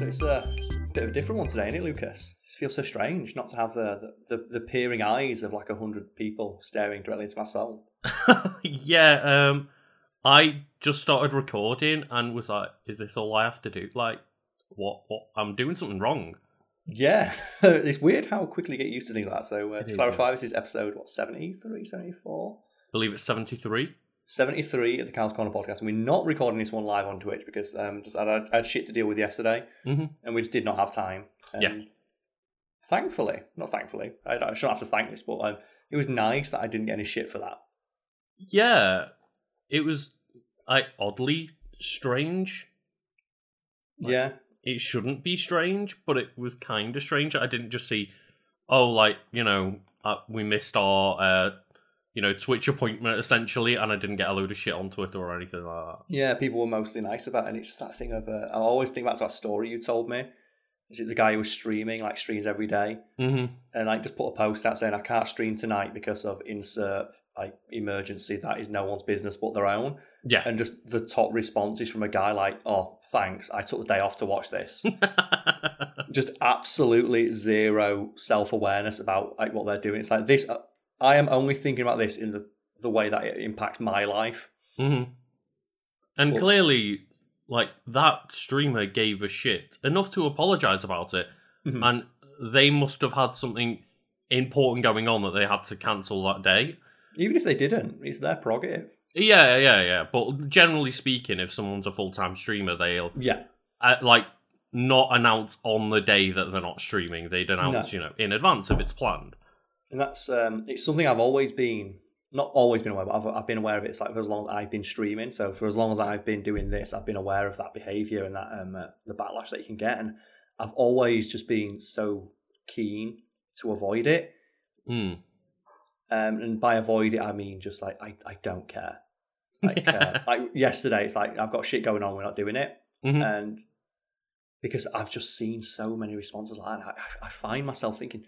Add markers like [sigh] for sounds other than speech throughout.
So it's a, it's a bit of a different one today, isn't it, Lucas? It feels so strange not to have the the, the, peering eyes of like a hundred people staring directly into my soul. [laughs] yeah, um, I just started recording and was like, "Is this all I have to do? Like, what? What? I'm doing something wrong." Yeah, [laughs] it's weird how quickly you get used to things like that. So uh, to is, clarify, this is episode what 73, 74? believe it's seventy three. 73 of the Cows Corner podcast, and we're not recording this one live on Twitch because um, just I had, I had shit to deal with yesterday, Mm-hmm. and we just did not have time. And Yeah. Thankfully, not thankfully, I, I shouldn't have to thank this, but um, it was nice that I didn't get any shit for that. Yeah, it was I oddly strange. Like- yeah, It shouldn't be strange, but it was kind of strange. I didn't just see, oh, like you know, uh, we missed our, uh, you know, Twitch appointment essentially, and I didn't get a load of shit on Twitter or anything like that. yeah, people were mostly nice about it. And it's that thing of, uh, I always think back to that story you told me. Is it the guy who was streaming, like streams every day, Mm-hmm. and like just put a post out saying, I can't stream tonight because of insert like emergency that is no one's business but their own. Yeah. And just the top responses from a guy like, "Oh, thanks. I took the day off to watch this." [laughs] just absolutely zero self awareness about like what they're doing. It's like this. I am only thinking about this in the the way that it impacts my life. hmm And Well- clearly, like that streamer gave a shit enough to apologize about it, Mhm. and they must have had something important going on that they had to cancel that day. Even if they didn't, it's their prerogative. Yeah, yeah, yeah. But generally speaking, if someone's a full time streamer, they'll Yeah, uh, like not announce on the day that they're not streaming. They'd announce, No. you know, in advance if it's planned. And that's um, it's something I've always been not always been aware, but I've, I've been aware of it. It's like for as long as I've been streaming. So for as long as I've been doing this, I've been aware of that behavior and that um, uh, the backlash that you can get. And I've always just been so keen to avoid it. Hmm. Um, and by avoid it, I mean just like I, I don't care. [laughs] Like, uh, like yesterday, it's like I've got shit going on. We're not doing it, Mhm. and because I've just seen so many responses like that, I, I find myself thinking,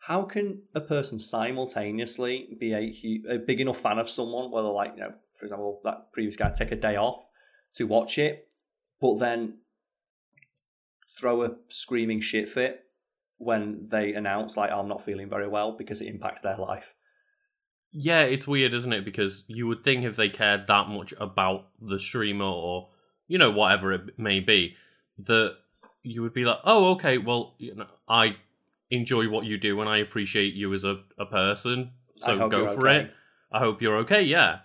how can a person simultaneously be a, a big enough fan of someone, whether like you know, for example, that previous guy take a day off to watch it, but then throw a screaming shit fit when they announce like I'm not feeling very well because it impacts their life. Yeah, it's weird, isn't it? Because you would think if they cared that much about the streamer or you know whatever it may be, that you would be like, oh, okay, well, you know, I enjoy what you do and I appreciate you as a, a person, so go for okay. it. I hope you're okay. Yeah,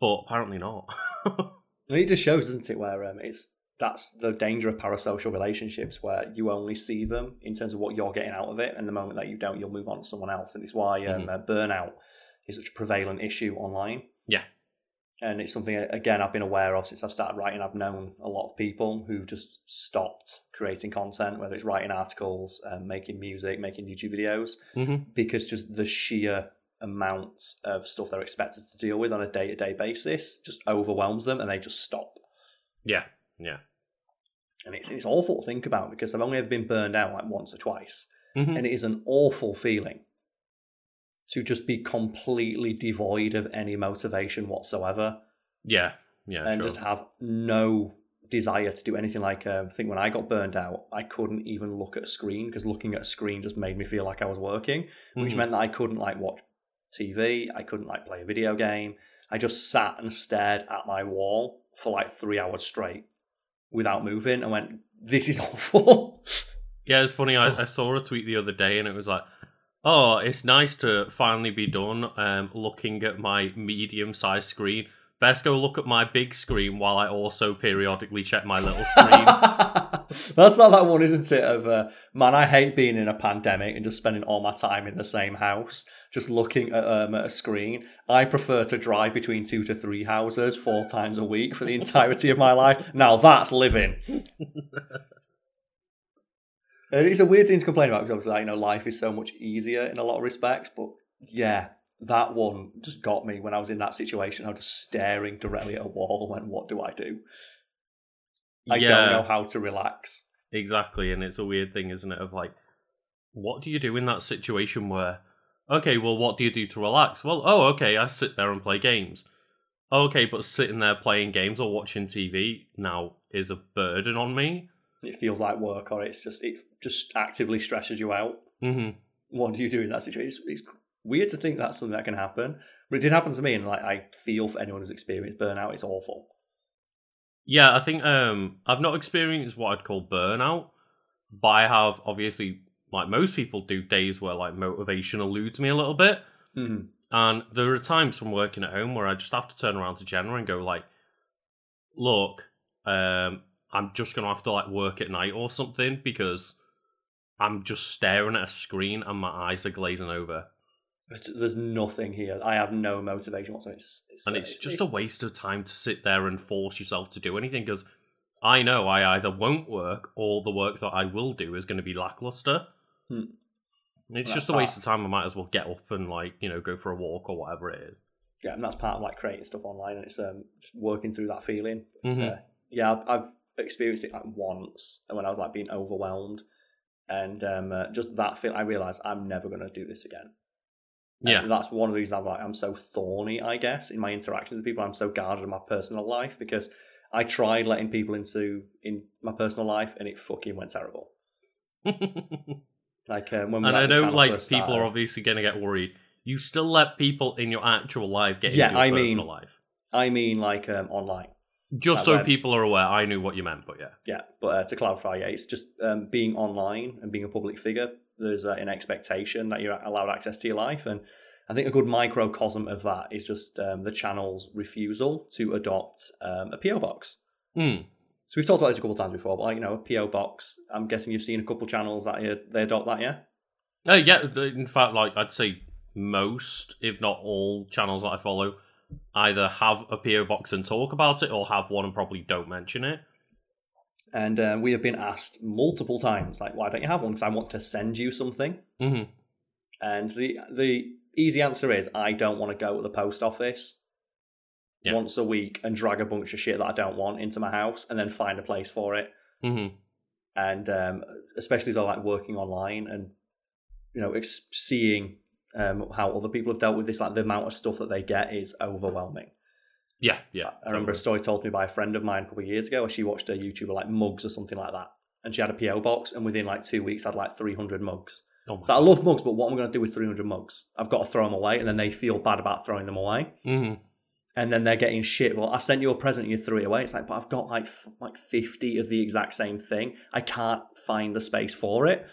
but apparently not. [laughs] It just shows, doesn't it, where um, it's that's the danger of parasocial relationships where you only see them in terms of what you're getting out of it, and the moment that you don't, you'll move on to someone else, and it's why um, Mhm. uh, burnout is such a prevalent issue online. Yeah. And it's something again I've been aware of since I've started writing. I've known a lot of people who've just stopped creating content, whether it's writing articles, um, making music, making YouTube videos, hmm because just the sheer amount of stuff they're expected to deal with on a day to day basis just overwhelms them and they just stop. Yeah, yeah. And it's, it's awful to think about because I've only ever been burned out like once or twice. Mhm. And it is an awful feeling to just be completely devoid of any motivation whatsoever Yeah, yeah. and sure. just have no desire to do anything like um, I think when I got burned out, I couldn't even look at a screen because looking at a screen just made me feel like I was working. which Mhm. meant that I couldn't like watch TV, I couldn't like play a video game. I just sat and stared at my wall for like three hours straight without moving and went, This is [laughs] awful. Yeah, it's funny. I, I saw a tweet the other day, and it was like, "Oh, it's nice to finally be done um, looking at my medium-sized screen. Best go look at my big screen while I also periodically check my little screen." [laughs] That's not that one, isn't it? Of uh, man, I hate being in a pandemic and just spending all my time in the same house, just looking at, um, at a screen. I prefer to drive between two to three houses four times a week for the entirety of my life. Now that's living. [laughs] And it's a weird thing to complain about because obviously, like, you know, life is so much easier in a lot of respects. But yeah, that one just got me when I was in that situation. I was just staring directly at a wall and went, "What do I do? I yeah, don't know how to relax." exactly. And it's a weird thing, isn't it? Of like, what do you do in that situation where, okay, well, what do you do to relax? Well, oh, okay, I sit there and play games. Okay, but sitting there playing games or watching TV now is a burden on me. It feels like work or it's just it just actively stresses you out. hmm What do you do in that situation? It's, it's weird to think that's something that can happen, but it did happen to me, and like I feel for anyone who's experienced burnout. It's awful. Yeah, I think um, I've not experienced what I'd call burnout, but I have obviously, like most people do, days where like motivation eludes me a little bit. Mm-hmm. And there are times from working at home where I just have to turn around to Jenna and go like, "Look, um, I'm just gonna have to like work at night or something because I'm just staring at a screen and my eyes are glazing over, There's, there's nothing here. I have no motivation whatsoever. It's, it's, and uh, it's just a waste of time to sit there and force yourself to do anything because I know I either won't work or the work that I will do is going to be lackluster. Hmm. It's just a waste of time. I might as well get up and like you know go for a walk or whatever it is. yeah, and that's part of like creating stuff online, and it's um just working through that feeling. It's, Mhm. uh, yeah, I've, I've experienced it like once, and when I was like being overwhelmed, and um uh, just that feel, I realized I'm never going to do this again. And Yeah. that's one of the reasons I'm like I'm so thorny, I guess, in my interactions with people. I'm so guarded in my personal life because I tried letting people into in my personal life, and it fucking went terrible. Like um, when [laughs] and I know channel like people are obviously going to get worried. You still let people in your actual life get Yeah, into your I personal mean- life, I mean, like um, online. Just so people are aware. I knew what you meant, but yeah, Yeah, but uh, to clarify, yeah, it's just um, being online and being a public figure. There's uh, an expectation that you're allowed access to your life, and I think a good microcosm of that is just um, the channel's refusal to adopt um, a PO box. Hmm. So we've talked about this a couple of times before, but like, you know, a PO box. I'm guessing you've seen a couple channels that uh, they adopt that, yeah. Uh, yeah, in fact, like I'd say most, if not all, channels that I follow either have a PO box and talk about it, or have one and probably don't mention it. And uh, we have been asked multiple times, like, why don't you have one? Because I want to send you something. hmm And the the easy answer is I don't want to go to the post office Yeah. once a week and drag a bunch of shit that I don't want into my house and then find a place for it. hmm And um, especially as I like working online and you know ex- seeing um, how other people have dealt with this, like the amount of stuff that they get is overwhelming. Yeah, yeah. I remember a story told to me by a friend of mine a couple of years ago where she watched a YouTuber like mugs or something like that. And she had a PO box, and within like two weeks, had like 300 mugs. Oh So I love mugs, but what am I going to do with 300 mugs? I've got to throw them away, and then they feel bad about throwing them away. Mhm. And then they're getting shit. Well, I sent you a present, and you threw it away. It's like, but I've got like f- like 50 of the exact same thing. I can't find the space for it.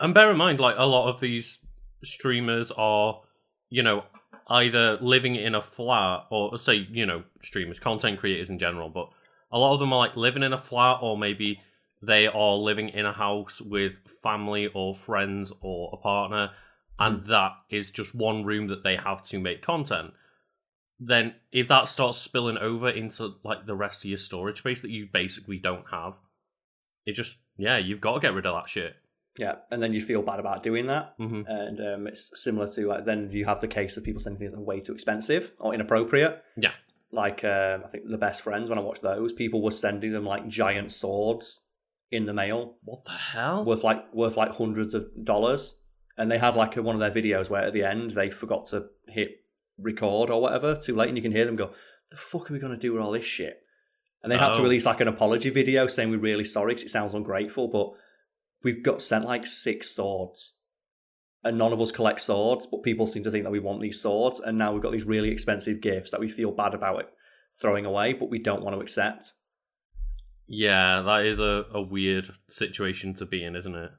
And bear in mind, like a lot of these streamers are, you know, either living in a flat or say, you know, streamers, content creators in general, but a lot of them are like living in a flat or maybe they are living in a house with family or friends or a partner, and hmm. that is just one room that they have to make content. Then, if that starts spilling over into like the rest of your storage space that you basically don't have, it just yeah, you've got to get rid of that shit. Yeah, and then you feel bad about doing that. hmm And um, it's similar to like then you have the case of people sending things that are way too expensive or inappropriate. Yeah. Like um, I think the best friends when I watched those, people were sending them like giant swords in the mail What the hell? worth like worth like hundreds of dollars. And they had like one of their videos where at the end they forgot to hit record or whatever too late, and you can hear them go, "The fuck are we gonna do with all this shit?" And they had to Oh. release like an apology video saying we're really sorry because it sounds ungrateful, but we've got sent like six swords, and none of us collect swords, but people seem to think that we want these swords, and now we've got these really expensive gifts that we feel bad about it throwing away, but we don't want to accept. Yeah, that is a, a weird situation to be in, isn't it?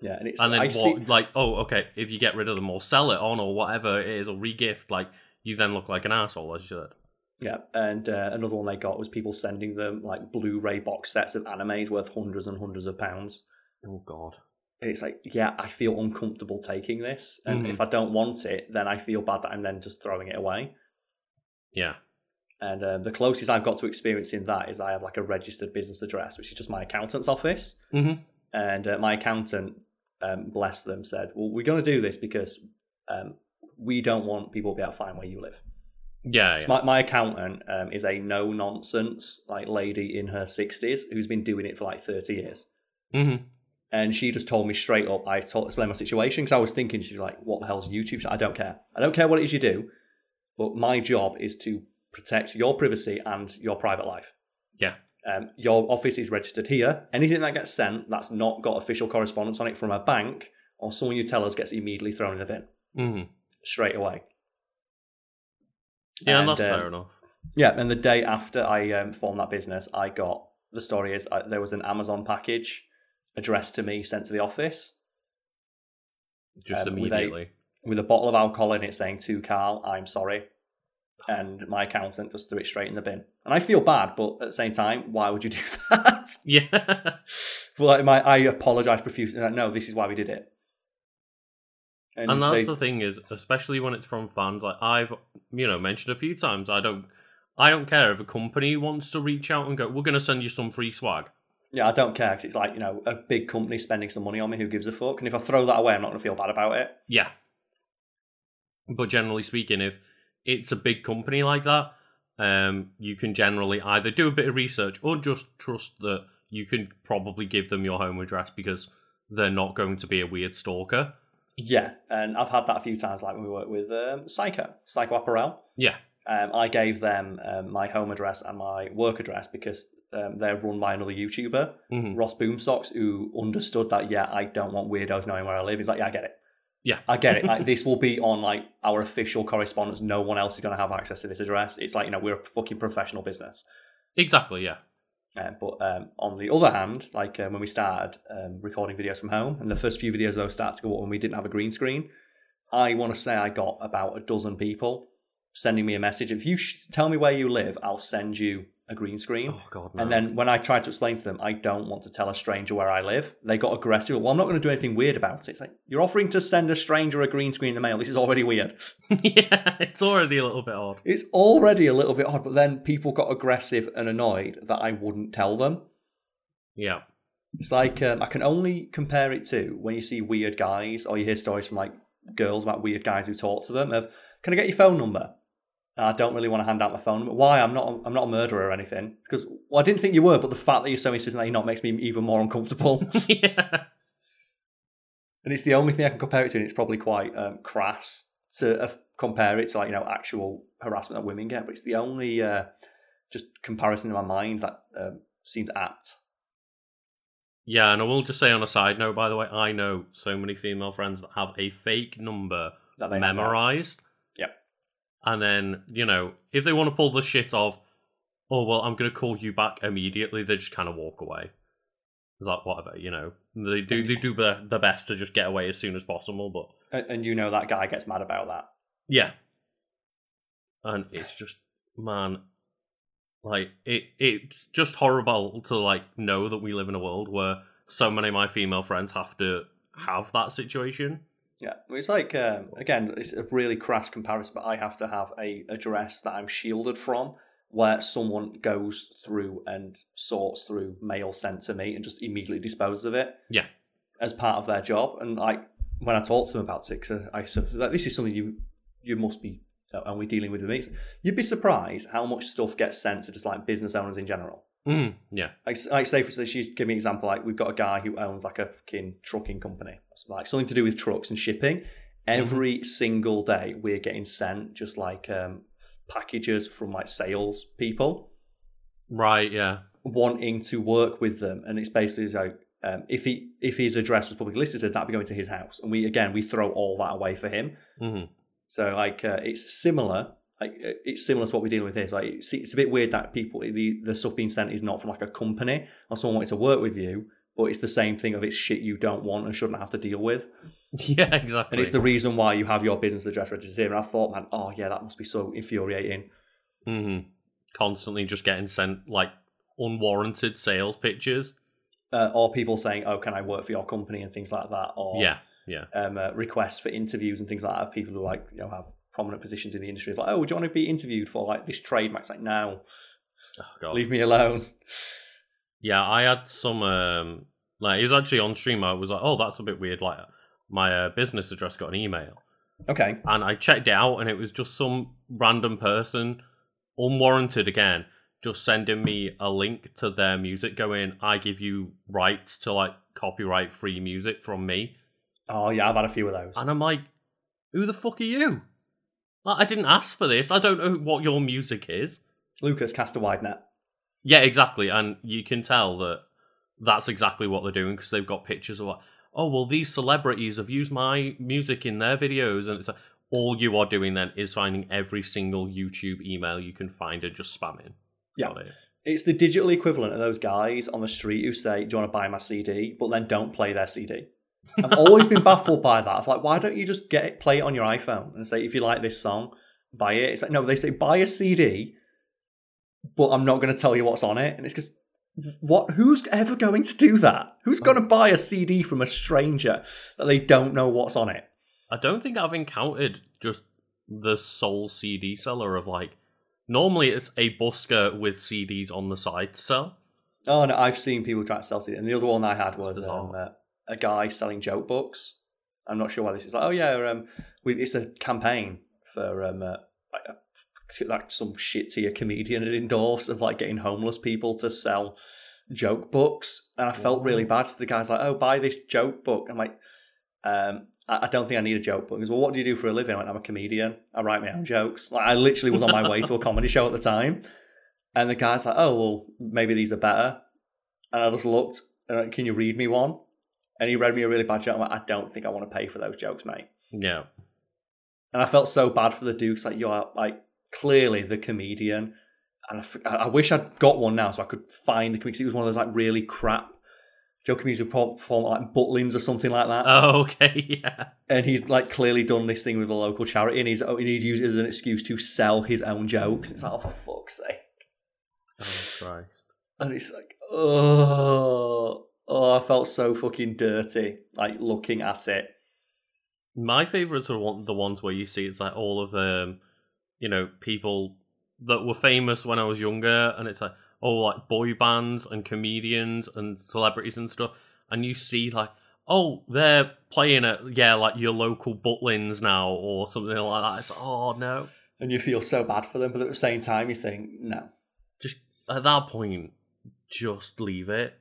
Yeah, and it's And then I what? see, Like, oh, okay, if you get rid of them or sell it on or whatever it is or regift, like you then look like an asshole, as you said. Yeah, and uh, another one they got was people sending them like Blu-ray box sets of animes worth hundreds and hundreds of pounds. Oh God. It's like, yeah, I feel uncomfortable taking this, and Mhm. if I don't want it, then I feel bad that I'm then just throwing it away. Yeah. And uh, the closest I've got to experiencing that is I have like a registered business address, which is just my accountant's office. Mm-hmm. And uh, my accountant, um, bless them, said, "Well, we're going to do this because um, we don't want people to be able to find where you live." Yeah. yeah. So my, my accountant um, is a no nonsense like lady in her sixties who's been doing it for like thirty years, mm-hmm. And she just told me straight up. I told explained my situation because I was thinking she's like, "What the hell's YouTube?" I don't care. I don't care what it is you do, but my job is to protect your privacy and your private life. Yeah. Um, your office is registered here. Anything that gets sent that's not got official correspondence on it from a bank or someone you tell us gets immediately thrown in the bin hmm straight away. Yeah, And, that's um, fair enough. Yeah, and the day after I um, formed that business, I got the story is uh, there was an Amazon package addressed to me sent to the office Just um, with a- immediately. with a bottle of alcohol in it saying to Carl, I'm sorry. [sighs] And my accountant just threw it straight in the bin. And I feel bad, but at the same time, why would you do [laughs] that? Yeah. [laughs] well, my, I apologize profusely. Like, no, this is why we did it. and that's they- the thing is, especially when it's from fans, like I've you know mentioned a few times, I don't, I don't care if a company wants to reach out and go, we're going to send you some free swag. Yeah, I don't care because it's like, you know, a big company spending some money on me. Who gives a fuck? And if I throw that away, I'm not going to feel bad about it. Yeah. But generally speaking, if it's a big company like that, um, you can generally either do a bit of research or just trust that you can probably give them your home address because they're not going to be a weird stalker. Yeah, and I've had that a few times, like when we worked with um, Psycho, Psycho Apparel. Yeah. Um, I gave them um, my home address and my work address because um, they're run by another YouTuber, hmm Ross Boomsocks, who understood that, yeah, I don't want weirdos knowing where I live. He's like, yeah, I get it. Yeah. I get it. [laughs] Like, this will be on like our official correspondence. No one else is going to have access to this address. It's like, you know, we're a fucking professional business. Exactly. Yeah. Uh, but um, on the other hand, like um, when we started um, recording videos from home, and the first few videos of those started to go up when we didn't have a green screen, I want to say I got about a dozen people sending me a message. If you sh- tell me where you live, I'll send you a green screen. Oh God. No. And then when I tried to explain to them, I don't want to tell a stranger where I live, they got aggressive. Well, I'm not going to do anything weird about it. It's like, you're offering to send a stranger a green screen in the mail. This is already weird. [laughs] [laughs] yeah, it's already a little bit odd. It's already a little bit odd, but then people got aggressive and annoyed that I wouldn't tell them. Yeah. It's like um, I can only compare it to when you see weird guys or you hear stories from like girls about weird guys who talk to them of, "Can I get your phone number?" I don't really want to hand out my phone number. Why? I'm not. I'm not a murderer or anything. Because well, I didn't think you were, but the fact that you're so insistent that you're not makes me even more uncomfortable. [laughs] [laughs] yeah. and it's the only thing I can compare it to, and it's probably quite um, crass to uh, compare it to like you know actual harassment that women get. But it's the only uh, just comparison in my mind that um, seemed apt. Yeah, and I will just say on a side note, by the way, I know so many female friends that have a fake number That they have now. And then, you know, if they want to pull the shit of, oh, well, I'm going to call you back immediately, they just kind of walk away. It's like, whatever, you know. They do they do the, the best to just get away as soon as possible, but And, and you know that guy gets mad about that. yeah. And it's just, man, like, it it's just horrible to, like, know that we live in a world where so many of my female friends have to have that situation. Yeah, it's like um, again, it's a really crass comparison, but I have to have a address that I'm shielded from, where someone goes through and sorts through mail sent to me and just immediately disposes of it. Yeah. as part of their job. And like when I talk to them about it, I said like, this is something you you must be and we're dealing with the me. You'd be surprised how much stuff gets sent to just like business owners in general. Mm, yeah. Like, like say for instance, she give me an example. Like we've got a guy who owns like a fucking trucking company, like something to do with trucks and shipping. Every single day, we're getting sent just like um, packages from like sales people Right, yeah. wanting to work with them, and it's basically like um, if he if his address was publicly listed, that'd be going to his house, and we again we throw all that away for him. hmm So like uh, it's similar. Like uh, it's similar to what we're dealing with here. It's like it's, it's a bit weird that people the the stuff being sent is not from like a company or someone wanting to work with you, but it's the same thing of it's shit you don't want and shouldn't have to deal with. [laughs] Yeah, exactly. And it's the reason why you have your business address registered here. And I thought, man, oh yeah, that must be so infuriating. hmm Constantly just getting sent like unwarranted sales pictures. Uh, or people saying, oh, can I work for your company and things like that. Or Yeah, yeah. um, uh, requests for interviews and things like that of people who like you know have prominent positions in the industry. It's like, oh, would you want to be interviewed for like this trademark? It's like, no, Oh, God. leave me alone. Yeah, I had some um like it was actually on stream. I was like, oh, that's a bit weird. Like my uh, business address got an email, Okay. and I checked it out, and it was just some random person, unwarranted again, just sending me a link to their music, going, "I give you rights to like copyright free music from me," Oh yeah, I've had a few of those. and I'm like, "Who the fuck are you?" I didn't ask for this. I don't know what your music is. Lucas cast a wide net. Yeah, exactly, and you can tell that that's exactly what they're doing because they've got pictures of like, oh well, these celebrities have used my music in their videos, and it's like all you are doing then is finding every single YouTube email you can find and just spamming. Yeah. It. It's the digital equivalent of those guys on the street who say, "Do you want to buy my CD?" but then don't play their CD. I've always been baffled by that. I'm like, why don't you just get it, play it on your iPhone and say, if you like this song, buy it? It's like, no, they say buy a CD, but I'm not going to tell you what's on it. And it's because what? Who's ever going to do that? Who's going to buy a CD from a stranger that they don't know what's on it? I don't think I've encountered just the sole CD seller of like. Normally, it's a busker with CDs on the side to sell. Oh no, I've seen people try to sell CD, and the other one I had was um, uh, a guy selling joke books. I'm not sure why this is like. Oh yeah, um, we, it's a campaign for um, uh, like, like some shit tier comedian had endorsed of like getting homeless people to sell joke books, and I felt really bad. So the guy's like, "Oh, buy this joke book." I'm like, um, I, I don't think I need a joke book. He goes, "Well, what do you do for a living?" I went, "I'm a comedian. I write my own jokes." Like I literally was on my way to a comedy show at the time, and the guy's like, "Oh, well, maybe these are better." And I just looked. And went, Can you read me one? And he read me a really bad joke. I went, I don't think I want to pay for those jokes, mate. Yeah. And I felt so bad for the Dukes. Like you are like clearly the comedian, and I, f- I wish I'd got one now so I could find the comedian. It was one of those like really crap joke comedians who perform like Butlins or something like that. Oh, okay. [laughs] Yeah. and he's like clearly done this thing with a local charity, and he's and he'd use it as an excuse to sell his own jokes. It's like, oh for fuck's sake! Oh Christ. And it's like, oh, oh, I felt so fucking dirty, like looking at it. My favorites are one, the ones where you see it's like all of the, you know, people that were famous when I was younger, and it's like all like boy bands and comedians and celebrities and stuff, and you see like, oh, they're playing at yeah, like your local Butlins now or something like that. It's like, oh no, And you feel so bad for them, but at the same time, you think, no, just at that point, just leave it.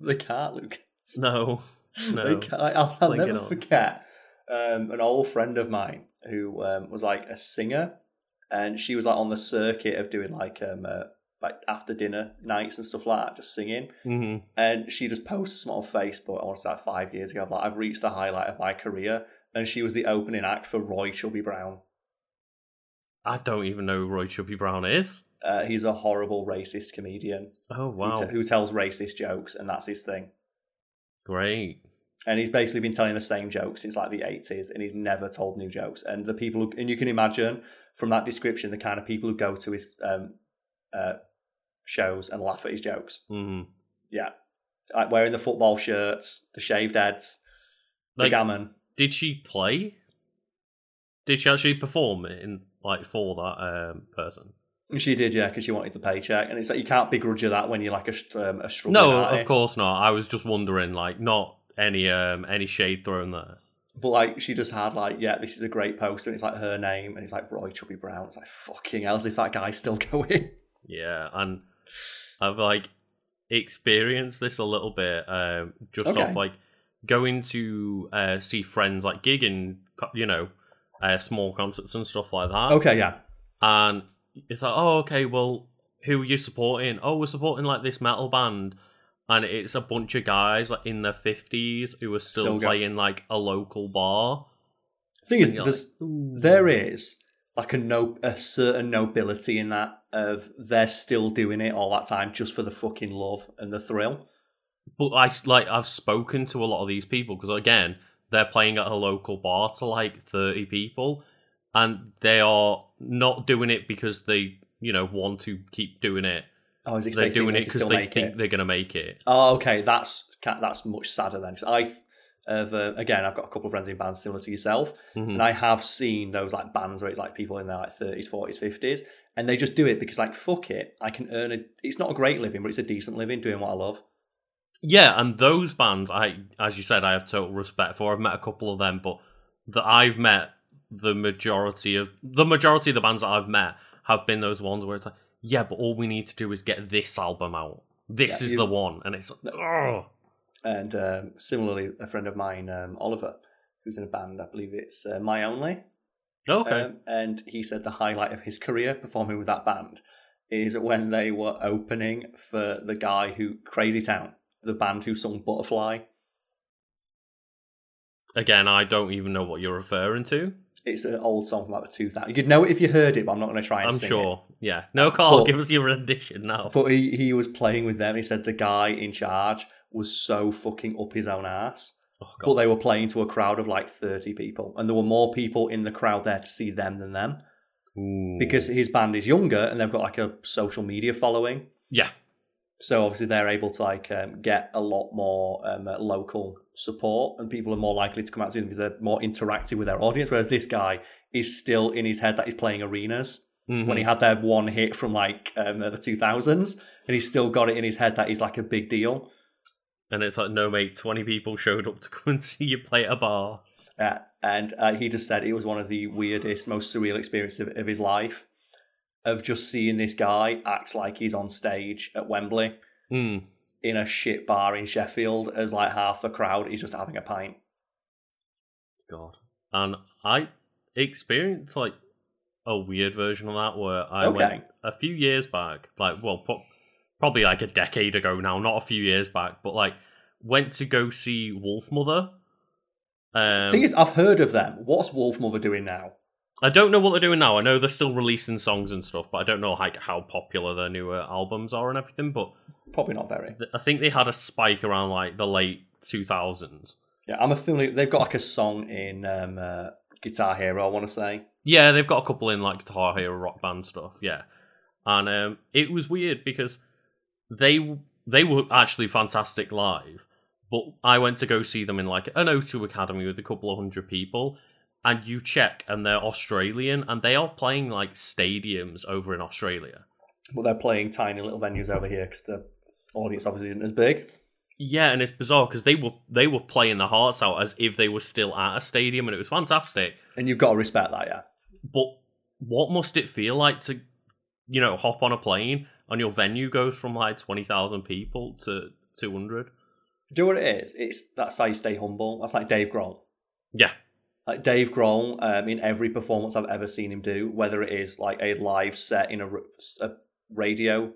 They can't, Luke. No, They no. can't. I'll, I'll never on. forget um, an old friend of mine who um, was like a singer, and she was like on the circuit of doing like um, uh, like after dinner nights and stuff like that, just singing. hmm And she just posted some on Facebook. I want to say like five years ago. of, Like I've reached the highlight of my career, and she was the opening act for Roy Chubby Brown. I don't even know who Roy Chubby Brown is. Uh, he's a horrible racist comedian Oh who, wow, who tells racist jokes, and that's his thing. great. And he's basically been telling the same jokes since like the eighties, and he's never told new jokes. And the people, who, and you can imagine from that description, the kind of people who go to his um, uh, shows and laugh at his jokes. hmm Yeah, like wearing the football shirts, the shaved heads, the Like- gammon. Did she play? Did she actually perform in like for that um, person? She did, yeah, because she wanted the paycheck, and it's like you can't begrudge her that when you're like a um, a struggling No, artist. of course not. I was just wondering, like, not any um any shade thrown there. But like she just had like, yeah, this is a great poster, and it's like her name, and it's like Roy Chubby Brown. It's like fucking hell, if that guy's still [laughs] going. Yeah, and I've like experienced this a little bit, um, just Okay. off like going to uh, see friends like gigging, you know, uh, small concerts and stuff like that. okay, yeah, and it's like, oh, okay, well, who are you supporting? Oh, we're supporting like this metal band, and it's a bunch of guys like in their fifties who are still, Still playing like a local bar. thing is, And there's like, there is like a no a certain nobility in that of they're still doing it all that time just for the fucking love and the thrill. But I like I've spoken to a lot of these people because again, they're playing at a local bar to like thirty people, and they are not doing it because they you know want to keep doing it. Oh, is it They're they doing they it because still they think it? they're gonna make it. Oh, okay, that's that's much sadder then. 'Cause I have uh, again, I've got a couple of friends in bands similar to yourself, Mhm. and I have seen those like bands where it's like people in their like thirties, forties, fifties, and they just do it because like fuck it, I can earn a. It's not a great living, but it's a decent living doing what I love. Yeah, and those bands, I as you said, I have total respect for. I've met a couple of them, but that I've met the majority of the majority of the bands that I've met have been those ones where it's like, yeah, but all we need to do is get this album out. This Yeah, is you- the one, and it's like, oh, And um, similarly, a friend of mine, um, Oliver, who's in a band, I believe it's uh, My Only, okay, Um, and he said the highlight of his career performing with that band is when they were opening for the guy who Crazy Town, the band who sung Butterfly. Again, I don't even know what you're referring to. It's an old song from like the 2000s. You could know it if you heard it, but I'm not going to try and say it. I'm sing sure. Yeah. No, Carl, But- give us your rendition now. But he, he was playing with them. He said the guy in charge was so fucking up his own ass. Oh, But they were playing to a crowd of like 30 people. And there were more people in the crowd there to see them than them. Ooh. Because his band is younger and they've got like a social media following. Yeah. So obviously they're able to like um, get a lot more um, local support, and people are more likely to come out to see them because they're more interactive with their audience. Whereas this guy is still in his head that he's playing arenas Mhm. when he had their one hit from like um, the two thousands, and he's still got it in his head that he's like a big deal. And it's like, no, mate, 20 people showed up to come and see you play at a bar. Uh, and uh, he just said it was one of the weirdest, most surreal experiences of, of his life of just seeing this guy act like he's on stage at Wembley Mm. In a shit bar in Sheffield as like half the crowd is just having a pint. God. And I experienced like a weird version of that where I Okay. went a few years back, like, well, pro- probably like a decade ago now, not a few years back, but like went to go see Wolfmother. Um, thing is, I've heard of them. What's Wolfmother doing now? I don't know what they're doing now. I know they're still releasing songs and stuff, but I don't know like how popular their newer albums are and everything. But Probably not very. I think they had a spike around like the late 2000s. Yeah, I'm a feeling they've got like a song in um, uh, Guitar Hero. I want to say. Yeah, they've got a couple in like Guitar Hero rock band stuff. Yeah, and um, it was weird because they they were actually fantastic live, but I went to go see them in like an O2 Academy with a couple of hundred people, and you check and they're Australian and they are playing like stadiums over in Australia. But they're playing tiny little venues over here because the audience obviously isn't as big. Yeah, and it's bizarre because they were they were playing their hearts out as if they were still at a stadium, and it was fantastic. And you've got to respect that, yeah. But what must it feel like to, you know, hop on a plane and your venue goes from like twenty thousand people to two hundred? Do you know what it is? It's that's how you stay humble. That's like Dave Grohl. Yeah, Like Dave Grohl, um, in every performance I've ever seen him do, whether it is like a live set in a radio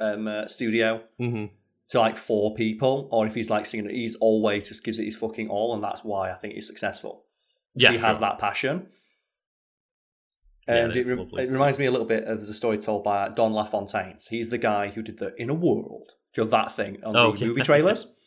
um, uh, studio hmm to like four people, or if he's like singing, he's always just gives it his fucking all, and that's why I think he's successful. yeah. he has that passion. Yeah, And it, re- it reminds me a little bit of there's a story told by Don LaFontaine. He's the guy who did the In a World, do you know that thing on Oh, the yeah. movie trailers. [laughs]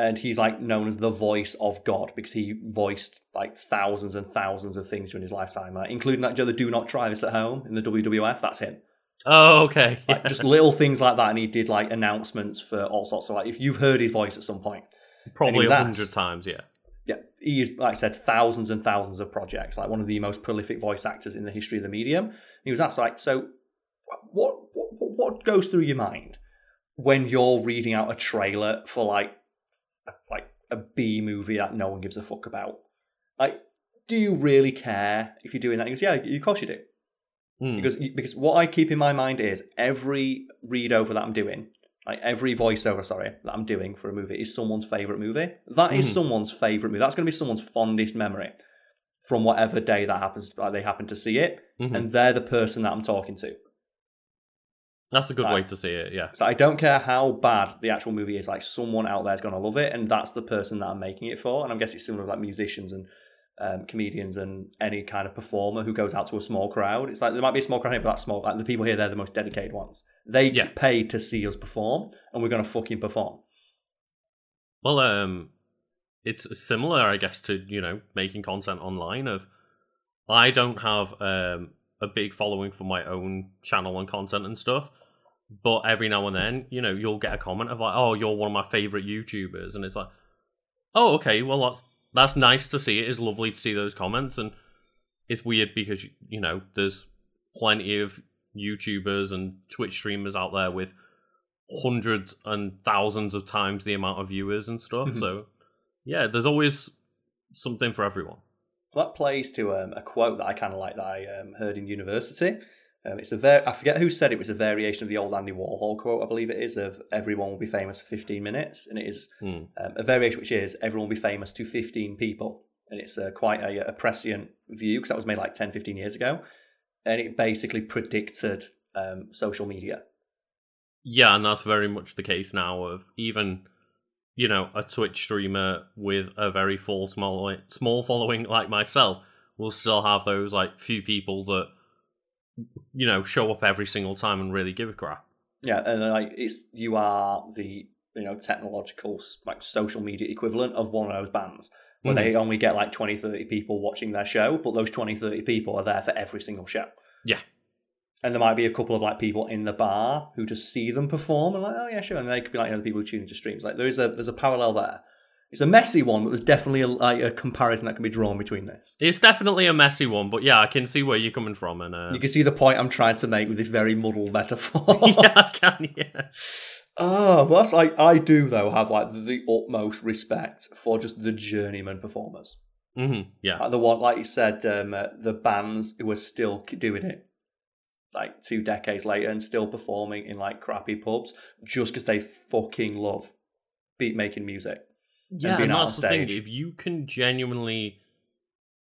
and he's like known as the voice of God because he voiced like thousands and thousands of things during his lifetime, like, including that Joe the Do Not Try This at Home in the WWF. That's him. Oh, okay. Like just little things like that, and he did like announcements for all sorts. of like if you've heard his voice at some point, Probably a hundred times. Yeah. yeah, he used, like I said, thousands and thousands of projects. Like one of the most prolific voice actors in the history of the medium. He was asked, like, so what, what, what goes through your mind when you're reading out a trailer for like, like a B movie that no one gives a fuck about? Like, do you really care if you're doing that? He goes, yeah, of course you do. Hmm. Because because what I keep in my mind is every read over that I'm doing, like every voiceover, sorry, that I'm doing for a movie is someone's favorite movie. That is Mhm. someone's favorite movie. That's going to be someone's fondest memory from whatever day that happens. Like they happen to see it, Mhm. and they're the person that I'm talking to. That's a good way to see it. Yeah. So I don't care how bad the actual movie is. Like someone out there is going to love it, and that's the person that I'm making it for. And I guess it's similar with like musicians and um, comedians and any kind of performer who goes out to a small crowd. It's like there might be a small crowd here, but that's small. Like the people here, they're the most dedicated ones. They Yeah. get paid to see us perform, and we're going to fucking perform. Well, um, it's similar, I guess, to you know making content online. Of I don't have um a big following for my own channel and content and stuff, but every now and then, you know, you'll get a comment of like, "Oh, you're one of my favorite YouTubers," and it's like, "Oh, okay, well, that's nice to see. It is lovely to see those comments, and it's weird because you know there's plenty of YouTubers and Twitch streamers out there with hundreds and thousands of times the amount of viewers and stuff. Mhm. So, yeah, there's always something for everyone. Well, that plays to um, a quote that I kind of like that I um, heard in university. Um, it's a ver- I forget who said it. Was a variation of the old Andy Warhol quote, I believe it is, of "Everyone will be famous for 15 minutes," and it is Hmm. um, a variation which is "Everyone will be famous to 15 people," and it's uh, quite a, a prescient view because that was made like 10, 15 years ago, and it basically predicted um, social media. Yeah, and that's very much the case now of even you know a Twitch streamer with a very full small small following like myself will still have those like few people that you know show up every single time and really give a crap. Yeah, and like it's you are the you know technological like social media equivalent of one of those bands where Mhm. they only get like 20 30 people watching their show but those 20 30 people are there for every single show Yeah. and there might be a couple of like people in the bar who just see them perform and like oh yeah sure and they could be like you know, the people who tune into streams like there is a there's a parallel there it's a messy one but there's definitely a, like a comparison that can be drawn between this It's definitely a messy one, but yeah, I can see where you're coming from, and uh, you can see the point i'm trying to make with this very muddled metaphor [laughs] yeah, I can, yeah. Oh, well, that's like I do though have like the utmost respect for just the journeyman performers, hmm yeah, like the one like you said, um, uh, the bands who are still doing it, like two decades later and still performing in like crappy pubs just because they fucking love beat making music. Yeah. And on that's the thing. If you can genuinely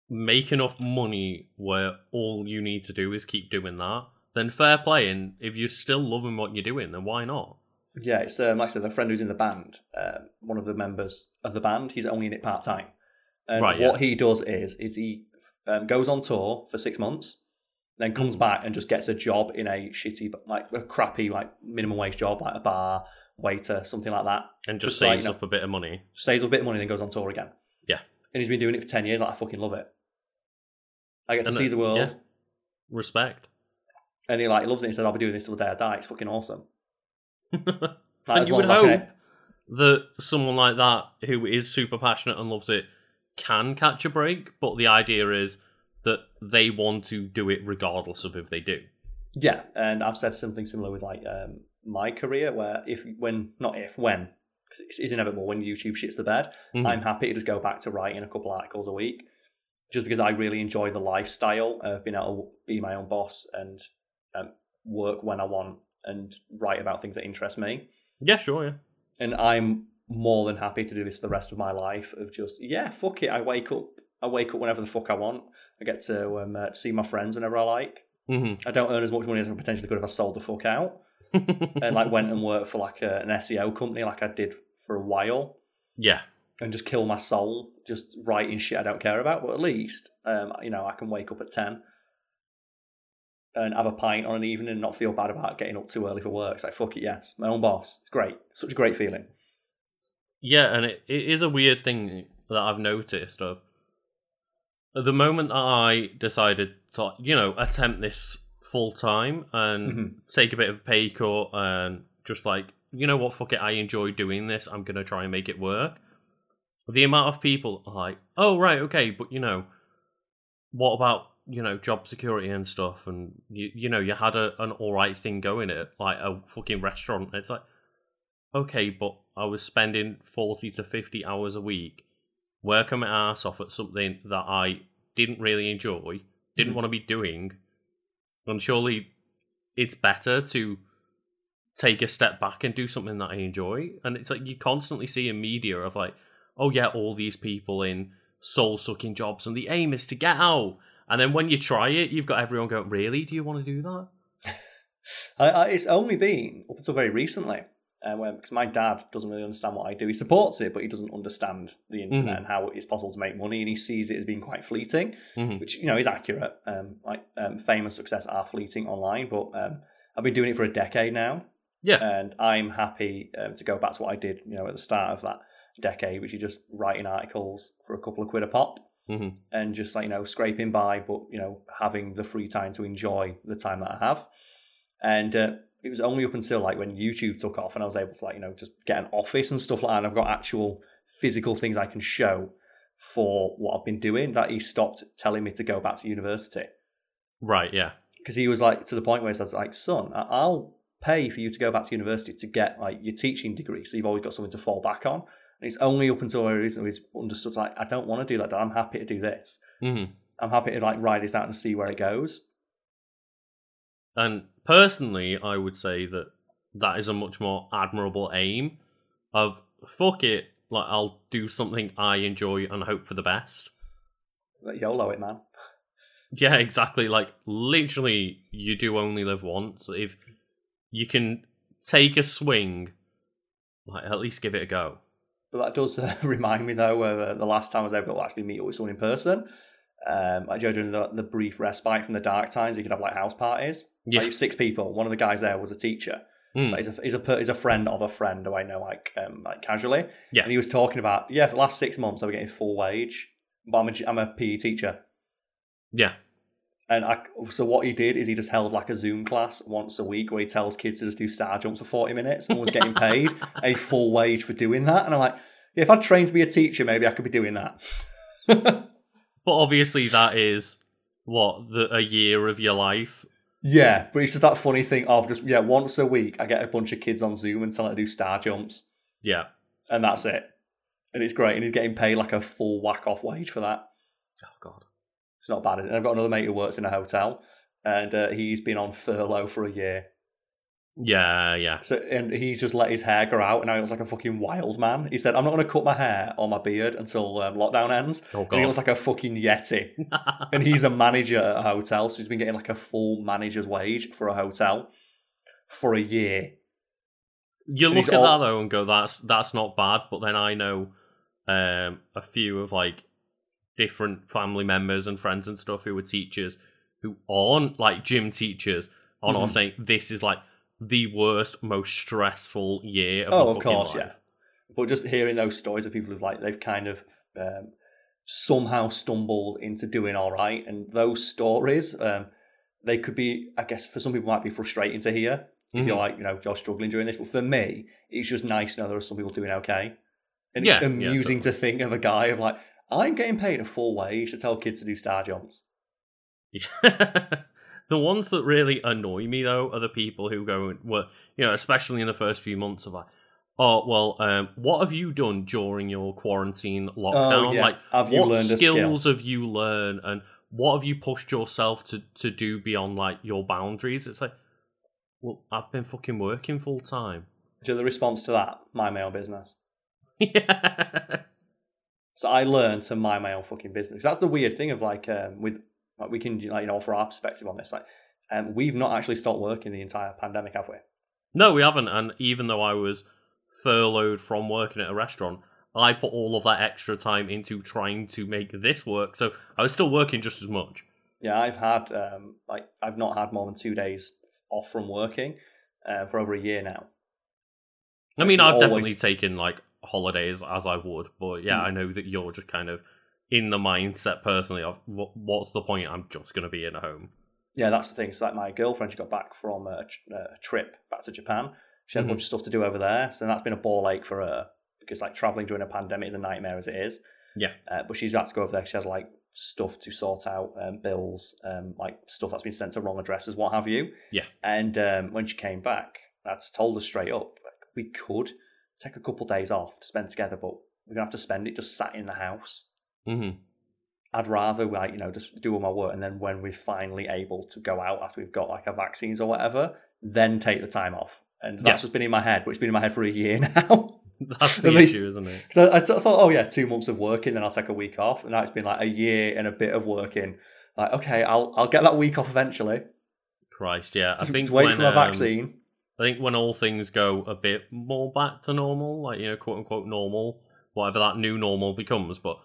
make enough money where all you need to do is keep doing that, then fair play. And if you're still loving what you're doing, then why not? Yeah, it's um, like I said, the friend who's in the band, um, one of the members of the band, he's only in it part time, and Right, what he does is is he um, goes on tour for six months, then comes back and just gets a job in a shitty, like a crappy, like minimum wage job, like a bar waiter, something like that. And just, Just like, saves you know- up a bit of money. Saves a bit of money, then goes on tour again. Yeah. and he's been doing it for ten years. Like I fucking love it. I get to And, see the world, yeah. Respect. and he like loves it. He said, "I'll be doing this till the day I die." It's fucking awesome. [laughs] Like, and as you long would as I can- hope that someone like that who is super passionate and loves it can catch a break, but the idea is that they want to do it regardless of if they do. Yeah, and I've said something similar with like um, my career, where if when not if when it's, inevitable when YouTube shits the bed, Mhm. I'm happy to just go back to writing a couple articles a week, just because I really enjoy the lifestyle of being able to be my own boss and um, work when I want and write about things that interest me. Yeah, sure, yeah. And I'm more than happy to do this for the rest of my life. Of just yeah, fuck it. I wake up. I wake up whenever the fuck I want. I get to um, uh, see my friends whenever I like. hmm I don't earn as much money as I potentially could if I sold the fuck out and like went and worked for like a, an SEO company like I did for a while yeah, and just kill my soul just writing shit I don't care about. But at least, um, you know, I can wake up at 10 and have a pint on an evening and not feel bad about getting up too early for work. It's like, fuck it, yes. My own boss. It's great. Such a great feeling. yeah, and it, it is a weird thing that I've noticed of the moment that I decided to, you know, attempt this full time and Mhm. take a bit of a pay cut and just like, you know what, fuck it, I enjoy doing this. I'm gonna try and make it work. The amount of people are like, oh right, okay, but you know, what about you know job security and stuff? And you you know you had a, an all right thing going at like a fucking restaurant. It's like, okay, but I was spending forty to fifty hours a week working my ass off at something that I didn't really enjoy, didn't Mhm. want to be doing, and surely it's better to take a step back and do something that I enjoy. And it's like you constantly see in media of like, oh yeah, all these people in soul sucking jobs, and the aim is to get out. And then when you try it, you've got everyone going, really? Do you want to do that? [laughs] I, I, it's only been up until very recently, uh, because my dad doesn't really understand what I do. He supports it, but he doesn't understand the internet Mhm. and how it's possible to make money, and he sees it as being quite fleeting, Mhm. which you know is accurate. Um, like um, fame and success are fleeting online, but um, I've been doing it for a decade now, Yeah. and I'm happy um, to go back to what I did, you know, at the start of that decade, which is just writing articles for a couple of quid a pop. Mhm. And just like you know, scraping by, but you know, having the free time to enjoy the time that I have. And uh, it was only up until like when YouTube took off, and I was able to like you know just get an office and stuff like that. And I've got actual physical things I can show for what I've been doing. That he stopped telling me to go back to university Right, yeah. because he was like to the point where he says like, "Son, I'll pay for you to go back to university to get like your teaching degree, so you've always got something to fall back on." And it's only up until where he's understood like, "I don't want to do that. Dad. I'm happy to do this. hmm I'm happy to like ride this out and see where it goes." And personally, I would say that that is a much more admirable aim of fuck it, like I'll do something I enjoy and hope for the best. YOLO it, man. Yeah, exactly. Like literally, you do only live once. If you can take a swing, like at least give it a go. But that does uh, [laughs] remind me, though, of uh, the last time I was able to actually meet up with someone in person. Um, like Joe during the, the brief respite from the dark times, you could have like house parties. Yeah. Like six people. One of the guys there was a teacher. Mm. So he's a he's a he's a friend of a friend who I know like um like casually. Yeah. And he was talking about yeah for the last six months I was getting full wage, but I'm a I'm a PE teacher. Yeah, And I, so what he did is he just held like a Zoom class once a week where he tells kids to just do star jumps for 40 minutes and was getting paid [laughs] a full wage for doing that. And I'm like, yeah, if I'd trained to be a teacher, maybe I could be doing that. [laughs] but obviously that is what the, a year of your life. yeah, but it's just that funny thing of just, yeah, once a week I get a bunch of kids on Zoom and tell them to do star jumps Yeah. and that's it. And it's great. And he's getting paid like a full whack off wage for that. Oh god. It's not bad. And I've got another mate who works in a hotel and uh, he's been on furlough for a year. Yeah, yeah. So and he's just let his hair grow out, and now he looks like a fucking wild man. He said, "I'm not going to cut my hair or my beard until um, lockdown ends." Oh And he god. looks like a fucking yeti. [laughs] and he's a manager at a hotel, so he's been getting like a full manager's wage for a hotel for a year. you and look at all- that though and go, "That's that's not bad." But then I know um, a few of like different family members and friends and stuff who were teachers who aren't like gym teachers are not Mhm. saying this is like the worst, most stressful year of Oh, my of fucking course, life. yeah. But just hearing those stories of people who've like they've kind of um, somehow stumbled into doing all right, and those stories, um, they could be, I guess, for some people might be frustrating to hear if you're Mhm. like you know you're struggling during this. But for me, it's just nice to know there are some people doing okay, and it's Yeah, yeah, amusing to think of a guy of like I'm getting paid a full wage to tell kids to do star jumps. [laughs] Yeah. The ones that really annoy me though are the people who go and well, you know, especially in the first few months of like, oh well, um, what have you done during your quarantine lockdown? Oh, yeah. Like, Have you what learned a skill? skills have you learned, and what have you pushed yourself to to do beyond like your boundaries? It's like, well, I've been fucking working full time. So the response to that, my own business. [laughs] yeah. So I learned to mind my own fucking business. That's the weird thing of like um, with like we can like you know offer our perspective on this. Like um, we've not actually stopped working the entire pandemic, have we? No, we haven't. And even though I was furloughed from working at a restaurant, I put all of that extra time into trying to make this work. So I was still working just as much. Yeah, I've had um, like I've not had more than two days off from working uh, for over a year now. I mean, I've always- definitely taken like holidays as I would, but yeah, Mm. I know that you're just kind of in the mindset personally of what's the point? I'm just going to be in a home. Yeah, that's the thing. So like my girlfriend, she got back from a, a trip back to Japan. She had Mhm. a bunch of stuff to do over there, so that's been a ball ache for her because like traveling during a pandemic is a nightmare as it is. Yeah. Uh, but she's had to go over there. She has like stuff to sort out, um, bills, um, like stuff that's been sent to wrong addresses, what have you. Yeah. And um, when she came back, that's told her straight up, like, we could take a couple days off to spend together, but we're gonna have to spend it just sat in the house. Hmm I'd rather like you know just do all my work and then when we're finally able to go out after we've got like our vaccines or whatever, then take the time off. And that's Yeah. just been in my head, but it's been in my head for a year [laughs] now. That's the me- issue, isn't it? So I sort of thought, oh yeah, two months of working, then I'll take a week off. And now it's been like a year and a bit of working. Like, okay, I'll I'll get that week off eventually. Christ, yeah. I Just think wait when, for my um, vaccine. I think when all things go a bit more back to normal, like you know, quote unquote normal, whatever that new normal becomes, but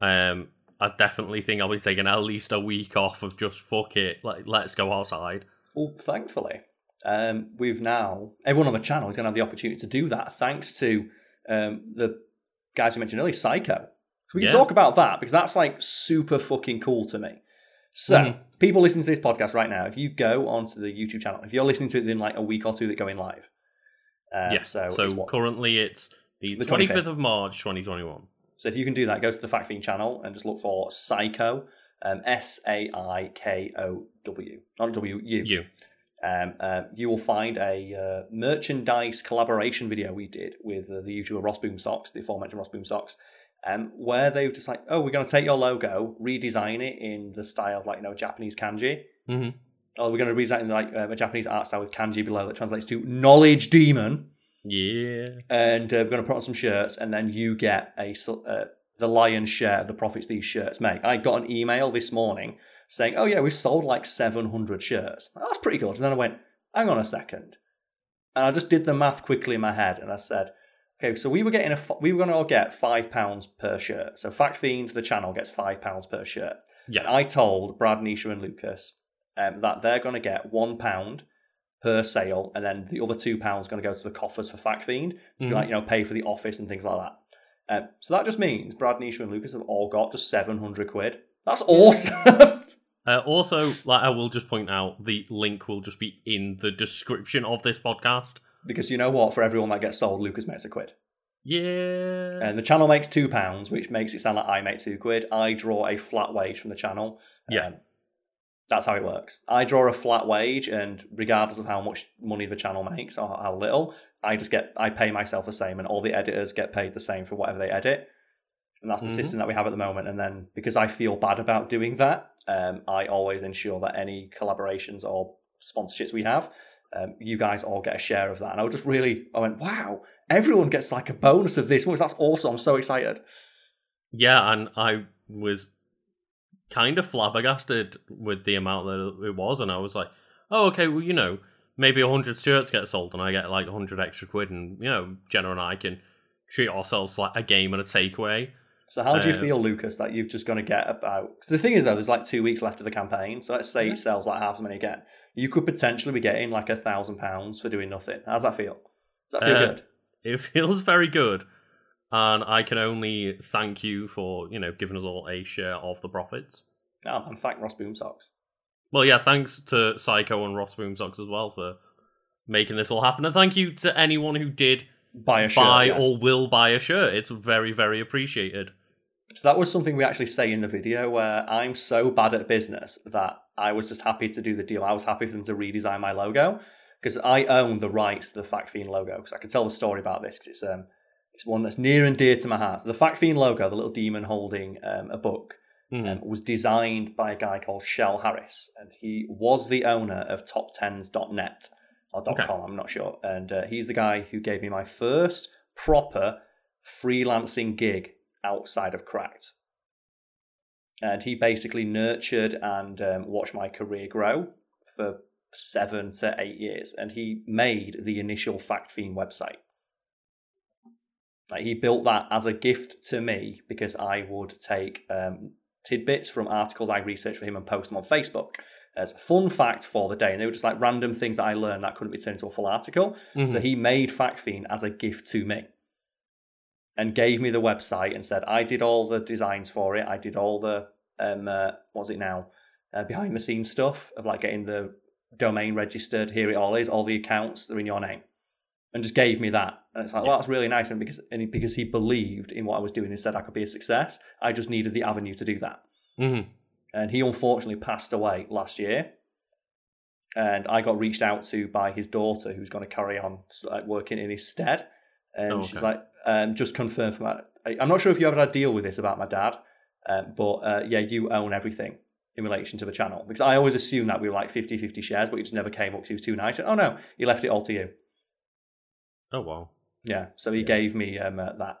um, I definitely think I'll be taking at least a week off of just fuck it, like let's go outside. Well, thankfully, um, we've now everyone on the channel is going to have the opportunity to do that thanks to um, the guys we mentioned earlier, Psycho. So we can Yeah. talk about that because that's like super fucking cool to me. So, Mhm. people listening to this podcast right now, if you go onto the YouTube channel, if you're listening to it in like a week or two that going live, um, yeah. so So, it's currently it's the The twenty 25th. of March, twenty twenty one. So if you can do that, go to the Fact Fiend channel and just look for Psycho, um, S A I K O W, not W U. You. Um, uh, you will find a uh, merchandise collaboration video we did with uh, the YouTuber Ross Boomsocks, the aforementioned Ross Boomsocks, um, where they were just like, oh, we're going to take your logo, redesign it in the style of like you know Japanese kanji. hmm Or we're going to redesign it in like um, a Japanese art style with kanji below that translates to knowledge demon Yeah. and uh, we're going to put on some shirts, and then you get a uh, the lion's share of the profits these shirts make. I got an email this morning saying, "Oh yeah, we've sold like 700 shirts." That's pretty good. And then I went, "Hang on a second. and I just did the math quickly in my head, and I said, "Okay, so we were getting a f- we were going to all get five pounds per shirt. So Fact Fiend, the channel, gets five pounds per shirt. Yeah. I told Brad, Nisha, and Lucas um, that they're going to get one pound per sale, and then the other two pounds going to go to the coffers for Fact Fiend to be Mhm. like you know pay for the office and things like that. Um, so that just means Brad, Nisha, and Lucas have all got just seven hundred quid. That's awesome. [laughs] Uh, also, like I will just point out, the link will just be in the description of this podcast. because you know what? For everyone that gets sold, Lucas makes a quid, Yeah. and the channel makes two pounds, which makes it sound like I make two quid. I draw a flat wage from the channel. Yeah. That's how it works. I draw a flat wage, and regardless of how much money the channel makes or how little, I just get I pay myself the same, and all the editors get paid the same for whatever they edit. And that's the Mhm. system that we have at the moment. And then because I feel bad about doing that, um, I always ensure that any collaborations or sponsorships we have, um, you guys all get a share of that. And I was just really, I went, wow, everyone gets like a bonus of this. That's awesome. I'm so excited. Yeah, and I was kind of flabbergasted with the amount that it was, and I was like, "Oh, okay. Well, you know, maybe hundred shirts get sold, and I get like hundred extra quid, and you know, Jenna and I can treat ourselves like a game and a takeaway." So how do you Uh, feel, Lucas, that you've just going to get about? Because the thing is, though, there's like two weeks left of the campaign. So let's say Yeah. it sells like half as many again. You could potentially be getting like a thousand pounds for doing nothing. How's that feel? Does that feel Uh, good? It [laughs] feels very good, and I can only thank you for you know giving us all a share of the profits. Oh, and thank Ross Boomsocks. Well, yeah, thanks to Psycho and Ross Boomsocks as well for making this all happen, and thank you to anyone who did Buy a shirt. buy yes. or will buy a shirt. It's very, very appreciated. So that was something we actually say in the video where I'm so bad at business that I was just happy to do the deal. I was happy for them to redesign my logo because I own the rights to the Fact Fiend logo. Because I can tell the story about this because it's um it's one that's near and dear to my heart. So the Fact Fiend logo, the little demon holding um, a book, Mhm. um, was designed by a guy called Shell Harris, and he was the owner of TopTenz.net or Okay. .com. I'm not sure, and uh, he's the guy who gave me my first proper freelancing gig outside of Cracked. And he basically nurtured and um, watched my career grow for seven to eight years, and he made the initial Fact Fiend website. Like he built that as a gift to me because I would take um, tidbits from articles I researched for him and post them on Facebook as a fun fact for the day. And they were just like random things that I learned that couldn't be turned into a full article. Mhm. So he made Fact Fiend as a gift to me and gave me the website and said, I did all the designs for it. I did all the, um, uh, what's it now? Uh, behind the scenes stuff of like getting the domain registered. Here it all is, all the accounts, they're in your name. And just gave me that. And it's like, well, that's really nice. And because, and he- because he believed in what I was doing and said I could be a success, I just needed the avenue to do that Mhm. and he unfortunately passed away last year. And I got reached out to by his daughter, who's going to carry on like, working in his stead. And Oh, she's like, um, just confirm for my. I'm not sure if you ever had a deal with this about my dad, um, but uh, yeah, you own everything in relation to the channel. Because I always assumed that we were like 50 50 shares, but he just never came up because he was too nice. And, oh no, he left it all to you. Oh wow. Yeah, so he Yeah. gave me um, uh, that.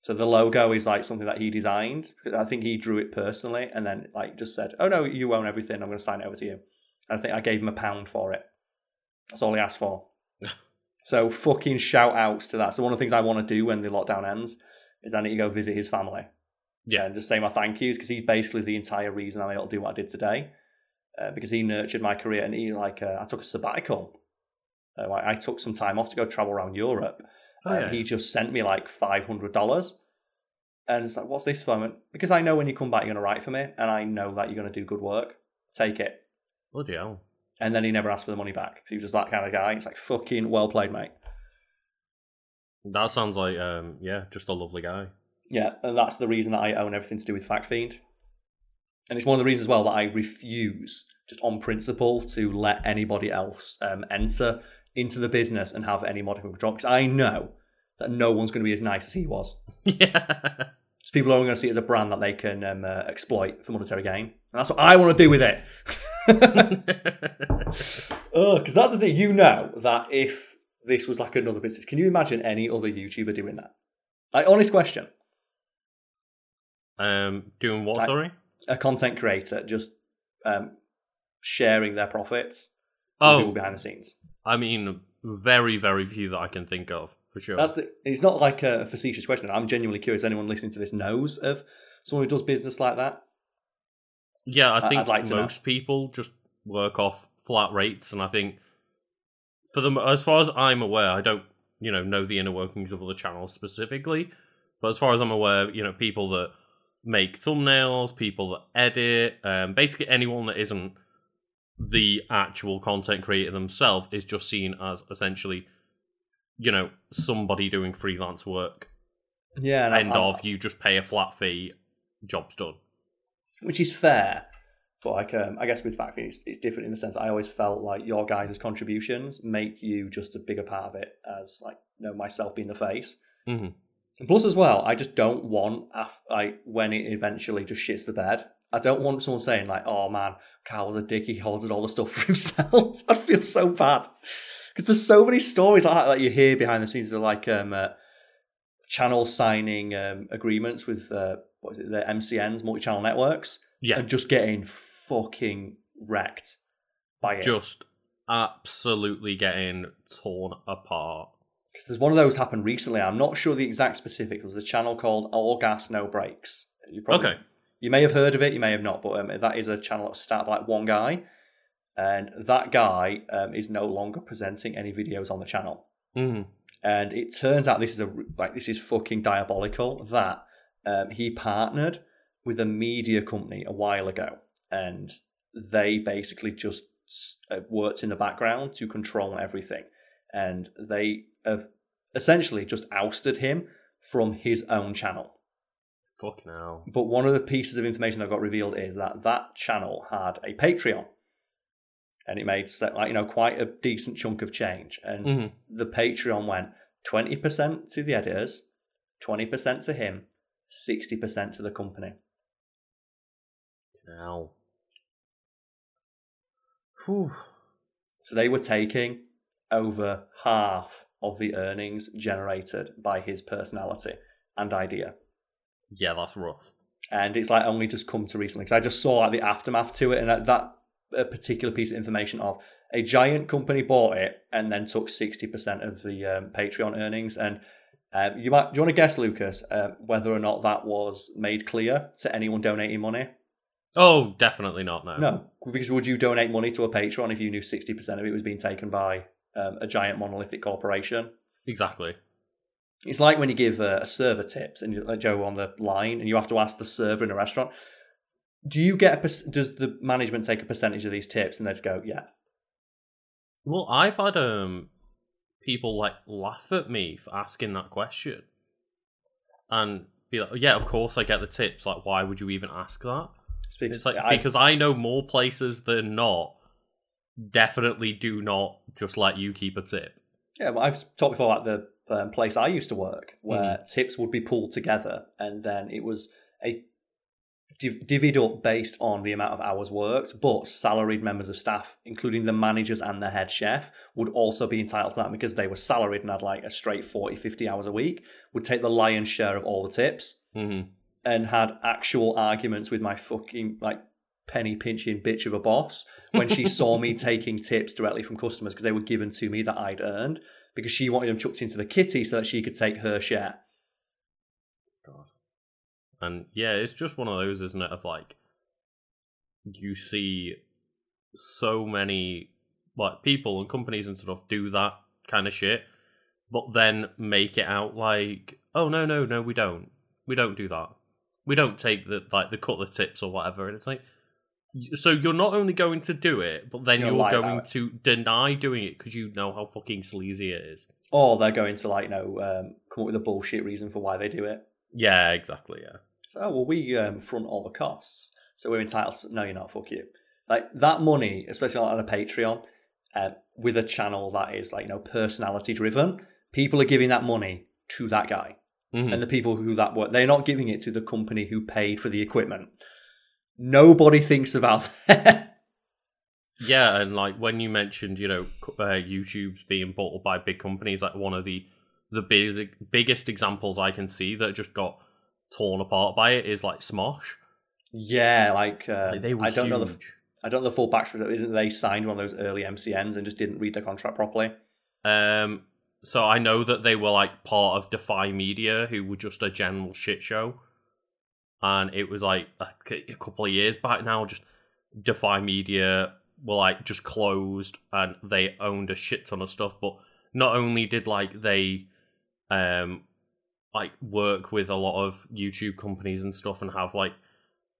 So the logo is like something that he designed. I think he drew it personally, and then like just said, "Oh no, you own everything. I'm going to sign it over to you." And I think I gave him a pound for it. That's all he asked for. [laughs] so fucking shout outs to that. So one of the things I want to do when the lockdown ends is I need to go visit his family Yeah. and just say my thank yous because he's basically the entire reason I'm able to do what I did today. Uh, because he nurtured my career and he like uh, I took a sabbatical. Uh, I, I took some time off to go travel around Europe. Oh, and yeah. he just sent me like five hundred dollars. And it's like, what's this for? I went, because I know when you come back, you're going to write for me, and I know that you're going to do good work. Take it. Bloody hell. And then he never asked for the money back because he was just that kind of guy. It's like fucking well played, mate. That sounds like um yeah, just a lovely guy. Yeah, and that's the reason that I own everything to do with Fact Fiend. And it's one of the reasons as well that I refuse, just on principle, to let anybody else um, enter into the business and have any modicum of control. Because I know that no one's going to be as nice as he was. [laughs] yeah. So people are only going to see it as a brand that they can um, uh, exploit for monetary gain. And that's what I want to do with it. [laughs] Oh, because that's the thing. You know that if this was like another business, can you imagine any other YouTuber doing that? Like, honest question. um doing what, I- sorry? a content creator just um, sharing their profits. Oh, behind the scenes. I mean, very, very few that I can think of for sure. That's the. It's not like a facetious question. I'm genuinely curious. Anyone listening to this knows of someone who does business like that? Yeah, I- think like to know. most people just work off flat rates, and I think for them, as far as I'm aware, I don't, you know, know the inner workings of other channels specifically, but as far as I'm aware, you know, people that make thumbnails, people that edit, um, basically anyone that isn't the actual content creator themselves is just seen as essentially, you know, somebody doing freelance work. Yeah, and I- End I- of, you just pay a flat fee, job's done. which is fair. But like, um, I guess with Fact it's, it's different in the sense I always felt like your guys' contributions make you just a bigger part of it, as like, you know, myself being the face. hmm And plus, as well, I just don't want af- like when it eventually just shits the bed. I don't want someone saying like, "Oh man, Carl was a dick. He hoarded all the stuff for himself." [laughs] I'd feel so bad because there's so many stories like that that you hear behind the scenes. They're like um, uh, channel signing um, agreements with uh, what is it, the MCNs, multi-channel networks, Yeah. and just getting fucking wrecked by it. just absolutely getting torn apart. Because there's one of those happened recently. I'm not sure the exact specific. It was a channel called All Gas No Brakes. You probably, Okay. You may have heard of it. You may have not. But um, that is a channel that was started by like one guy, and that guy um, is no longer presenting any videos on the channel. Mm. And it turns out this is a like this is fucking diabolical. That um, he partnered with a media company a while ago, and they basically just uh, worked in the background to control everything, and they have essentially just ousted him from his own channel. But one of the pieces of information that got revealed is that that channel had a Patreon, and it made like you know quite a decent chunk of change. And Mhm. the Patreon went twenty percent to the editors, twenty percent to him, sixty percent to the company. Hell. Whew. So they were taking over half of the earnings generated by his personality and idea. Yeah, that's rough. and it's like only just come to recently because I just saw like the aftermath to it, and that, uh, particular piece of information of a giant company bought it and then took sixty percent of the um, Patreon earnings. And um, you might do you want to guess, Lucas, uh, whether or not that was made clear to anyone donating money? Oh, definitely not. No. No, because would you donate money to a Patreon if you knew sixty percent of it was being taken by um, a giant monolithic corporation? Exactly. It's like when you give a, a server tips and you let Joe on the line, and you have to ask the server in a restaurant, "Do you get a? perc- Does the management take a percentage of these tips?" And they just go, "Yeah." Well, I've had um people like laugh at me for asking that question, and be like, "Yeah, of course I get the tips. Like, why would you even ask that?" It's because, It's like I- because I know more places than not definitely do not just let you keep a tip. yeah, well, I've talked before about the um, place I used to work, where Mm. tips would be pulled together, and then it was a div- divvied up based on the amount of hours worked. But salaried members of staff, including the managers and the head chef, would also be entitled to that because they were salaried and had like a straight 40, 50 hours a week. Would take the lion's share of all the tips. hmm and had actual arguments with my fucking like penny pinching bitch of a boss when she saw me [laughs] taking tips directly from customers because they were given to me that I'd earned because she wanted them chucked into the kitty so that she could take her share. God. And yeah, it's just one of those, isn't it? Of like, you see so many like people and companies and stuff do that kind of shit, but then make it out like, oh no, no, no, we don't, we don't do that. We don't take the like the cut the tips or whatever. And it's like, so you're not only going to do it, but then You're you're, going to deny doing it because you know how fucking sleazy it is. Or they're going to like you know um, come up with a bullshit reason for why they do it. Yeah, exactly. Yeah. So, oh, well, we um, front all the costs, so we're entitled to. No, you're not. Fuck you. Like that money, especially on a Patreon, uh, with a channel that is like you know personality driven, people are giving that money to that guy, Mhm. and the people who that were they're not giving it to the company who paid for the equipment. Nobody thinks about [laughs] that. Yeah, and like when you mentioned, you know, uh, YouTube's being bought by big companies, like one of the the basic, biggest examples I can see that just got torn apart by it is like Smosh. Yeah, like, uh, Like, I don't know the. I don't know the full backstory. Isn't they signed one of those early MCNs and just didn't read their contract properly? Um, so I know that they were like part of Defy Media, who were just a general shit show, and it was like a, a couple of years back now. Just Defy Media were like just closed, and they owned a shit ton of stuff. But not only did like they, um, like work with a lot of YouTube companies and stuff, and have like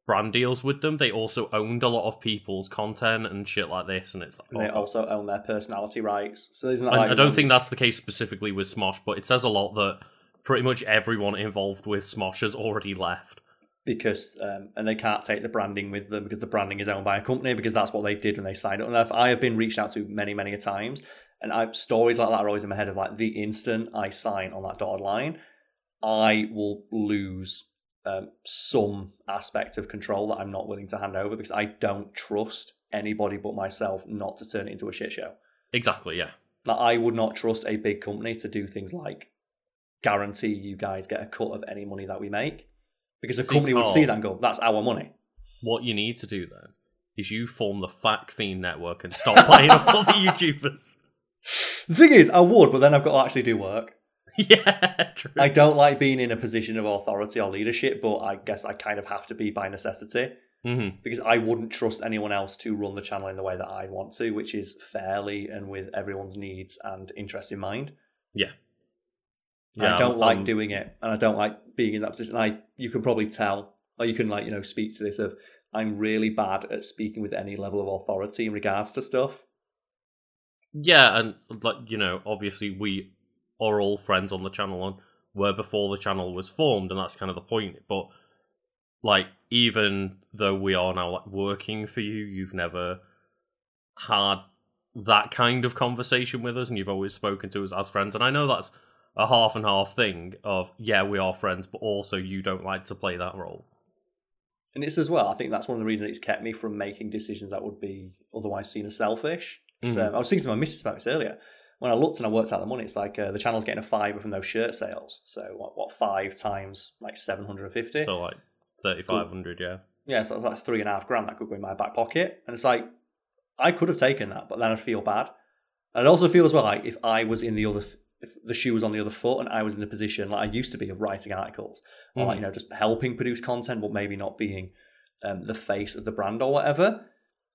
brand deals with them, they also owned a lot of people's content and shit like this. And it's like, And they oh, also own their personality rights. So isn't that I, like I don't think that's the case specifically with Smosh, but it says a lot that pretty much everyone involved with Smosh has already left. Because um, and they can't take the branding with them because the branding is owned by a company because that's what they did when they signed up. And I've, I have been reached out to many many a times, and I stories like that are always in my head of like the instant I sign on that dotted line, I will lose um, some aspect of control that I'm not willing to hand over because I don't trust anybody but myself not to turn it into a shit show. Exactly, yeah. Like, I would not trust a big company to do things like guarantee you guys get a cut of any money that we make because a See, company would Carl- see that and go, "That's our money." What you need to do then is you form the Fact Fiend Network and stop playing up all the YouTubers. [laughs] The thing is, I would, but then I've got to actually do work. [laughs] yeah, true. I don't like being in a position of authority or leadership, but I guess I kind of have to be by necessity hmm because I wouldn't trust anyone else to run the channel in the way that I want to, which is fairly and with everyone's needs and interests in mind. Yeah. And I don't I'm- like I'm- doing it, and I don't like being in that position. I you can probably tell, or you can like you know speak to this of I'm really bad at speaking with any level of authority in regards to stuff. Yeah, and like you know, obviously we are all friends on the channel and were before the channel was formed, and that's kind of the point. But like, even though we are now like working for you, you've never had that kind of conversation with us, and you've always spoken to us as friends. And I know that's a half and half thing of yeah, we are friends, but also you don't like to play that role. And it's as well. I think that's one of the reasons it's kept me from making decisions that would be otherwise seen as selfish. So Mhm. I was thinking to my missus about this earlier. When I looked and I worked out the money, it's like uh, the channel's getting a fiver from those shirt sales. So what? What five times like seven hundred and fifty? So like thirty five hundred, yeah. yeah, so that's three and a half grand that could go in my back pocket. And it's like, I could have taken that, but then I'd feel bad. And it also feel as well like if I was in the other, if the shoe was on the other foot and I was in the position like I used to be of writing articles or like, you know, just helping produce content, but maybe not being um, the face of the brand or whatever,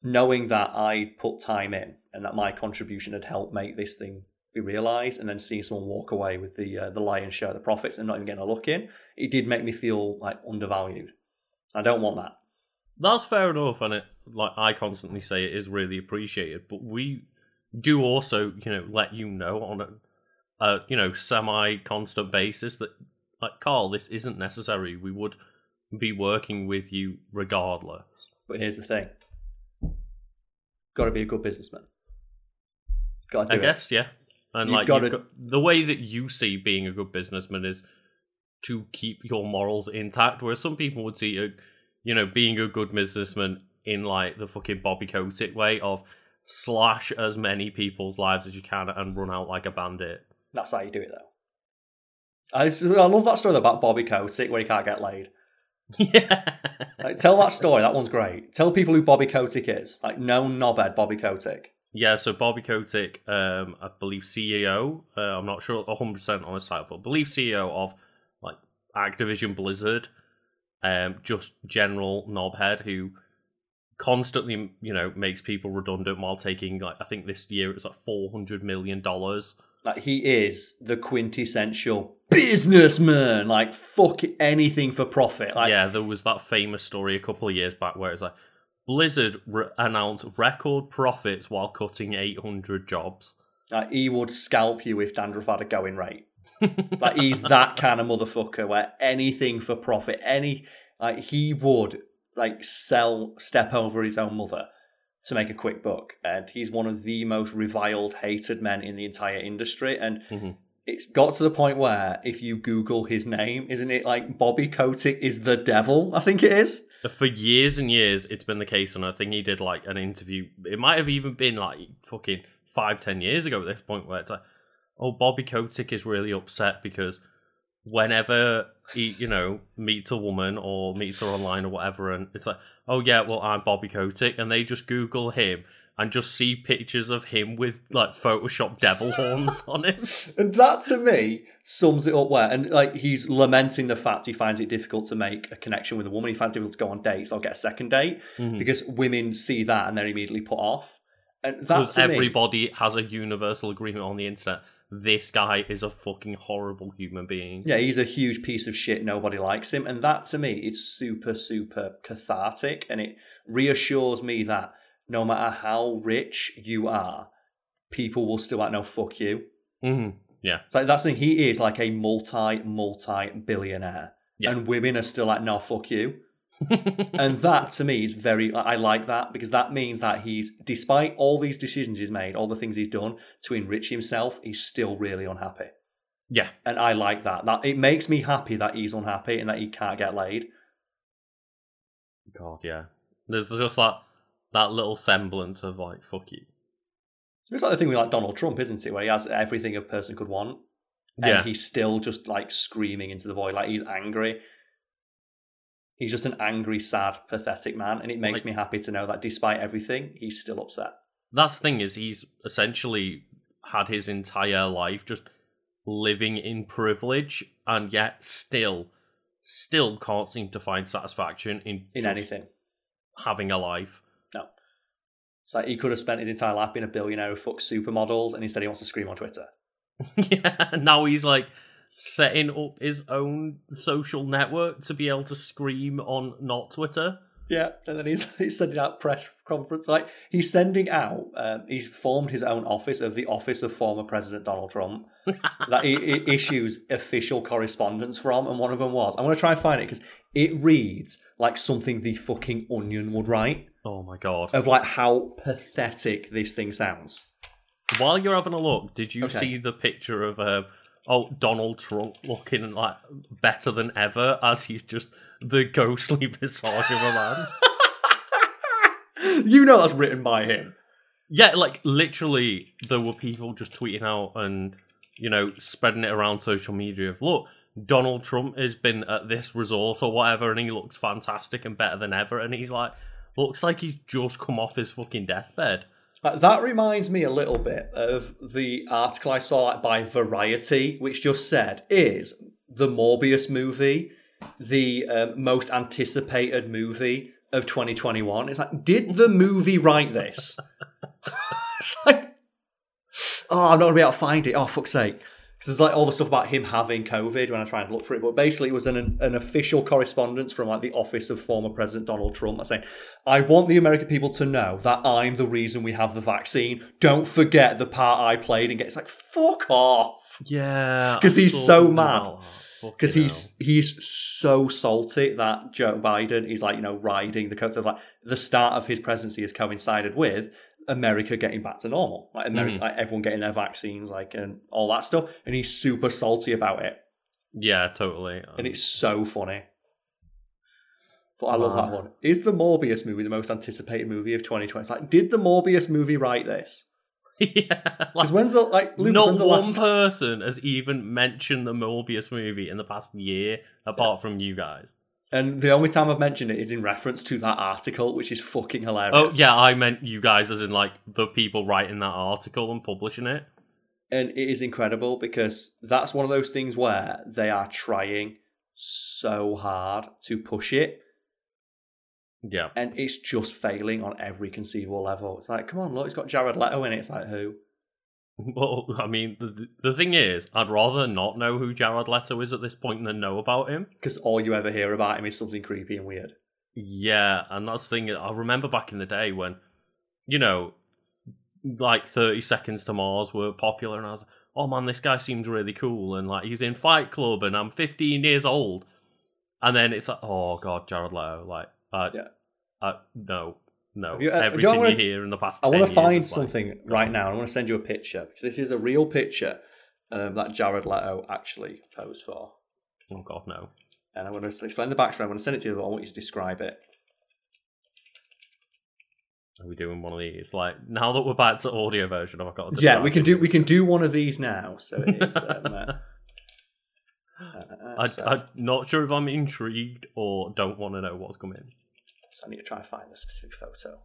knowing that I put time in and that my contribution had helped make this thing be realized and then seeing someone walk away with the uh, the lion's share of the profits and not even getting a look in, it did make me feel like undervalued. I don't want that. That's fair enough, and it like I constantly say it is really appreciated. But we do also, you know, let you know on a, you know semi constant basis that like Carl, this isn't necessary. We would be working with you regardless. But here's the thing: got to be a good businessman. Got to I do guess, yeah. And You've like gotta- got, the way that you see being a good businessman is to keep your morals intact. Whereas some people would see, a, you know, being a good businessman in like the fucking Bobby Kotick way of slash as many people's lives as you can and run out like a bandit. That's how you do it, though. I, I love that story about Bobby Kotick where he can't get laid. yeah. Like, tell that story. That one's great. Tell people who Bobby Kotick is. Like, no knobhead Bobby Kotick. Yeah, so Bobby Kotick, um, I believe CEO. Uh, I'm not sure 100 percent on his title, but I believe CEO of like Activision Blizzard. Um, just general knobhead who constantly, you know, makes people redundant while taking like I think this year it was like 400 million dollars. Like, he is the quintessential businessman. Like, fuck anything for profit. Like, yeah, there was that famous story a couple of years back where it's like Blizzard re- announced record profits while cutting 800 jobs. like, he would scalp you if dandruff had a going rate. [laughs] Like he's that kind of motherfucker where anything for profit, any like he would like sell step over his own mother to make a quick buck. And he's one of the most reviled, hated men in the entire industry. And Mhm. it's got to the point where if you Google his name, isn't it like Bobby Kotick is the devil? I think it is. for years and years it's been the case and i think he did like an interview it might have even been like fucking five ten years ago at this point where it's like oh bobby kotick is really upset because whenever he, you know, meets a woman or meets her online or whatever, and it's like, oh yeah, well I'm Bobby Kotick, and they just Google him and just see pictures of him with like Photoshop devil horns on him. [laughs] And that to me sums it up where and like he's lamenting the fact he finds it difficult to make a connection with a woman. He finds it difficult to go on dates or get a second date Mhm. because women see that and they're immediately put off. And that Because to me, everybody has a universal agreement on the internet. This guy is a fucking horrible human being. yeah, he's a huge piece of shit. Nobody likes him, and that to me is super, super cathartic, and it reassures me that no matter how rich you are, people will still like no fuck you. hmm It's like that's the thing. He is like a multi, multi billionaire, Yeah. and women are still like no fuck you. And that to me is very I like that because that means that he's despite all these decisions he's made, all the things he's done to enrich himself, he's still really unhappy. yeah. And I like that. That it makes me happy that he's unhappy and that he can't get laid. God, yeah. There's just that that little semblance of like, fuck you. It's like the thing with like Donald Trump, isn't it? Where he has everything a person could want. And Yeah. he's still just like screaming into the void, like he's angry. He's just an angry, sad, pathetic man, and it makes Like- me happy to know that despite everything, he's still upset. That's the thing is he's essentially had his entire life just living in privilege and yet still still can't seem to find satisfaction in In anything. having a life. No. It's like he could have spent his entire life being a billionaire who fucks supermodels, and instead he wants to scream on Twitter. [laughs] yeah, now he's like setting up his own social network to be able to scream on not Twitter. Yeah, and then he's [laughs] he's sending out press conference. Like he's sending out, um, he's formed his own office of the office of former President Donald Trump [laughs] that he, he issues official correspondence from, and one of them was I'm going to try and find it because it reads like something the fucking Onion would write Oh my god. of like how pathetic this thing sounds. While you're having a look, did you Okay. see the picture of uh, oh Donald Trump looking like better than ever as he's just the ghostly [laughs] visage of a man? You know that's written by him. yeah, like literally, there were people just tweeting out and you know spreading it around social media of look. Donald Trump has been at this resort or whatever, and he looks fantastic and better than ever. And he's like, looks like he's just come off his fucking deathbed. Uh, that reminds me a little bit of the article I saw by Variety, which just said is the Morbius movie the um, most anticipated movie of 2021. It's like, did the movie write this? [laughs] it's like, oh, I'm not gonna be able to find it. Oh, fuck's sake. Because there's like all the stuff about him having COVID when I try and look for it. But basically, it was an, an official correspondence from like the office of former President Donald Trump saying, I want the American people to know that I'm the reason we have the vaccine. Don't forget the part I played and get. It's like, fuck off. Yeah, because he's so mad. Because he's he's so salty that Joe Biden is like you know riding the coattails. Like the start of his presidency has coincided with America getting back to normal, like America, Mhm. like everyone getting their vaccines, like and all that stuff, and he's super salty about it, yeah, totally. and it's so funny. But I love that one. Is the Morbius movie the most anticipated movie of 2020? It's like, did the Morbius movie write this? [laughs] yeah, Because like, when's the like Lucas, not the one last person has even mentioned the Morbius movie in the past year, apart from you guys. And the only time I've mentioned it is in reference to that article, which is fucking hilarious. Oh yeah, I meant you guys as in like the people writing that article and publishing it. and it is incredible because that's one of those things where they are trying so hard to push it. Yeah, and it's just failing on every conceivable level. It's like come on look it's got jared leto in it. It's like who well, I mean, the, the thing is, I'd rather not know who Jared Leto is at this point than know about him. because all you ever hear about him is something creepy and weird Yeah, and that's the thing. I remember back in the day when, you know, like Thirty Seconds to Mars were popular, and I was, like, oh man, this guy seems really cool, and like he's in Fight Club, and I'm 15 years old, and then it's like, oh god, Jared Leto, like, uh, Yeah. uh, no, no, Have you- uh, you everything you wanna- hear in the past. i want to find is like, something right now i want to send you a picture because this is a real picture um, that jared leto actually posed for Oh god, no. and I want to explain the backstory I want to send it to you but i want you to describe it Are we doing one of these? Like now that we're back to audio version, have I got? to yeah we can do we can do one of these now so it is um, [laughs] uh, uh, Uh, I, so, I'm not sure if I'm intrigued or don't want to know what's coming. So I need to try and find the specific photo.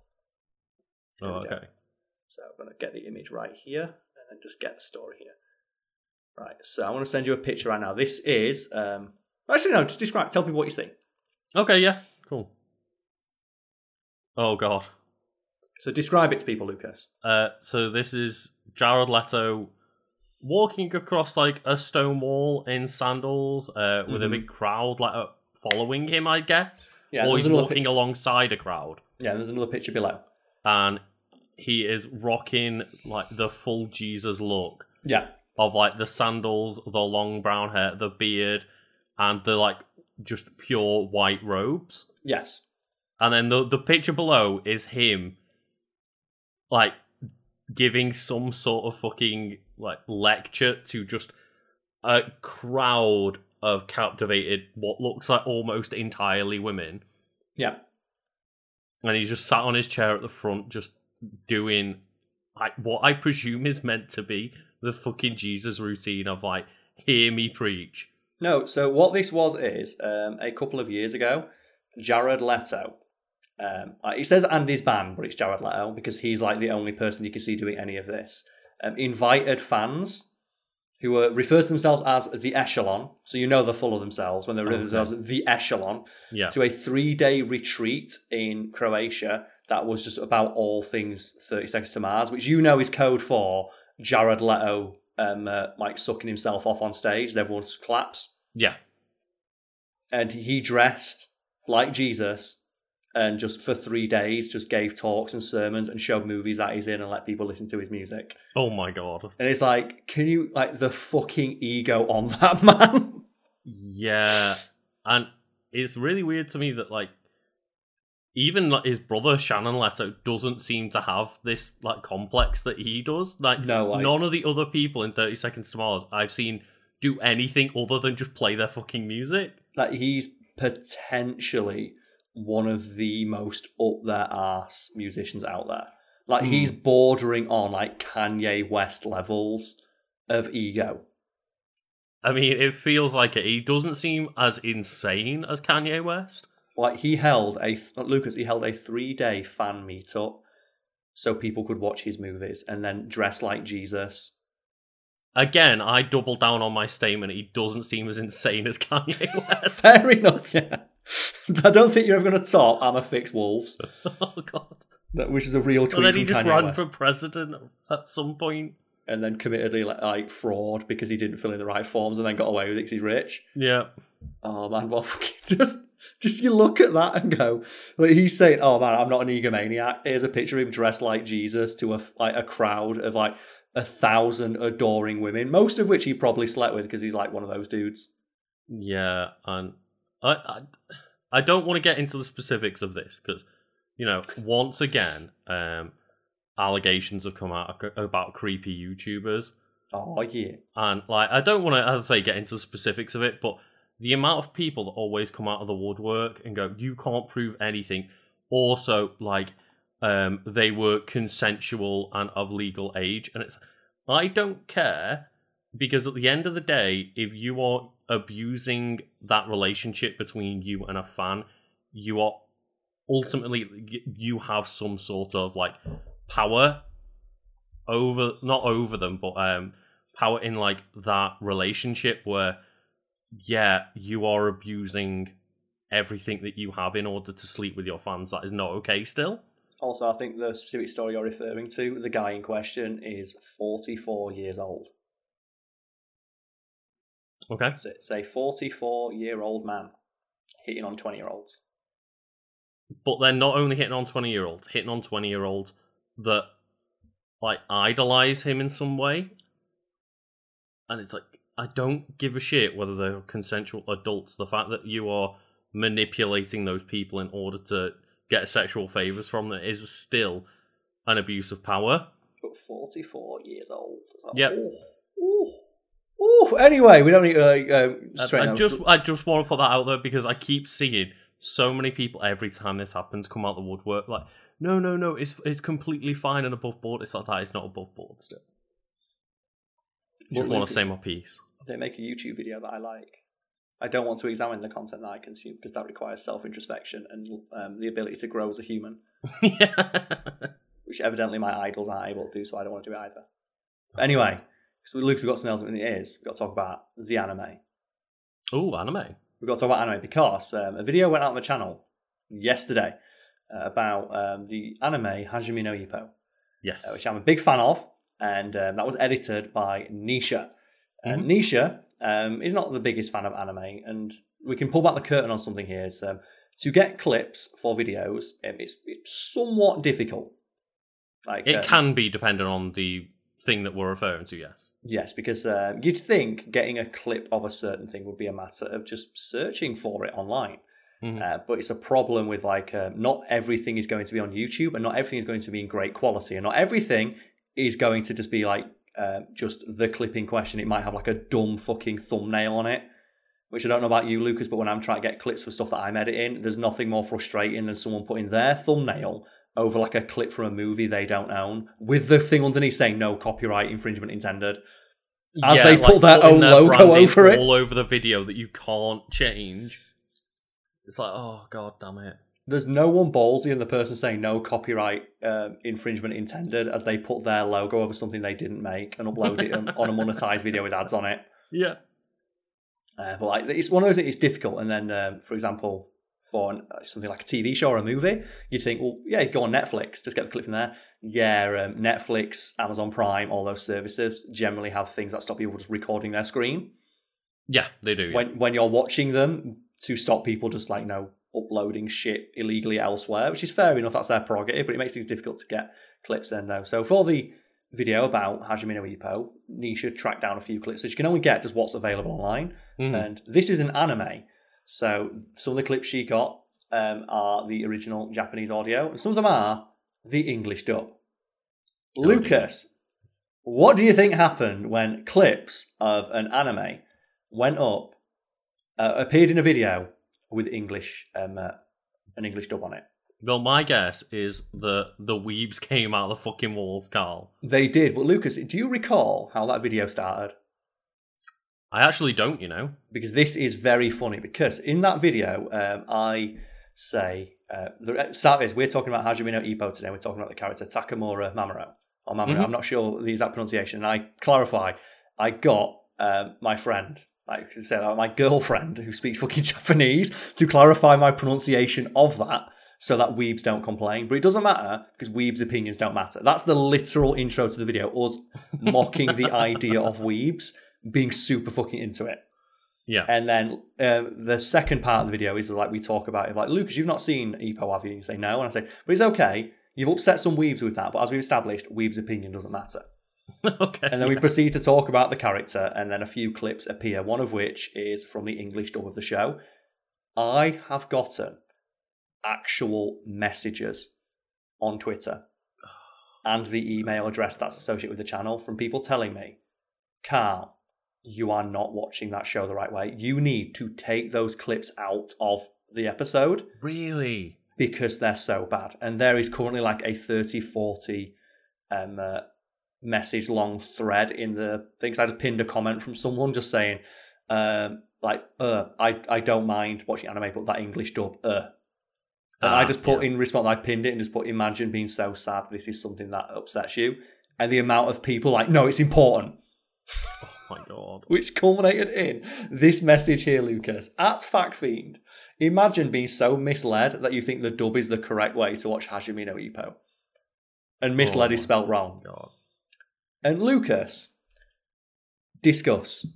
Oh, There we go. okay. So I'm going to get the image right here and then just get the story here. Right, so I'm going to send you a picture right now. This is, um, actually, no, just describe, tell me what you see. Okay, yeah, cool. Oh god. So describe it to people, Lucas. Uh, so this is Jared Leto walking across like a stone wall in sandals, uh, with a Mhm. big crowd like uh, following him, I guess. Yeah, or he's walking picture. alongside a crowd, Yeah, there's another picture below. and he is rocking like the full Jesus look Yeah, of like the sandals, the long brown hair, the beard, and the like just pure white robes. yes. And then the the picture below is him like giving some sort of fucking like lecture to just a crowd of captivated what looks like almost entirely women. Yeah. And he's just sat on his chair at the front just doing like what I presume is meant to be the fucking Jesus routine of like hear me preach. No, so what this was is um, a couple of years ago, Jared Leto. Um, he says Andy's band, but it's Jared Leto because he's like the only person you can see doing any of this. Um, invited fans who were refer to themselves as the Echelon, so you know they're full of themselves when they refer to Okay. themselves as the Echelon, Yeah. to a three day retreat in Croatia that was just about all things 30 Seconds to Mars, which you know is code for Jared Leto um, uh, like sucking himself off on stage. as Everyone claps Yeah. and he dressed like Jesus and just for three days just gave talks and sermons and showed movies that he's in and let people listen to his music. Oh my god. And it's like, can you like the fucking ego on [laughs] that man? Yeah, and it's really weird to me that like even like his brother Shannon Leto doesn't seem to have this like complex that he does. Like No, I- none of the other people in Thirty Seconds to Mars I've seen do anything other than just play their fucking music. Like he's potentially one of the most up their ass musicians out there. Like hmm. he's bordering on like Kanye West levels of ego. I mean, it feels like it. He doesn't seem as insane as Kanye West. Like he held a Lucas, he held a three day fan meetup so people could watch his movies and then dress like Jesus. Again, I double down on my statement. He doesn't seem as insane as Kanye [laughs] West. Fair enough, yeah. [laughs] I don't think you're ever going to top I'm a fix Wolves, [laughs] oh god! that- which is a real tweet And then he just Kanye ran West. for president at some point. and then committed like, like fraud because he didn't fill in the right forms and then got away with it because he's rich. Yeah. Oh man, well, fucking [laughs] just just you look at that and go, like he's saying, "Oh man, I'm not an egomaniac." Here's a picture of him dressed like Jesus to a like a crowd of like a thousand adoring women, most of which he probably slept with because he's like one of those dudes. Yeah, and I, I, I don't want to get into the specifics of this because, you know, once again, um, allegations have come out about creepy YouTubers, Oh yeah, and like I don't want to, as I say, get into the specifics of it, but the amount of people that always come out of the woodwork and go, "You can't prove anything." Also, like, um, they were consensual and of legal age, and it's I don't care because at the end of the day, if you are abusing that relationship between you and a fan, you are ultimately you have some sort of like power over not over them, but um power in like that relationship where yeah, you are abusing everything that you have in order to sleep with your fans. That is not okay still. Also, I think the specific story you're referring to, the guy in question is 44 years old. Okay. So it's a 44 year old man hitting on 20 year olds. But they're not only hitting on 20 year olds, hitting on 20 year olds that like idolize him in some way. And it's like, I don't give a shit whether they're consensual adults. The fact that you are manipulating those people in order to get sexual favors from them is still an abuse of power. But 44 years old. Like, Yep. Anyway, we don't need to uh, um, I, I just, I just want to put that out there because I keep seeing so many people every time this happens come out the woodwork like, no, no, no, it's it's completely fine and above board. It's like that. It's not above board still. Just want to say my piece. They make a YouTube video that I like. I don't want to examine the content that I consume because that requires self introspection and um, the ability to grow as a human, [laughs] yeah. which evidently my idols aren't able to do, so I don't want to do either. But anyway, so Luke, we've got something else in the ears. We've got to talk about the anime. Oh, anime. We've got to talk about anime because um, a video went out on the channel yesterday uh, about um, the anime Hajime no Ippo, Yes. uh, which I'm a big fan of, and um, that was edited by Nisha. And Mhm. Nisha um, is not the biggest fan of anime, and we can pull back the curtain on something here. It's, um, to get clips for videos, um, it's, it's somewhat difficult. Like it um, can be dependent on the thing that we're referring to, yes. Yes, because uh, you'd think getting a clip of a certain thing would be a matter of just searching for it online. Mhm. Uh, but it's a problem with like uh, not everything is going to be on YouTube, and not everything is going to be in great quality, and not everything is going to just be like uh, just the clip in question. It might have like a dumb fucking thumbnail on it, which I don't know about you, Lucas. But when I'm trying to get clips for stuff that I'm editing, there's nothing more frustrating than someone putting their thumbnail over like a clip from a movie they don't own with the thing underneath saying no copyright infringement intended. As they put their own logo over it. all over the video that you can't change. It's like, oh god damn it. There's no one ballsy in the person saying no copyright um, infringement intended as they put their logo over something they didn't make and upload it on, on a monetized video with ads on it. [laughs] Yeah. Uh, but like it's one of those things. It's difficult. And then, um, for example, for an, uh, something like a TV show or a movie, you'd think, well, yeah, go on Netflix, just get the clip from there. Yeah, um, Netflix, Amazon Prime, all those services generally have things that stop people just recording their screen Yeah, they do. yeah. when when you're watching them to stop people just like you know uploading shit illegally elsewhere, which is fair enough. That's their prerogative, but it makes things difficult to get clips in though. So for the video about Hajime no Ippo, Nisha tracked down a few clips, so you can only get just what's available online. Mhm. And this is an anime, so some of the clips she got um, are the original Japanese audio, and some of them are the English dub. Oh, dear. Lucas, what do you think happened when clips of an anime went up, uh, appeared in a video with English, um, uh, an English dub on it? Well, my guess is that the weebs [laughs] came out of the fucking walls, Carl. They did, but Lucas, do you recall how that video started? I actually don't, you know. because this is very funny. Because in that video, um, I say uh, the start is we're talking about Hajime no Ippo today. We're talking about the character Takamura Mamoru or Mamoru. Mhm. I'm not sure the exact pronunciation. And I clarify, I got um, my friend, like I said, uh, my girlfriend who speaks fucking [laughs] Japanese, to clarify my pronunciation of that. So that weebs don't complain, but it doesn't matter because weebs' opinions don't matter. That's the literal intro to the video. Us mocking the idea of weebs, being super fucking into it. Yeah. And then um, the second part of the video is like we talk about it, like Lucas, you've not seen Ippo, have you? And you say no, and I say, but it's okay. You've upset some weebs with that, but as we've established, weebs' opinion doesn't matter. [laughs] okay. And then we proceed to talk about the character, and then a few clips appear. One of which is from the English dub of the show. I have gotten actual messages on Twitter and the email address that's associated with the channel from people telling me, Carl, you are not watching that show the right way. You need to take those clips out of the episode really? because they're so bad. And there is currently like a 30, 40 um, uh, message long thread in the things. I just pinned a comment from someone just saying, um, like, uh, I, I don't mind watching anime, but that English dub, uh. And I Ah, just put yeah. in response, I pinned it and just put, imagine being so sad this is something that upsets you. And the amount of people like, no, it's important [laughs] my god. which culminated in this message here, Lucas. At Fact Fiend, imagine being so misled that you think the dub is the correct way to watch Hajime no Ippo. And misled Oh is spelt wrong. God. And Lucas, discuss.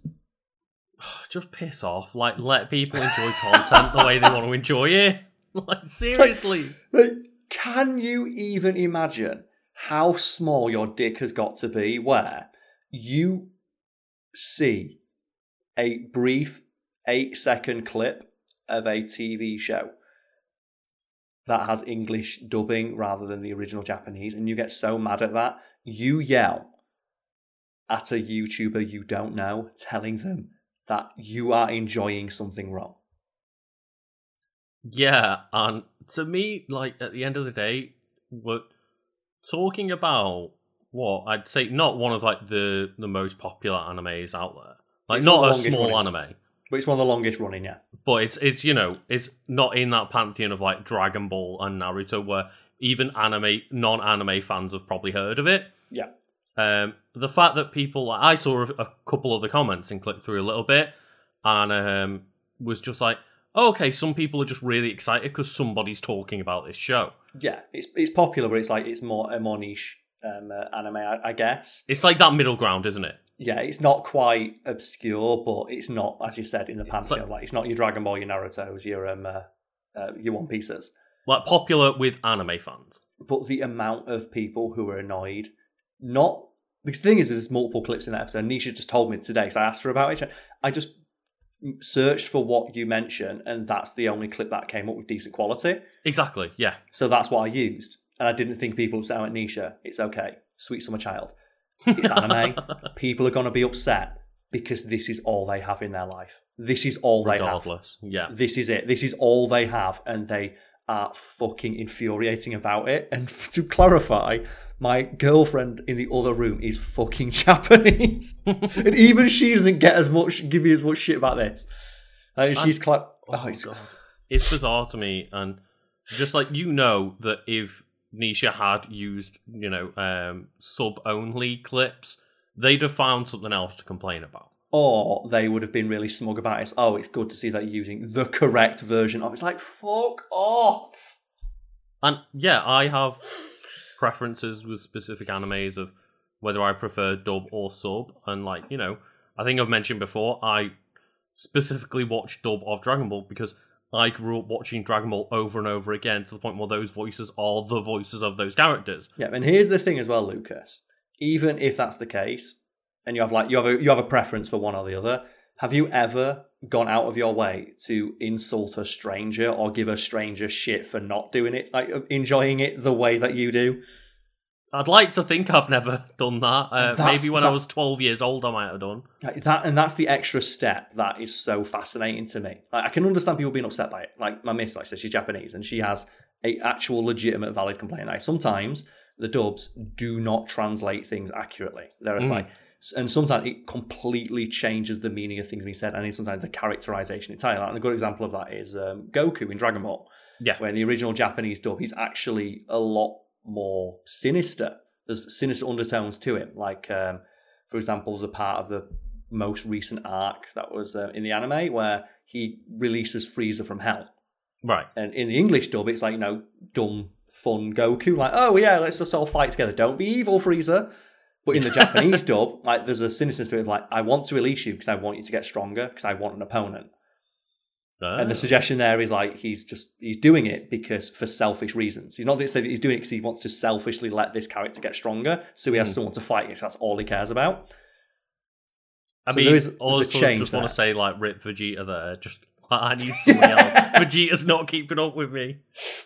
[sighs] Just piss off. Like, let people enjoy content the way they want to enjoy it. [laughs] Like, seriously. Like, can you even imagine how small your dick has got to be where you see a brief eight second clip of a TV show that has English dubbing rather than the original Japanese, and you get so mad at that, you yell at a YouTuber you don't know, telling them that you are enjoying something wrong. Yeah, and to me, like at the end of the day, we're talking about what I'd say not one of like the the most popular animes out there. Like It's not a small running. anime. But it's one of the longest running, yeah. but it's it's you know it's not in that pantheon of like Dragon Ball and Naruto where even anime non-anime fans have probably heard of it. Yeah. Um, the fact that people I saw a, a couple of the comments and clicked through a little bit and um, was just like, oh, okay, some people are just really excited because somebody's talking about this show. Yeah, it's it's popular, but it's like it's more a more niche um, uh, anime, I, I guess. It's like that middle ground, isn't it? Yeah, it's not quite obscure, but it's not, as you said, in the pantheon. like- Like, it's not your Dragon Ball, your Naruto's, your um, uh, uh, your One Pieces. Like popular with anime fans. But the amount of people who are annoyed, not because the thing is, there's multiple clips in that episode. Nisha just told me today because I asked her about it. I just searched for what you mentioned, and that's the only clip that came up with decent quality. Exactly. Yeah. So that's what I used. And I didn't think people would say, oh, Nisha, it's okay. Sweet summer child. It's anime. [laughs] people are going to be upset because this is all they have in their life. This is all they have. Yeah. This is it. This is all they have. And they are fucking infuriating about it. And [laughs] to clarify, my girlfriend in the other room is fucking [laughs] Japanese. and even she doesn't get as much, give you as much shit about this. And she's cla- oh, oh it's, God. It's bizarre to me, and just like you know that if Nisha had used, you know, um, sub only clips, they'd have found something else to complain about. or they would have been really smug about it. Oh, it's good to see that you're using the correct version of. It's like fuck off. And yeah, I have preferences with specific animes of whether I prefer dub or sub, and like you know, I think I've mentioned before, I specifically watch dub of Dragon Ball because I grew up watching Dragon Ball over and over again to the point where those voices are the voices of those characters. Yeah, and here's the thing as well, Lucas. Even if that's the case, and you have like you have a you have a preference for one or the other, have you ever gone out of your way to insult a stranger or give a stranger shit for not doing it, like enjoying it the way that you do? I'd like to think I've never done that. Uh, maybe when I was 12 years old, I might have done. That, and that's the extra step that is so fascinating to me. Like, I can understand people being upset by it. Like my miss, like I said, she's Japanese and she has a actual legitimate valid complaint. Like sometimes the dubs do not translate things accurately. There it's Mm. like, and sometimes it completely changes the meaning of things being said, and sometimes the characterization entirely. And a good example of that is um, Goku in Dragon Ball Yeah. where in the original Japanese dub, he's actually a lot more sinister. There's sinister undertones to him. Like, um, for example, there's a part of the most recent arc that was uh, in the anime where he releases Frieza from hell. Right. And in the English dub, it's like, you know, dumb, fun Goku. Like, oh, yeah, let's just all fight together. Don't be evil, Frieza. But in the [laughs] Japanese dub, like, there's a sinister to it. Like, I want to release you because I want you to get stronger because I want an opponent. And the suggestion there is like he's just he's doing it because for selfish reasons. He's not saying that he's doing it because he wants to selfishly let this character get stronger, so he has Hmm. someone to fight. Because that's all he cares about. I so mean, there is- also just want to say, like, rip Vegeta there. Just, [laughs] I need somebody else. [laughs] Vegeta's not keeping up with me.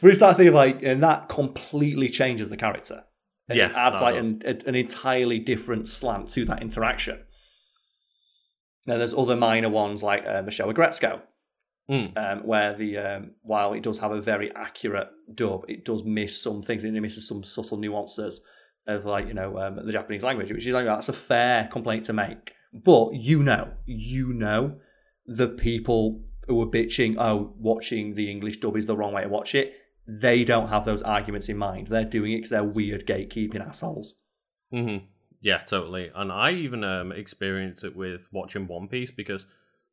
But it's that thing like, and that completely changes the character. And Yeah, it adds like an, an entirely different slant to that interaction. Now there's other minor ones like uh, the show with Gretzko, Mm. um, where the um, while it does have a very accurate dub, it does miss some things and it misses some subtle nuances of like you know um, the Japanese language, which is like that's a fair complaint to make. But you know, you know, the people who are bitching, oh, watching the English dub is the wrong way to watch it. They don't have those arguments in mind. They're doing it because they're weird gatekeeping assholes. hmm Yeah, totally. And I even um, experience it with watching One Piece because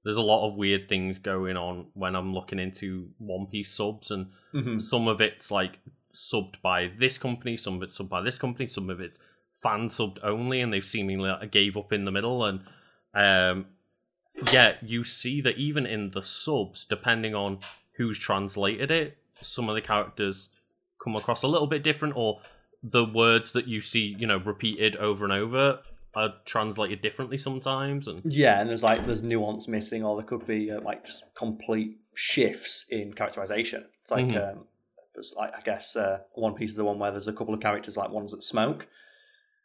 there's a lot of weird things going on when I'm looking into One Piece subs, and Mm-hmm. some of it's like subbed by this company, some of it's subbed by this company, some of it's fan subbed only, and they've seemingly like, gave up in the middle. And um, yeah, you see that even in the subs, depending on who's translated it, some of the characters come across a little bit different, or the words that you see, you know, repeated over and over are translated differently sometimes. And Yeah, and there's like there's nuance missing, or there could be uh, like just complete shifts in characterization. It's like Mhm. um, it's like I guess uh, One Piece is the one where there's a couple of characters like ones that smoke,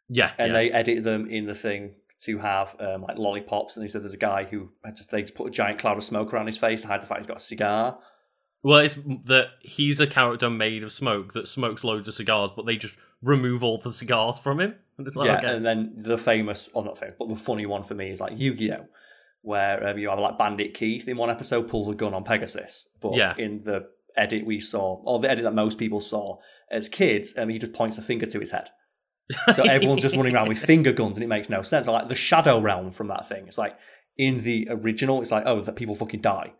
yeah, and yeah. they edit them in the thing to have um, like lollipops. And they said there's a guy who had just they just put a giant cloud of smoke around his face to hide the fact he's got a cigar. Well, it's that he's a character made of smoke that smokes loads of cigars, but they just remove all the cigars from him. And it's like, yeah, okay. and then the famous, or not famous, but the funny one for me is like Yu-Gi-Oh, where um, you have like Bandit Keith in one episode pulls a gun on Pegasus, but Yeah. in the edit we saw, or the edit that most people saw as kids, um, he just points a finger to his head. So [laughs] everyone's just running around with finger guns, and it makes no sense. Like the Shadow Realm from that thing, it's like in the original, it's like oh, that people fucking die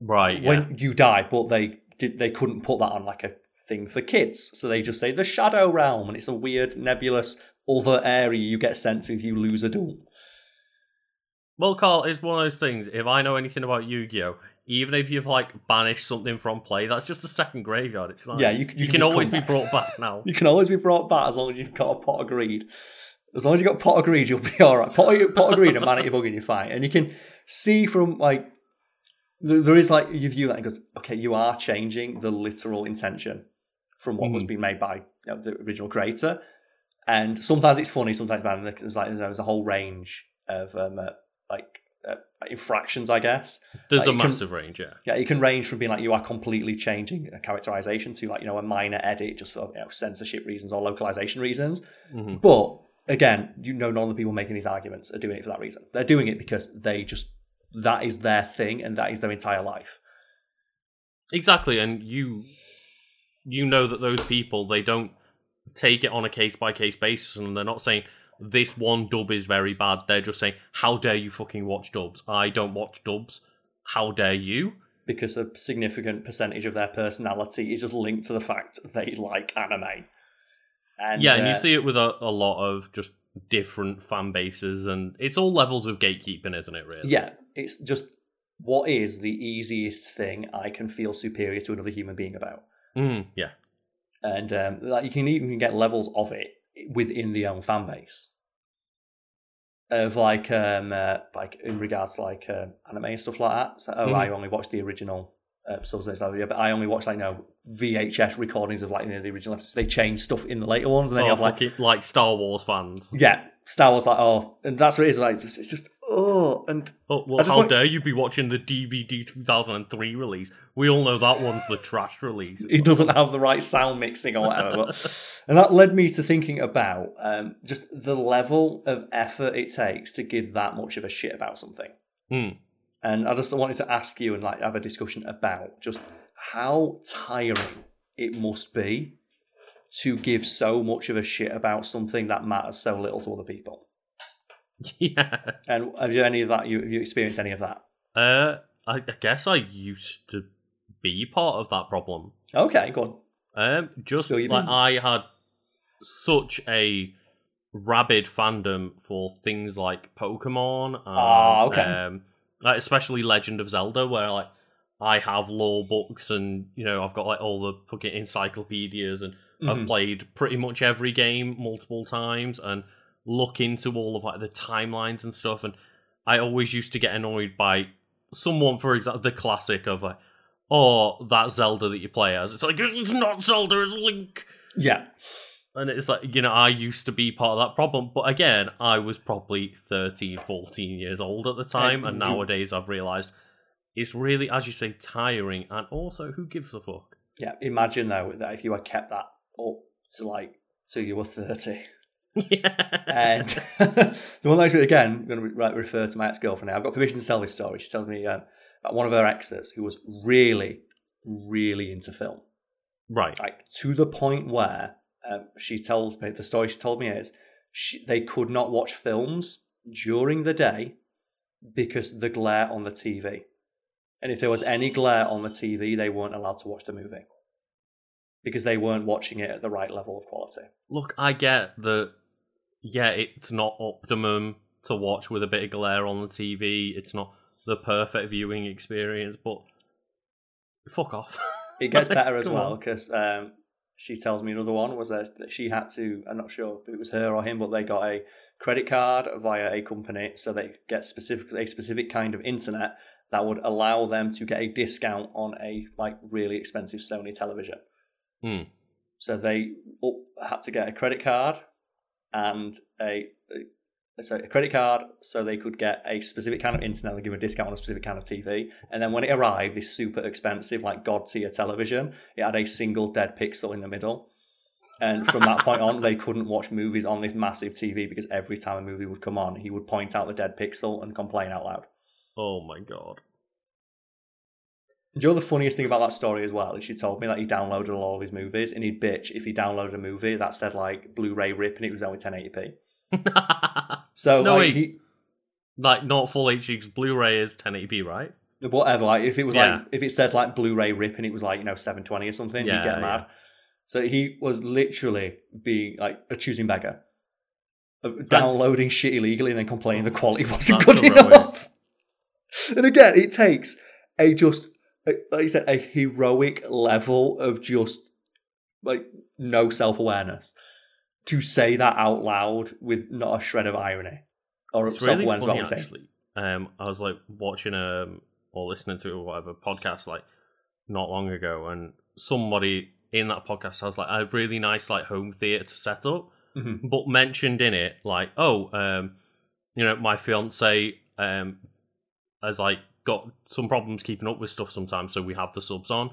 right. Yeah. when you die, but they did they couldn't put that on like a thing for kids, so they just say the Shadow Realm, and it's a weird nebulous other area you get sent to if you lose a duel. Well, Carl, it's one of those things. If I know anything about Yu-Gi-Oh, even if you've like banished something from play, that's just a second graveyard. It's fine. Yeah, you, you, you, can, can always be brought back [laughs] now. You can always be brought back as long as you've got a pot of greed. As long as you've got pot of greed, you'll be [laughs] all right. Pot of, pot of greed and man at your bug and you're fine. And you can see from like th- there is like you view that and goes, okay, you are changing the literal intention from what was Mhm. being made by you know, the original creator. And sometimes it's funny, sometimes bad. There's like there's a whole range of um, uh, like uh, infractions, I guess. There's Like, a you can- massive range, yeah. Yeah, it can range from being like you are completely changing a characterization to like you know a minor edit just for you know, censorship reasons or localization reasons. hmm But again, you know, none of the people making these arguments are doing it for that reason. They're doing it because they just that is their thing and that is their entire life. Exactly, and you you know that those people they don't take it on a case by case basis, and they're not saying this one dub is very bad. They're just saying, "How dare you fucking watch dubs? I don't watch dubs. How dare you?" Because a significant percentage of their personality is just linked to the fact they like anime. And yeah, and you uh, see it with a, a lot of just different fan bases, and it's all levels of gatekeeping, isn't it? Really? Yeah, it's just what is the easiest thing I can feel superior to another human being about. Mm, yeah. and um, like you can even get levels of it within the own fan base of like um uh, like in regards to like uh, anime and stuff like that. So oh, Mhm. I only watched the original uh, yeah, but I only watched like you know VHS recordings of like you know, the original episodes. They change stuff in the later ones, and then Oh, you have like like Star Wars fans. yeah, Star Wars like oh, and that's what it is like. Just, it's just oh, and Oh, well, how want- dare you be watching the DVD 2003 release? We all know that one's the trash release. It doesn't have the right sound mixing or whatever. But, [laughs] and that led me to thinking about um, just the level of effort it takes to give that much of a shit about something. Hmm. And I just wanted to ask you and like have a discussion about just how tiring it must be to give so much of a shit about something that matters so little to other people. [laughs] yeah. And have you any of that? You have you experienced any of that? Uh, I, I guess I used to be part of that problem. Okay, go on. Um, just like beans. I had such a rabid fandom for things like Pokemon. And, Ah, okay. Um, like especially Legend of Zelda, where like I have lore books and you know I've got like all the fucking encyclopedias and I've Mhm. played pretty much every game multiple times and look into all of like the timelines and stuff and I always used to get annoyed by someone for example the classic of like oh that Zelda that you play as it's like it's not Zelda it's Link Yeah, and it's like you know I used to be part of that problem but again I was probably 13 14 years old at the time and nowadays I've realized it's really as you say tiring and also who gives a fuck yeah. Imagine though that if you had kept that up to like till you were thirty. yeah And [laughs] the one that actually, again, I'm going to re- refer to my ex girlfriend now. I've got permission to tell this story. She tells me um, about one of her exes who was really, really into film. right Like, to the point where um, she tells me, the story she told me is she, they could not watch films during the day because the glare on the TV. And if there was any glare on the TV, they weren't allowed to watch the movie because they weren't watching it at the right level of quality. Look, I get that. Yeah, it's not optimum to watch with a bit of glare on the TV. It's not the perfect viewing experience, but fuck off. It gets [laughs] better as Come well because um, she tells me another one was that she had to. I'm not sure if it was her or him, but they got a credit card via a company, so they could get specific a specific kind of internet that would allow them to get a discount on a like really expensive Sony television. Hmm. So they had to get a credit card and a, sorry, a credit card so they could get a specific kind of internet and give a discount on a specific kind of TV. And then when it arrived, this super expensive, like god tier television, it had a single dead pixel in the middle. And from that point on, they couldn't watch movies on this massive TV because every time a movie would come on, he would point out the dead pixel and complain out loud. Oh my god. Do you know the funniest thing about that story as well? Is she told me that he downloaded all of his movies and he'd bitch if he downloaded a movie that said like Blu-ray rip and it was only 1080p. [laughs] So No, like, wait. he, like not full HD Blu-ray is 1080p, right? whatever, like if it was Yeah. like if it said like Blu-ray rip and it was like you know 720 or something, Yeah, he'd get mad. yeah. So he was literally being like a choosing beggar, of downloading shit illegally and then complaining the quality [laughs] wasn't good enough. And again, it takes a just like you said a heroic level of just like no self awareness to say that out loud with not a shred of irony or It's self awareness about funny what I'm saying. actually. Um, I was like watching um or listening to whatever podcast like not long ago, and somebody in that podcast has like a really nice like home theater set up, Mhm. but mentioned in it like, oh, um, you know, my fiance um has like got some problems keeping up with stuff sometimes, so we have the subs on.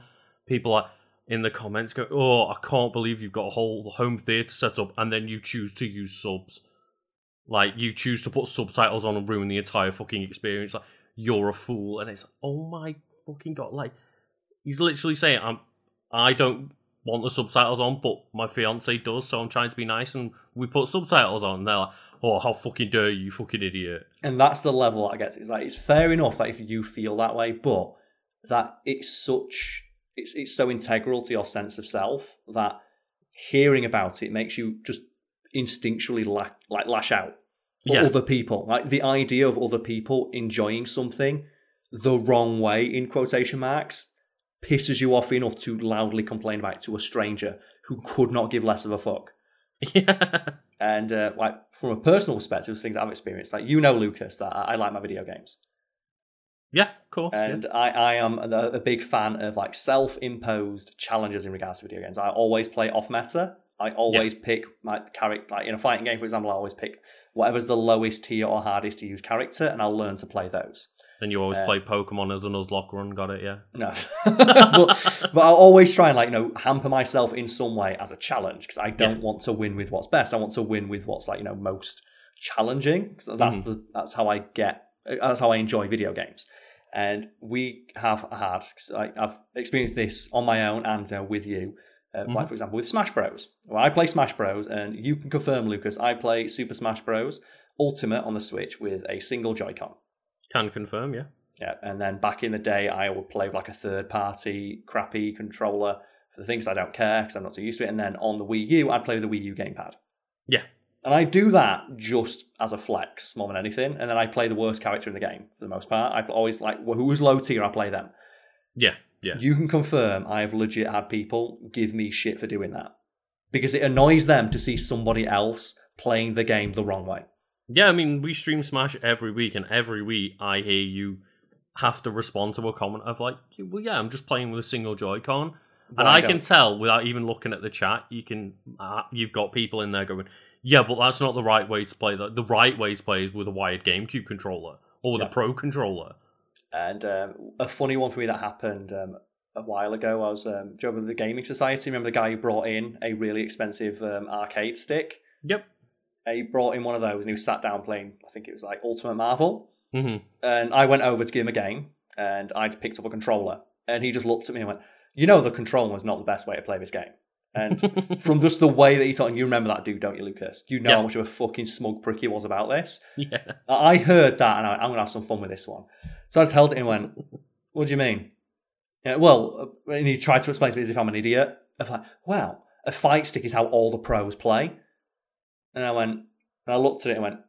People are in the comments go, oh, I can't believe you've got a whole home theater set up, and then you choose to use subs. Like you choose to put subtitles on and ruin the entire fucking experience. Like you're a fool, and it's oh my fucking god! Like he's literally saying, "I'm, I don't want the subtitles on, but my fiance does, so I'm trying to be nice, and we put subtitles on." And they're like, "Oh, how fucking dare you, fucking idiot!" And that's the level that I get to. It's like it's fair enough that if you feel that way, but that it's such it's it's so integral to your sense of self that hearing about it makes you just instinctually la- like lash out at Yeah. other people. Like the idea of other people enjoying something the wrong way in quotation marks pisses you off enough to loudly complain about it to a stranger who could not give less of a fuck. [laughs] Yeah, And uh, like from a personal perspective, things that I've experienced, like you know, Lucas, that I, I like my video games. yeah, of course. yeah. And I, I am a, a big fan of like self-imposed challenges in regards to video games. I always play off meta. I always pick my character. Like in a fighting game, for example, I always pick whatever's the lowest tier or hardest to use character, and I'll learn to play those. Then you always uh, play Pokemon as a Nuzlocke run. Got it? Yeah. No, [laughs] but, but I'll always try and like you know hamper myself in some way as a challenge because I don't Yeah. want to win with what's best. I want to win with what's like you know most challenging. So that's the that's how I get. That's how I enjoy video games. And we have had. 'cause I, I've experienced this on my own and uh, with you. Uh, Like for example, with Smash Bros. Well, I play Smash Bros. and you can confirm, Lucas. I play Super Smash Bros. Ultimate on the Switch with a single Joy-Con. Can confirm. Yeah. Yeah, and then back in the day, I would play with like a third party crappy controller for the things I don't care because I'm not so used to it. And then on the Wii U, I'd play with the Wii U gamepad. Yeah. And I do that just as a flex more than anything. And then I play the worst character in the game for the most part. I always like who's low tier, I play them. Yeah. Yeah. You can confirm I have legit had people give me shit for doing that because it annoys them to see somebody else playing the game the wrong way. Yeah, I mean, we stream Smash every week, and every week I hear you have to respond to a comment of like, "Well, yeah, I'm just playing with a single Joy-Con," But and I I, can tell without even looking at the chat. You can, uh, you've got people in there going, "Yeah, but that's not the right way to play. That the right way to play is with a wired GameCube controller or with Yeah. a Pro controller." And um, a funny one for me that happened um, a while ago. I was, um, do you remember the Gaming Society? Remember the guy who brought in a really expensive um, arcade stick? Yep. Uh, He brought in one of those and he was sat down playing, I think it was like Ultimate Marvel. hmm And I went over to give him a game and I'd picked up a controller. And he just looked at me and went, You know, the controller was not the best way to play this game. And [laughs] from just the way that he talked, and you remember that dude, don't you, Lucas? You know Yeah. how much of a fucking smug prick he was about this. Yeah. I heard that and I, I'm going to have some fun with this one. So I just held it and went, What do you mean? Yeah, well, uh, and he tried to explain to me as if I'm an idiot. Of like, well, a fight stick is how all the pros play. And I went, and I looked at it and went,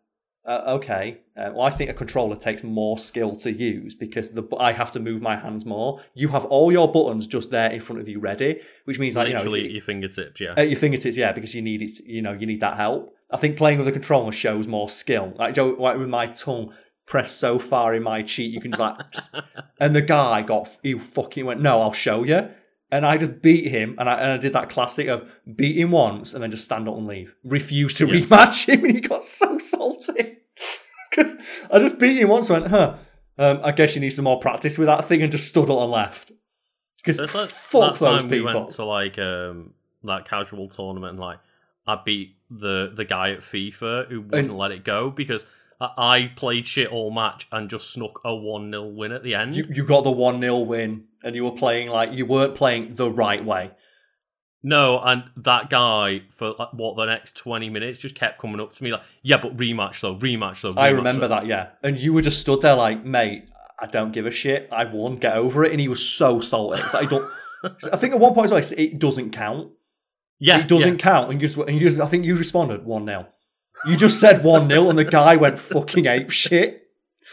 uh, okay. Uh, well, I think a controller takes more skill to use because the I have to move my hands more. You have all your buttons just there in front of you, ready, which means like you know, Literally if at you- your fingertips. Yeah. at your fingertips, yeah, because you need it. You know, you need that help. I think playing with a controller shows more skill. Like Joe, like with my tongue pressed so far in my cheek, you can just like. [laughs] and the guy got he fucking went, no, I'll show you. And I just beat him, and I, and I did that classic of beat him once and then just stand up and leave. Refuse to Yeah. rematch him, [laughs] and he got so salty [laughs] because I just beat him once. and Went, huh? Um, I guess you need some more practice with that thing, and just stood up and left. Because like fuck that those time we people. went to like um that casual tournament and like I beat the the guy at FIFA who wouldn't let it go because I played shit all match and just snuck a 1 0 win at the end. You, you got the 1 0 win, and you were playing like you weren't playing the right way. No, and that guy for like, what the next twenty minutes just kept coming up to me like, "Yeah, but rematch though, rematch though." I remember though." that, yeah. And you were just stood there like, mate, I don't give a shit. I won, get over it. And he was so salty. It's like, I don't. [laughs] I think at one point, like, it doesn't count. Yeah, it doesn't yeah. count. And you just, and you just, I think you responded 1 0. You just said 1 0, and the guy went fucking ape shit.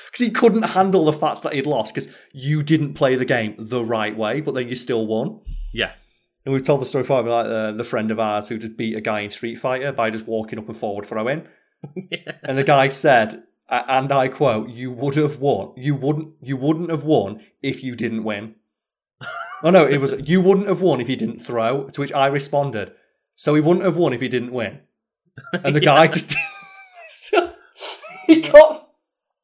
Because he couldn't handle the fact that he'd lost because you didn't play the game the right way, but then you still won. Yeah, And we've told the story before, like uh, the friend of ours who just beat a guy in Street Fighter by just walking up and forward throwing. [laughs] And the guy said, and I quote, "You would have won. You wouldn't. You wouldn't have won if you didn't win." [laughs] oh no, it was you wouldn't have won if you didn't throw. To which I responded, "So he wouldn't have won if he didn't win." And the [laughs] guy just, just he got.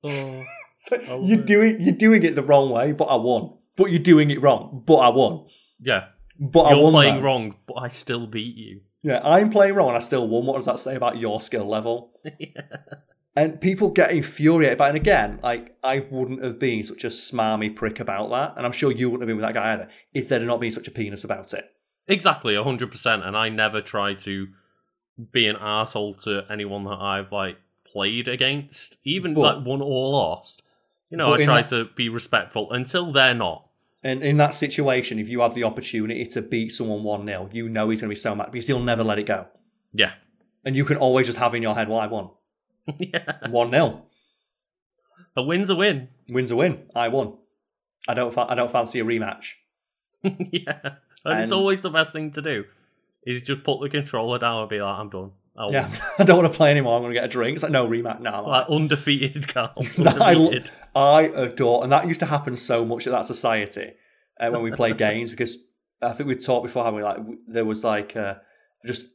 Oh, So [laughs] you're doing you're doing it the wrong way, but I won. But you're doing it wrong, but I won. yeah. But I You're won. playing though. wrong, but I still beat you. Yeah, I'm playing wrong and I still won. What does that say about your skill level? [laughs] And people get infuriated by it. And again, like, I wouldn't have been such a smarmy prick about that. And I'm sure you wouldn't have been with that guy either if there'd not been such a penis about it. Exactly, hundred percent. And I never try to be an asshole to anyone that I've like played against, even But- like won or lost. You know, I try that- to be respectful until they're not. And in that situation, if you have the opportunity to beat someone 1 0, you know he's going to be so mad because he'll never let it go. Yeah, And you can always just have in your head, well, I won. [laughs] yeah. 1 0. A win's a win. Win's a win. I won. I don't, fa- I don't fancy a rematch. [laughs] yeah, and, it's always the best thing to do. Is just put the controller down and be like, I'm done. I. Yeah, [laughs] I don't want to play anymore. I'm going to get a drink. It's like, no, rematch. No, Like undefeated, Carl. [laughs] I, Undefeated. I adore, and that used to happen so much at that society uh, when we played [laughs] games because I think we talked before how we like there was like uh, just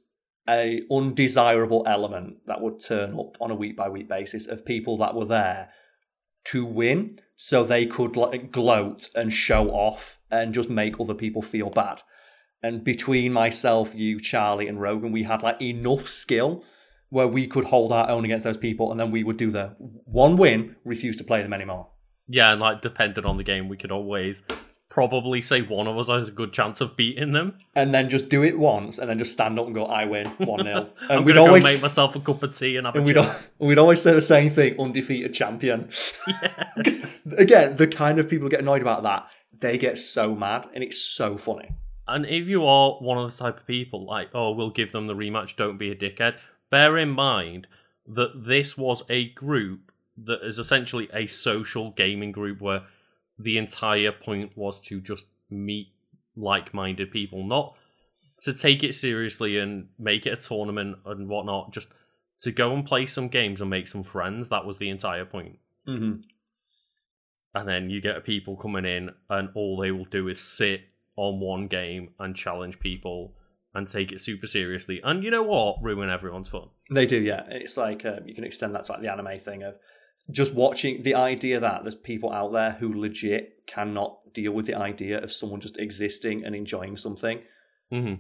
a undesirable element that would turn up on a week by week basis of people that were there to win, so they could like gloat and show off and just make other people feel bad. And between myself, you, Charlie, and Rogan, we had like enough skill where we could hold our own against those people, and then we would do the one win, refuse to play them anymore. Yeah, and like depending on the game, we could always probably say one of us has a good chance of beating them. And then just do it once, and then just stand up and go, "I win, [laughs] one 0 I'm And we'd always, make myself a cup of tea and have a and we'd, al- we'd always say the same thing: undefeated champion. [laughs] Because again, the kind of people get annoyed about that, they get so mad, and it's so funny. And if you are one of the type of people like, oh, we'll give them the rematch, don't be a dickhead, bear in mind that this was a group that is essentially a social gaming group where the entire point was to just meet like minded people, not to take it seriously and make it a tournament and whatnot, just to go and play some games and make some friends. That was the entire point. hmm and then you get people coming in and all they will do is sit on one game and challenge people and take it super seriously and you know what ruin everyone's fun They do, yeah. It's like uh, you can extend that to like the anime thing of just watching the idea that there's people out there who legit cannot deal with the idea of someone just existing and enjoying something hmm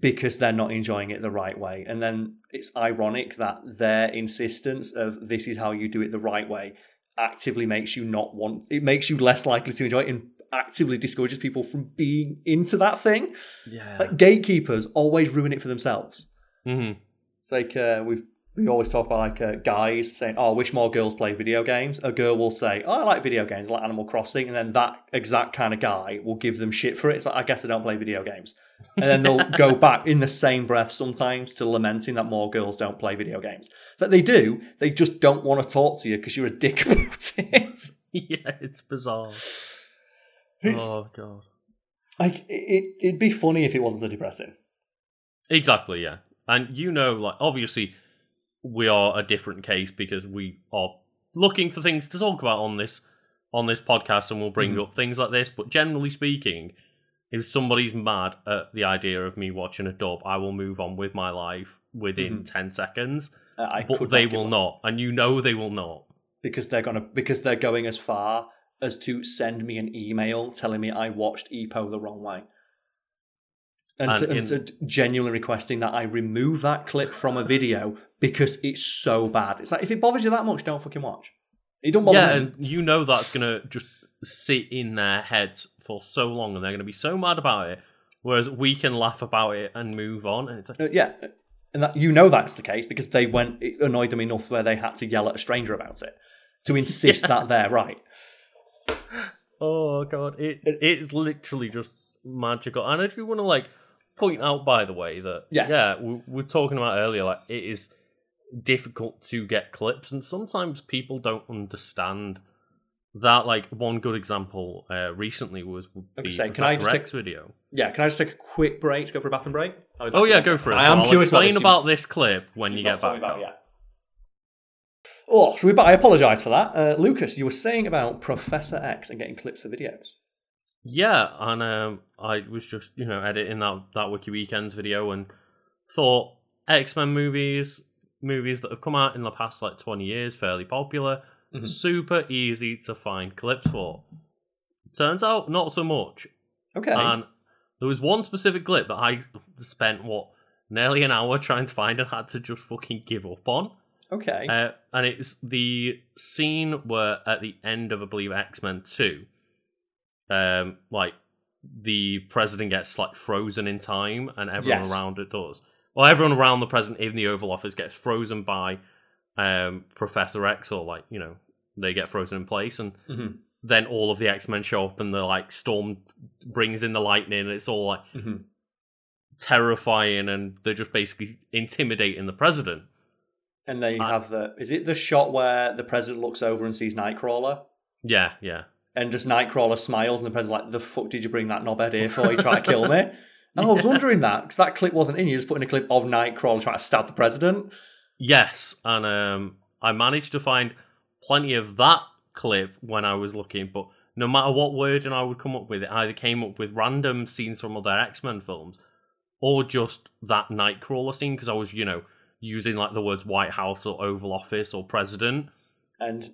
because they're not enjoying it the right way. And then it's ironic that their insistence of this is how you do it the right way actively makes you not want it makes you less likely to enjoy it and actively discourages people from being into that thing. yeah Like gatekeepers always ruin it for themselves. hmm It's like uh, we've we always talk about like uh, guys saying, "Oh, I wish more girls play video games." A girl will say, "Oh, I like video games, I like Animal Crossing," and then that exact kind of guy will give them shit for it. It's like, "I guess I don't play video games," and then they'll go [laughs] back in the same breath sometimes to lamenting that more girls don't play video games. It's like they do, they just don't want to talk to you because you're a dick [laughs] about it. [laughs] yeah it's bizarre Oh god. Like it, it'd be funny if it wasn't so depressing. exactly yeah. And you know like obviously we are a different case because we are looking for things to talk about on this on this podcast and we'll bring Mhm. up things like this. But generally speaking if somebody's mad at the idea of me watching a dub i will move on with my life within 10 seconds. Uh, I but they will a- not. And you know they will not. Because they're gonna because they're going as far as to send me an email telling me I watched Ippo the wrong way. And, And so- in- and so genuinely requesting that I remove that clip from a video because it's so bad. It's like if it bothers you that much, don't fucking watch. It don't bother yeah, me. and you know that's gonna just sit in their heads for so long, and they're gonna be so mad about it. Whereas we can laugh about it and move on, and it's like, Uh, yeah, and that you know that's the case because they went. It annoyed them enough where they had to yell at a stranger about it to insist [laughs] that they're right. Oh god, it it's literally just magical. And I do want to like point out, by the way, that Yes. yeah, we, we we're talking about earlier, like it is difficult to get clips, and sometimes people don't understand that. Like one good example uh, recently was Okay, can I just X video. Yeah, can I just take a quick break to go for a bathroom break? I'll be back Oh yeah, go for it. I So am I'll curious explain about, about, this. this clip when you You've get back. about Carl. Oh, so we, I apologise for that. Uh, Lucas, you were saying about Professor X and getting clips for videos. Yeah, and um, I was just you know editing that that Wiki Weekends video and thought X Men movies, movies that have come out in the past like twenty years, fairly popular, Mhm. super easy to find clips for. Turns out not so much. Okay. And there was one specific clip that I spent what nearly an hour trying to find and had to just fucking give up on. Okay. Uh, and it's the scene where at the end of I believe X Men Two, um, like the president gets like frozen in time, and everyone Yes. around it does. Well, everyone around the president in the Oval Office gets frozen by um, Professor X, or like you know they get frozen in place, and Mhm. then all of the X Men show up, and the like storm brings in the lightning, and it's all like Mhm. terrifying, and they're just basically intimidating the president. And they I- have the. Is it the shot where the president looks over and sees Nightcrawler? Yeah, yeah. And just Nightcrawler smiles, and the president's like, "The fuck did you bring that knobhead here for? You trying to kill me?" [laughs] Oh, I was wondering that because that clip wasn't in. You just put in a clip of Nightcrawler trying to stab the president. Yes, and um, I managed to find plenty of that clip when I was looking, but no matter what wording I would come up with, it either came up with random scenes from other X Men films or just that Nightcrawler scene because I was, you know, using like the words White House or Oval Office or President. And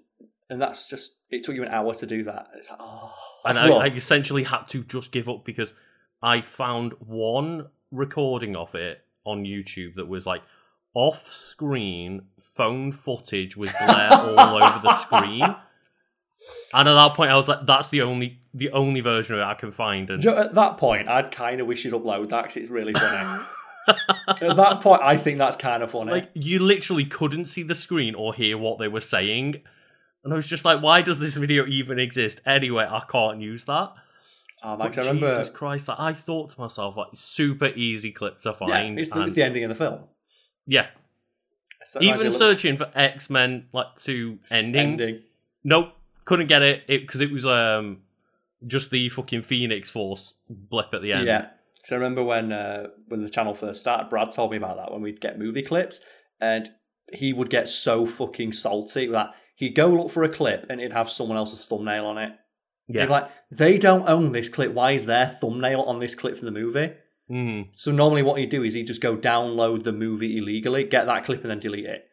and that's just. It took you an hour to do that. It's like, oh, And I. I essentially had to just give up because I found one recording of it on YouTube that was like off screen phone footage with glare all [laughs] over the screen. And at that point, I was like, "That's the only the only version of it I can find." And at that point, I'd kind of wish you'd upload that because it's really funny. [laughs] at that point, I think that's kind of funny. like, you literally couldn't see the screen or hear what they were saying. And I was just like, "Why does this video even exist anyway? I can't use that." um, But 'cause I remember, Jesus Christ! Like, I thought to myself, like, super easy clip to yeah, find. it's the, it's the ending of the film. yeah, So that reminds me Even little- searching for X Men like to ending, ending. nope, couldn't get it because it, was um just the fucking Phoenix Force blip at the end. Yeah, because I remember when uh, when the channel first started, Brad told me about that when we'd get movie clips, and he would get so fucking salty that he'd go look for a clip and it'd have someone else's thumbnail on it. yeah. He'd be like, they don't own this clip. Why is their thumbnail on this clip from the movie? Mhm. So normally what he'd do is he'd just go download the movie illegally, get that clip, and then delete it.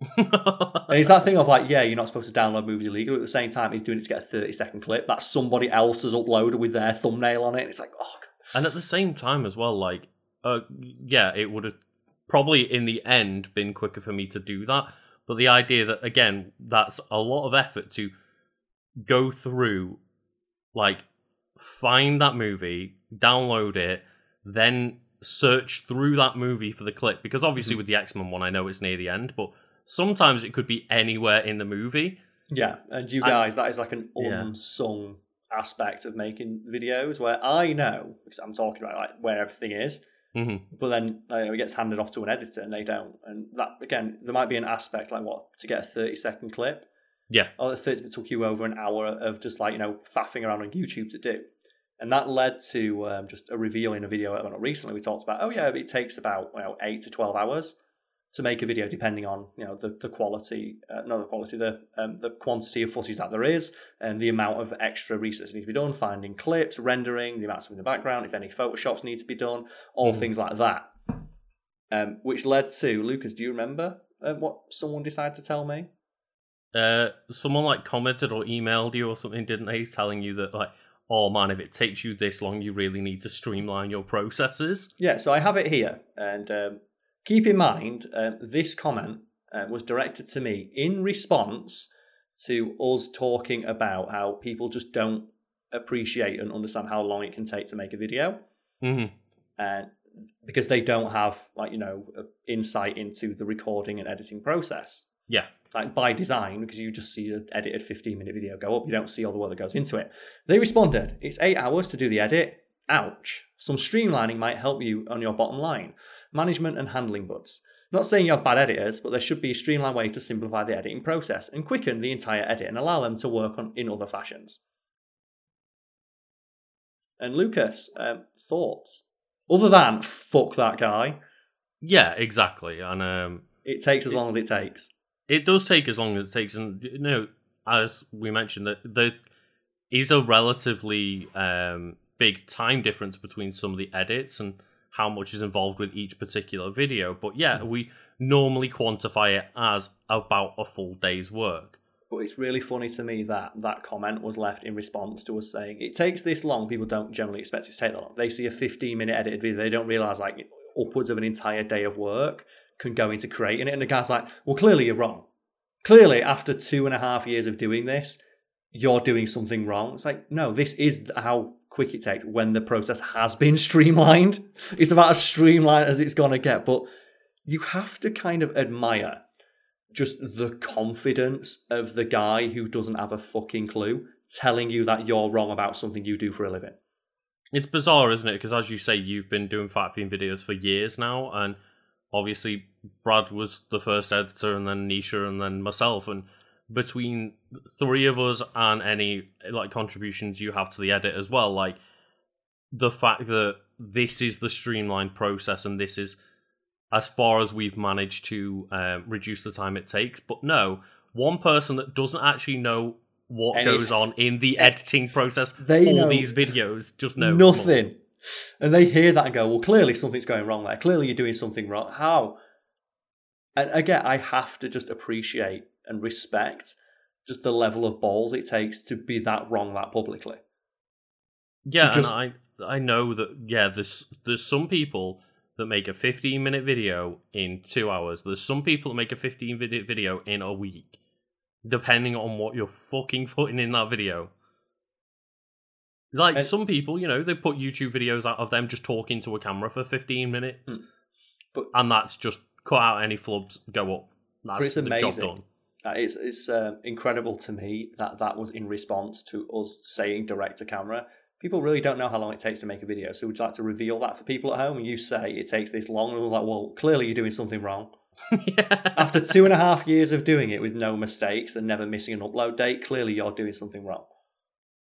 [laughs] And it's that thing of like, yeah, you're not supposed to download movies illegally. At the same time, he's doing it to get a 30 second clip that somebody else has uploaded with their thumbnail on it. And it's like, oh, and at the same time as well, like, uh, yeah, it would have probably in the end been quicker for me to do that. But the idea that again, that's a lot of effort to go through, like, find that movie, download it, then search through that movie for the clip. Because obviously, with the X Men one, I know it's near the end, but sometimes it could be anywhere in the movie. Yeah, and you guys, that is like an unsung aspect of making videos where I know, because I'm talking about like where everything is, hmm but then uh, it gets handed off to an editor and they don't. And that, again, there might be an aspect like what, to get a 30 second clip? Yeah. Or the 30 it took you over an hour of just like, you know, faffing around on YouTube to do. And that led to um, just a reveal in a video that went up recently. We talked about, oh yeah, it takes about you know, eight to 12 hours to make a video depending on you know the the quality uh, not the quality the um, the quantity of footage that there is and the amount of extra research that needs to be done finding clips rendering the amounts in the background if any photoshops need to be done all Mhm. things like that um, which led to lucas do you remember uh, what someone decided to tell me Uh, someone like commented or emailed you or something, didn't they? Telling you that like, oh man, if it takes you this long, you really need to streamline your processes. Yeah, so I have it here, and um, keep in mind um, this comment uh, was directed to me in response to us talking about how people just don't appreciate and understand how long it can take to make a video, hmm and because they don't have like you know uh, insight into the recording and editing process. Yeah. like by design, because you just see an edited 15 minute video go up, you don't see all the work that goes into it. They responded, It's eight hours to do the edit. Ouch. Some streamlining might help you on your bottom line. Management and handling buds. Not saying you have bad editors, but there should be a streamlined way to simplify the editing process and quicken the entire edit and allow them to work on in other fashions. And Lucas, um, thoughts? Other than fuck that guy, Yeah, exactly. And um, it takes as long as it takes. it does take as long as it takes. And, you know, as we mentioned, that there is a relatively um, big time difference between some of the edits and how much is involved with each particular video. But yeah, mm. we normally quantify it as about a full day's work. But it's really funny to me that that comment was left in response to us saying it takes this long. People don't generally expect it to take that long. They see a 15 minute edited video, they don't realize like upwards of an entire day of work can go into creating it. And the guy's like, well, clearly you're wrong. Clearly, after two and a half years of doing this, you're doing something wrong. It's like, no, this is how quick it takes when the process has been [laughs] streamlined. It's about as streamlined as it's going to get. But you have to kind of admire just the confidence of the guy who doesn't have a fucking clue telling you that you're wrong about something you do for a living. It's bizarre, isn't it? Because as you say, you've been doing Fat Fiend videos for years now, and obviously Brad was the first editor, and then Nisha, and then myself, and between three of us and any like contributions you have to the edit as well, like the fact that this is the streamlined process, and this is as far as we've managed to um, reduce the time it takes. But no, one person that doesn't actually know what Any- goes on in the editing process They for know these videos just know Nothing. And they hear that and go, well, clearly something's going wrong there. Clearly you're doing something wrong. How? And again, I have to just appreciate and respect just the level of balls it takes to be that wrong that publicly. Yeah, just- and I I know that yeah, there's there's some people that make a 15 minute video in two hours. There's some people that make a 15 minute video in a week, depending on what you're fucking putting in that video. Like And- some people, you know, they put YouTube videos out of them just talking to a camera for 15 minutes, hmm. But- and that's just cut out any flubs, go up. That's it's the job amazing. It's it's uh, incredible to me that that was in response to us saying direct to camera. People really don't know how long it takes to make a video, so would you like to reveal that for people at home? And you say it takes this long, and we're like, well, clearly you're doing something wrong. yeah. [laughs] After two and a half years of doing it with no mistakes and never missing an upload date, clearly you're doing something wrong.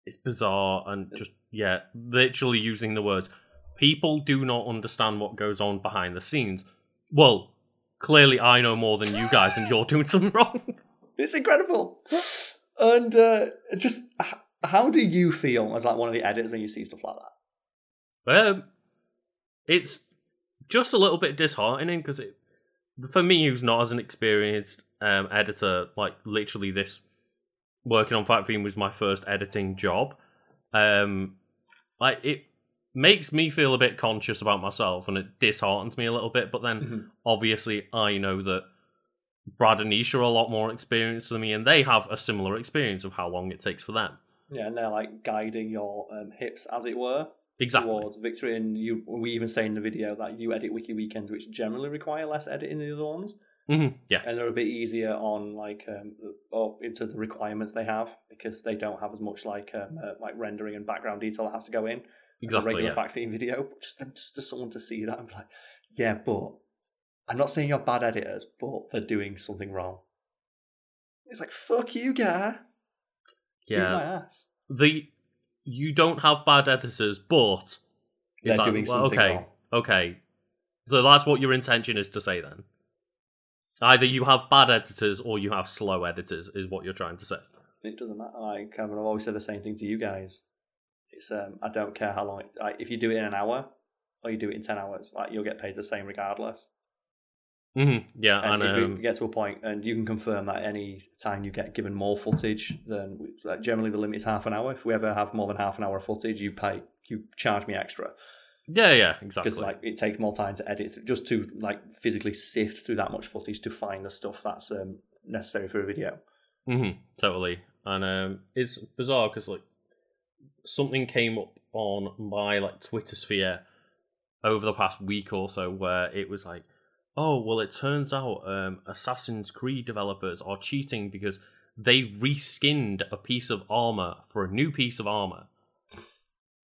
it's bizarre and just yeah, literally using the words. People do not understand what goes on behind the scenes. Well, clearly I know more than you guys, and you're doing something [laughs] wrong. It's incredible. And uh, just how do you feel as like one of the editors when you see stuff like that? Um, it's just a little bit disheartening because it, for me, who's not as an experienced um, editor, like literally this working on Fat Fiend was my first editing job. Um, like it makes me feel a bit conscious about myself, and it disheartens me a little bit. But then, Mhm. obviously, I know that Brad and Nisha are a lot more experienced than me, and they have a similar experience of how long it takes for them. Yeah, and they're like guiding your um, hips, as it were, Exactly. towards victory. And you, we even say in the video that you edit wiki weekends, which generally require less editing than the other ones, hmm Yeah. and they're a bit easier on like um, or into the requirements they have because they don't have as much like um, uh, like rendering and background detail that has to go in. as a Exactly. regular Yeah. Fat Fiend video. But [laughs] just, just to someone to see that, I'm like, yeah, but I'm not saying you're bad editors, but they're doing something wrong. It's like fuck you, guy. Yeah. my ass. the you don't have bad editors, but They're like, doing something okay, wrong. okay. So that's what your intention is to say then. Either you have bad editors or you have slow editors, is what you're trying to say. It doesn't matter. Like I've always said the same thing to you guys. It's um, I don't care how long. It, like, if you do it in an hour or you do it in ten hours, like you'll get paid the same regardless. Hmm Yeah, And, and, if um, we get to a point, and you can confirm that any time you get given more footage, then like generally the limit is half an hour. If we ever have more than half an hour of footage, you pay, you charge me extra yeah, yeah, exactly. because like it takes more time to edit, just to like physically sift through that much footage to find the stuff that's um, necessary for a video. Mm-hmm, totally. And um, it's bizarre because like something came up on my like Twitter sphere over the past week or so where it was like, oh well, it turns out um, Assassin's Creed developers are cheating because they reskinned a piece of armor for a new piece of armor,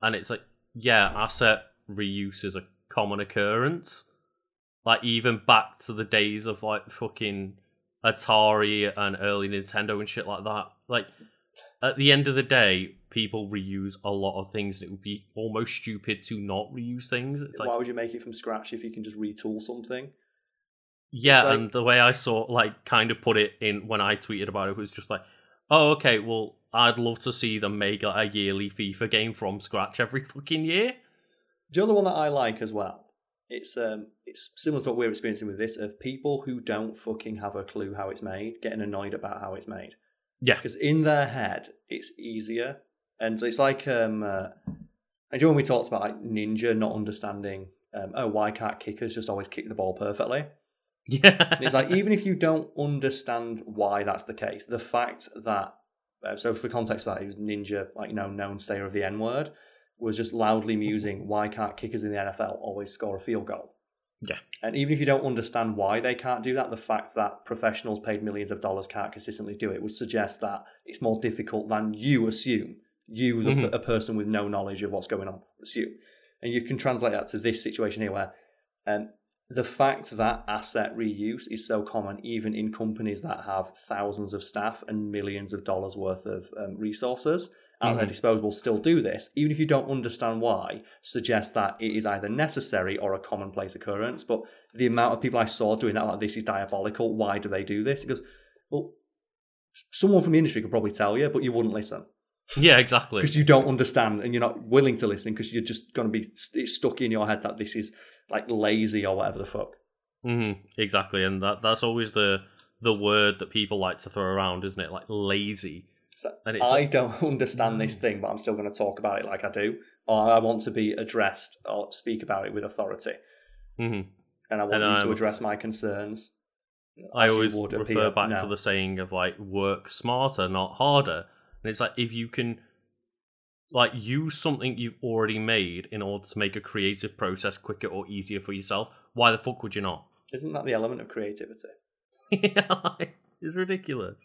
and it's like, yeah, asset reuse is a common occurrence. Like even back to the days of like fucking Atari and early Nintendo and shit like that. Like at the end of the day, people reuse a lot of things, and it would be almost stupid to not reuse things. It's like, Why would you make it from scratch if you can just retool something? Yeah, like- and the way I saw, like, kind of put it in when I tweeted about it was just like, oh, okay, well, I'd love to see them make like, a yearly FIFA game from scratch every fucking year. Do you know the one that I like as well? It's um, it's similar to what we're experiencing with this of people who don't fucking have a clue how it's made, getting annoyed about how it's made. Yeah. because in their head it's easier, and it's like um, uh, and do you know when we talked about like Ninja not understanding, um, oh, why can't kickers just always kick the ball perfectly? Yeah. It's like even if you don't understand why that's the case, the fact that uh, so for context of that, it was Ninja, like you know, known sayer of the N word, was just loudly musing, "Why can't kickers in the NFL always score a field goal?" Yeah. And even if you don't understand why they can't do that, the fact that professionals paid millions of dollars can't consistently do it would suggest that it's more difficult than you assume. You, the, Mhm. a person with no knowledge of what's going on, assume. And you can translate that to this situation here, where um, the fact that asset reuse is so common, even in companies that have thousands of staff and millions of dollars worth of um, resources at their Mhm. disposal, still do this, even if you don't understand why, suggests that it is either necessary or a commonplace occurrence. But the amount of people I saw doing that like this is diabolical. Why do they do this? Because, well, someone from the industry could probably tell you, but you wouldn't listen yeah, exactly. because you don't understand and you're not willing to listen because you're just going to be st- stuck in your head that this is like lazy or whatever the fuck. hmm exactly, and that that's always the the word that people like to throw around, isn't it? Like lazy. So And I like- don't [laughs] understand this thing, but I'm still going to talk about it like I do, or I want to be addressed or speak about it with authority, hmm and I want And, you to um, address my concerns. I always refer appear back now. to the saying of like work smarter, not harder. And it's like if you can like use something you've already made in order to make a creative process quicker or easier for yourself, why the fuck would you not? Isn't that the element of creativity? [laughs] it's ridiculous.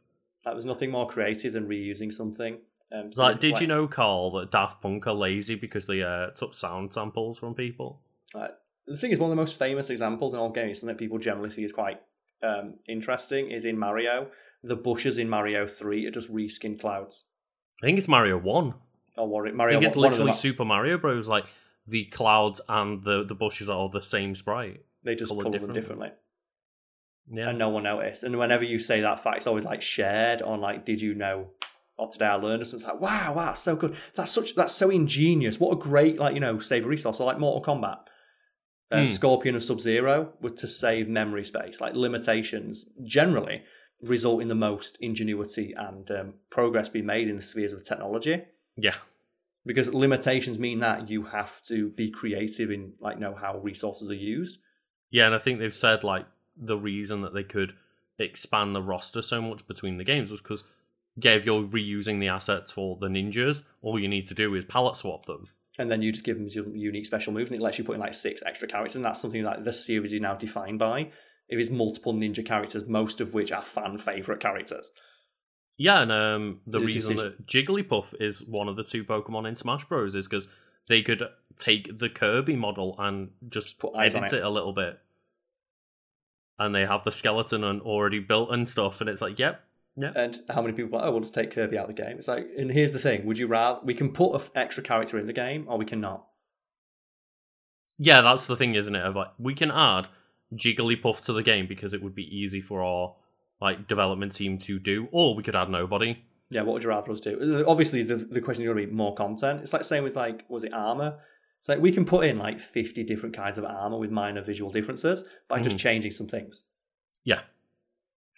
That was nothing more creative than reusing something. Um, so like, did you know, Carl, that Daft Punk are lazy because they uh, took sound samples from people? Like, the thing is, one of the most famous examples in all games, something that people generally see as quite um, interesting, is in Mario. The bushes in Mario Three are just reskinned clouds. I think it's Mario One. Or what? I Mario. think it's one of literally are- Super Mario Bros. Like the clouds and the the bushes are all the same sprite. they just color them differently. Yeah, and no one noticed. And whenever you say that fact, it's always like shared on like, did you know? Or today I learned, or something. It's like, wow, wow, that's so good. That's such, that's so ingenious. What a great, like you know, save a resource. So like Mortal Kombat, um, Hmm. Scorpion and Sub Zero were to save memory space. Like limitations generally result in the most ingenuity and um, progress being made in the spheres of technology. yeah, Because limitations mean that you have to be creative in like know how resources are used. yeah. And I think they've said like the reason that they could expand the roster so much between the games was because yeah, if you're reusing the assets for the ninjas, all you need to do is palette swap them. And then you just give them unique special moves, and it lets you put in like six extra characters, and that's something that the series is now defined by. It is multiple ninja characters, most of which are fan favorite characters. Yeah, and um, the The reason decision- that Jigglypuff is one of the two Pokemon in Smash Bros. is because they could take the Kirby model and just, put eyes on edit it. it. a little bit. And they have the skeleton and already built and stuff, and it's like, yep, yeah. And how many people are like, oh, we'll just take Kirby out of the game? It's like, and here's the thing: would you rather we can put an extra character in the game, or we cannot? yeah, that's the thing, isn't it? Like, we can add Jigglypuff to the game because it would be easy for our like development team to do, or we could add nobody. Yeah, what would you rather us do? Uh, Obviously, the the question is going to be more content. It's like same with like, was it armor? It's like we can put in like fifty different kinds of armor with minor visual differences by just Mhm. changing some things. Yeah.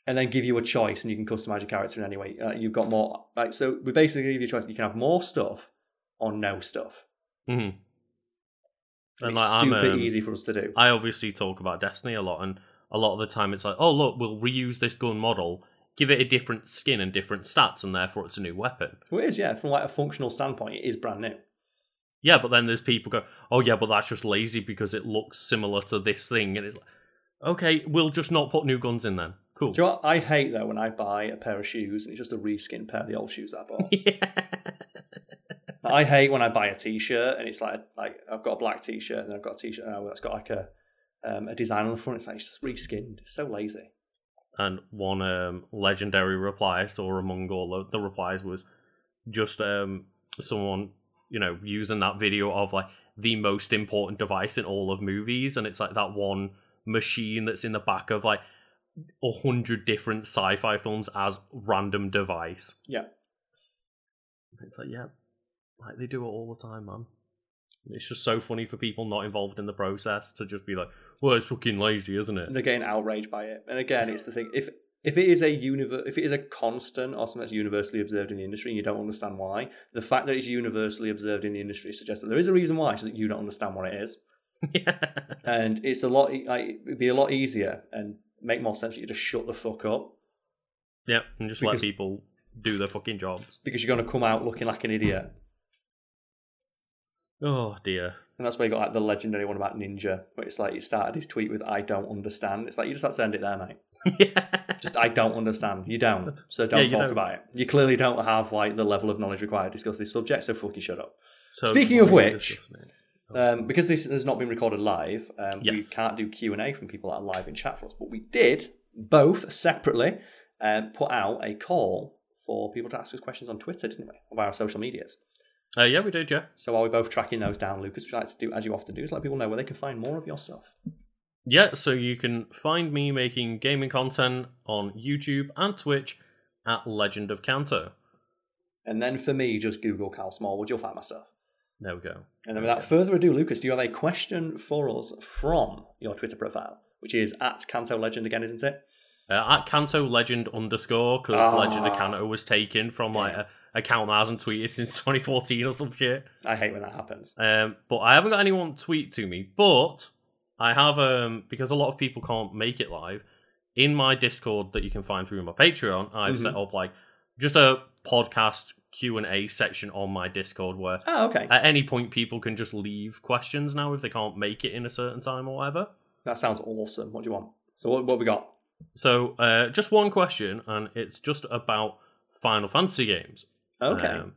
and then give you a choice, and you can customize your character in any way. Uh, you've got more. Like so, we basically give you a choice. You can have more stuff or no stuff. hmm And it's like I'm, super um, easy for us to do. I obviously talk about Destiny a lot, and a lot of the time it's like, oh look, we'll reuse this gun model, give it a different skin and different stats, and therefore it's a new weapon. Well, it is, yeah. From like a functional standpoint, it is brand new. Yeah, but then there's people go, oh yeah, but that's just lazy because it looks similar to this thing, and it's like, okay, we'll just not put new guns in then. Cool. Do you know what I hate though when I buy a pair of shoes and it's just a reskin pair of the old shoes I bought. yeah. [laughs] [laughs] I hate when I buy a t-shirt and it's like like I've got a black t-shirt and then I've got a t-shirt that's got like a um, a design on the front. It's like it's just reskinned. It's so lazy. And one um, legendary reply I saw among all the replies was just um, someone, you know, using that video of like the most important device in all of movies, and it's like that one machine that's in the back of like a hundred different sci-fi films as random device. Yeah. It's like, yeah, like they do it all the time, man. It's just so funny for people not involved in the process to just be like, well, it's fucking lazy, isn't it? They're getting outraged by it. And again, it's the thing if if it is a univer- if it is a constant or something that's universally observed in the industry and you don't understand why, the fact that it's universally observed in the industry suggests that there is a reason why, so that you don't understand what it is. yeah. [laughs] And it's a lot. Like, it'd be a lot easier and make more sense for you just shut the fuck up Yeah, and just Because- let people do their fucking jobs. because you're going to come out looking like an idiot. Oh dear. And that's where you got like the legendary one about Ninja, where it's like he started his tweet with "I don't understand." It's like you just have to end it there, mate. yeah. [laughs] Just I don't understand. You don't, so don't Yeah, talk don't. about it. You clearly don't have like the level of knowledge required to discuss this subject. So fucking shut up. So Speaking of what are we which, discussing? Um, because this has not been recorded live, um, we can't do Q and A from people that are live in chat for us. But we did both separately um, put out a call for people to ask us questions on Twitter, didn't we? Of our social medias. Uh, yeah, we did, yeah. So while we're both tracking those down, Lucas, you like to do, as you often do, is let people know where they can find more of your stuff. Yeah, so you can find me making gaming content on YouTube and Twitch at Legend of Kanto. And then for me, just Google Cal Smallwood, you'll find myself. There we go. And then without further ado, Lucas, do you have a question for us from your Twitter profile, which is at Kanto Legend again, isn't it? Uh, at Kanto Legend underscore, because Ah. Legend of Kanto was taken from like a account that hasn't tweeted since [laughs] 2014 or some shit. I hate when that happens. Um, but I haven't got anyone tweet to me. But I have um because a lot of people can't make it live. In my Discord that you can find through my Patreon, I've set up like just a podcast Q and A section on my Discord where Oh, okay. at any point people can just leave questions now if they can't make it in a certain time or whatever. That sounds awesome. What do you want? So what, what we got? So uh, just one question, and it's just about Final Fantasy games. Okay. Um,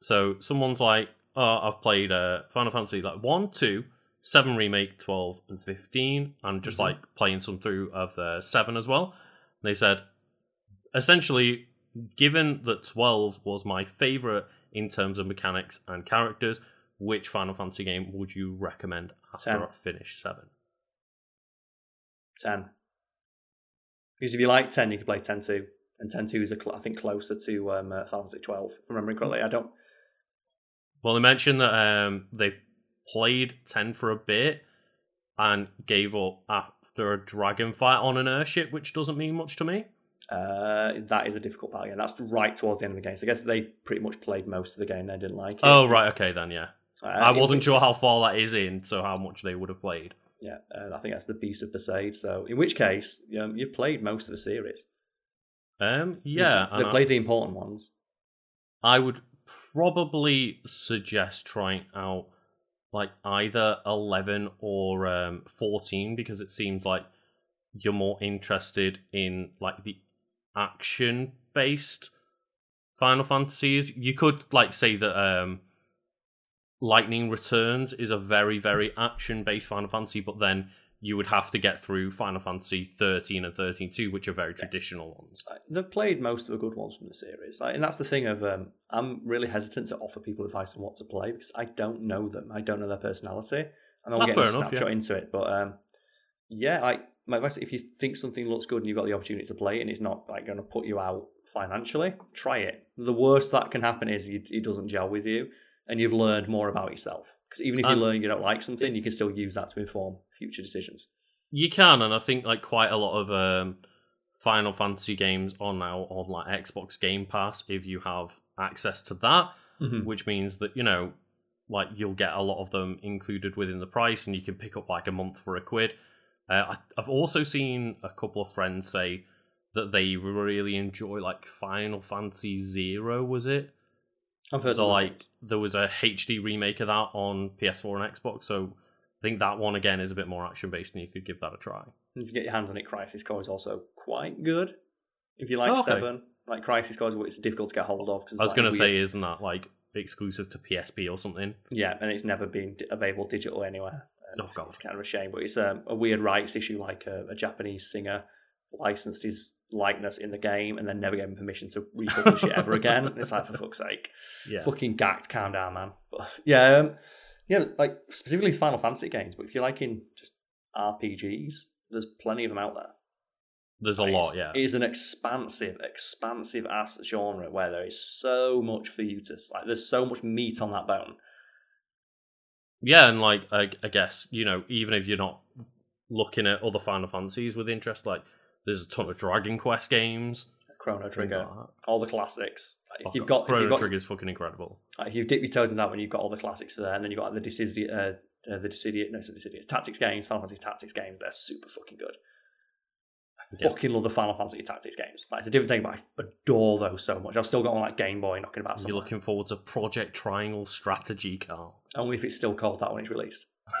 so someone's like, "Oh, I've played uh, Final Fantasy like one, two, seven remake, twelve, and fifteen, and just Mhm. like playing some through of the seven as well." And they said, essentially, given that twelve was my favorite in terms of mechanics and characters, which Final Fantasy game would you recommend after Ten. I finish seven? 10. Because if you like 10, you can play 10 2. And 10 2 is, a cl- I think, closer to um, uh, Final Fantasy 12, if I'm remembering correctly. I don't. Well, they mentioned that um, they played 10 for a bit and gave up after a dragon fight on an airship, which doesn't mean much to me. Uh, that is a difficult part again. That's right towards the end of the game. So I guess they pretty much played most of the game. They didn't like it. Oh, right, okay, then, yeah. Uh, I wasn't was- sure how far that is in, so how much they would have played. Yeah, uh, I think that's the Beast of Besaid. So, in which case, um, you've played most of the series. Um, yeah, They and I- played the important ones. I would probably suggest trying out like either 11 or um, 14 because it seems like you're more interested in like the action based Final Fantasies. You could like say that um, Lightning Returns is a very, very action based Final Fantasy, but then you would have to get through Final Fantasy 13 and 13 2, which are very traditional ones. They've played most of the good ones from the series, like, and that's the thing of um, I'm really hesitant to offer people advice on what to play because I don't know them. I don't know their personality. And That's getting a snapshot yeah. into it, but um, yeah, like my advice: if you think something looks good and you've got the opportunity to play it, and it's not like going to put you out financially, try it. The worst that can happen is it doesn't gel with you, and you've learned more about yourself. Because even if you Um, learn you don't like something, you can still use that to inform future decisions. You can, and I think like quite a lot of um, Final Fantasy games are now on like Xbox Game Pass if you have access to that, Mhm. which means that you know, like you'll get a lot of them included within the price, and you can pick up like a month for a quid. Uh, I, I've also seen a couple of friends say that they really enjoy like Final Fantasy Zero. Was it? I've heard So like like there was a HD remake of that on PS4 and Xbox. So I think that one again is a bit more action based, and you could give that a try. if you get your hands on it, Crisis Core is also quite good. If you like Oh, okay. Seven, like Crisis Core, is it's difficult to get hold of because I was going to say, isn't that like exclusive to PSP or something? yeah, and it's never been available digital anywhere. And Oh, it's, God. it's kind of a shame, but it's um, a weird rights issue. Like a, a Japanese singer licensed his likeness in the game and then never gave him permission to republish it ever [laughs] again. It's like for fuck's sake. Yeah. fucking Gackt, calm down, man. But yeah, um, yeah, like specifically Final Fantasy games. But if you're liking just RPGs, there's plenty of them out there. There's a Like, lot, yeah. It is an expansive, expansive ass genre where there is so much for you to like. There's so much meat on that bone. Yeah, and like I, I guess you know, even if you're not looking at other Final Fantasies with interest, like there's a ton of Dragon Quest games. Chrono Trigger, like all the classics. Like, if you've got, if Chrono you've got, Trigger is fucking incredible. like, if you dip your toes in that one, you've got all the classics for there, and then you've got the Dissidia, uh, uh, the Dissidia, no, it's not Dissidia, it's Tactics games, Final Fantasy Tactics games. They're super fucking good. I Yeah. fucking love the Final Fantasy Tactics games. Like it's a different thing, but I adore those so much. I've still got one like Game Boy knocking about. You're looking forward to Project Triangle Strategy, Carl. Only if it's still called that when it's released. [laughs]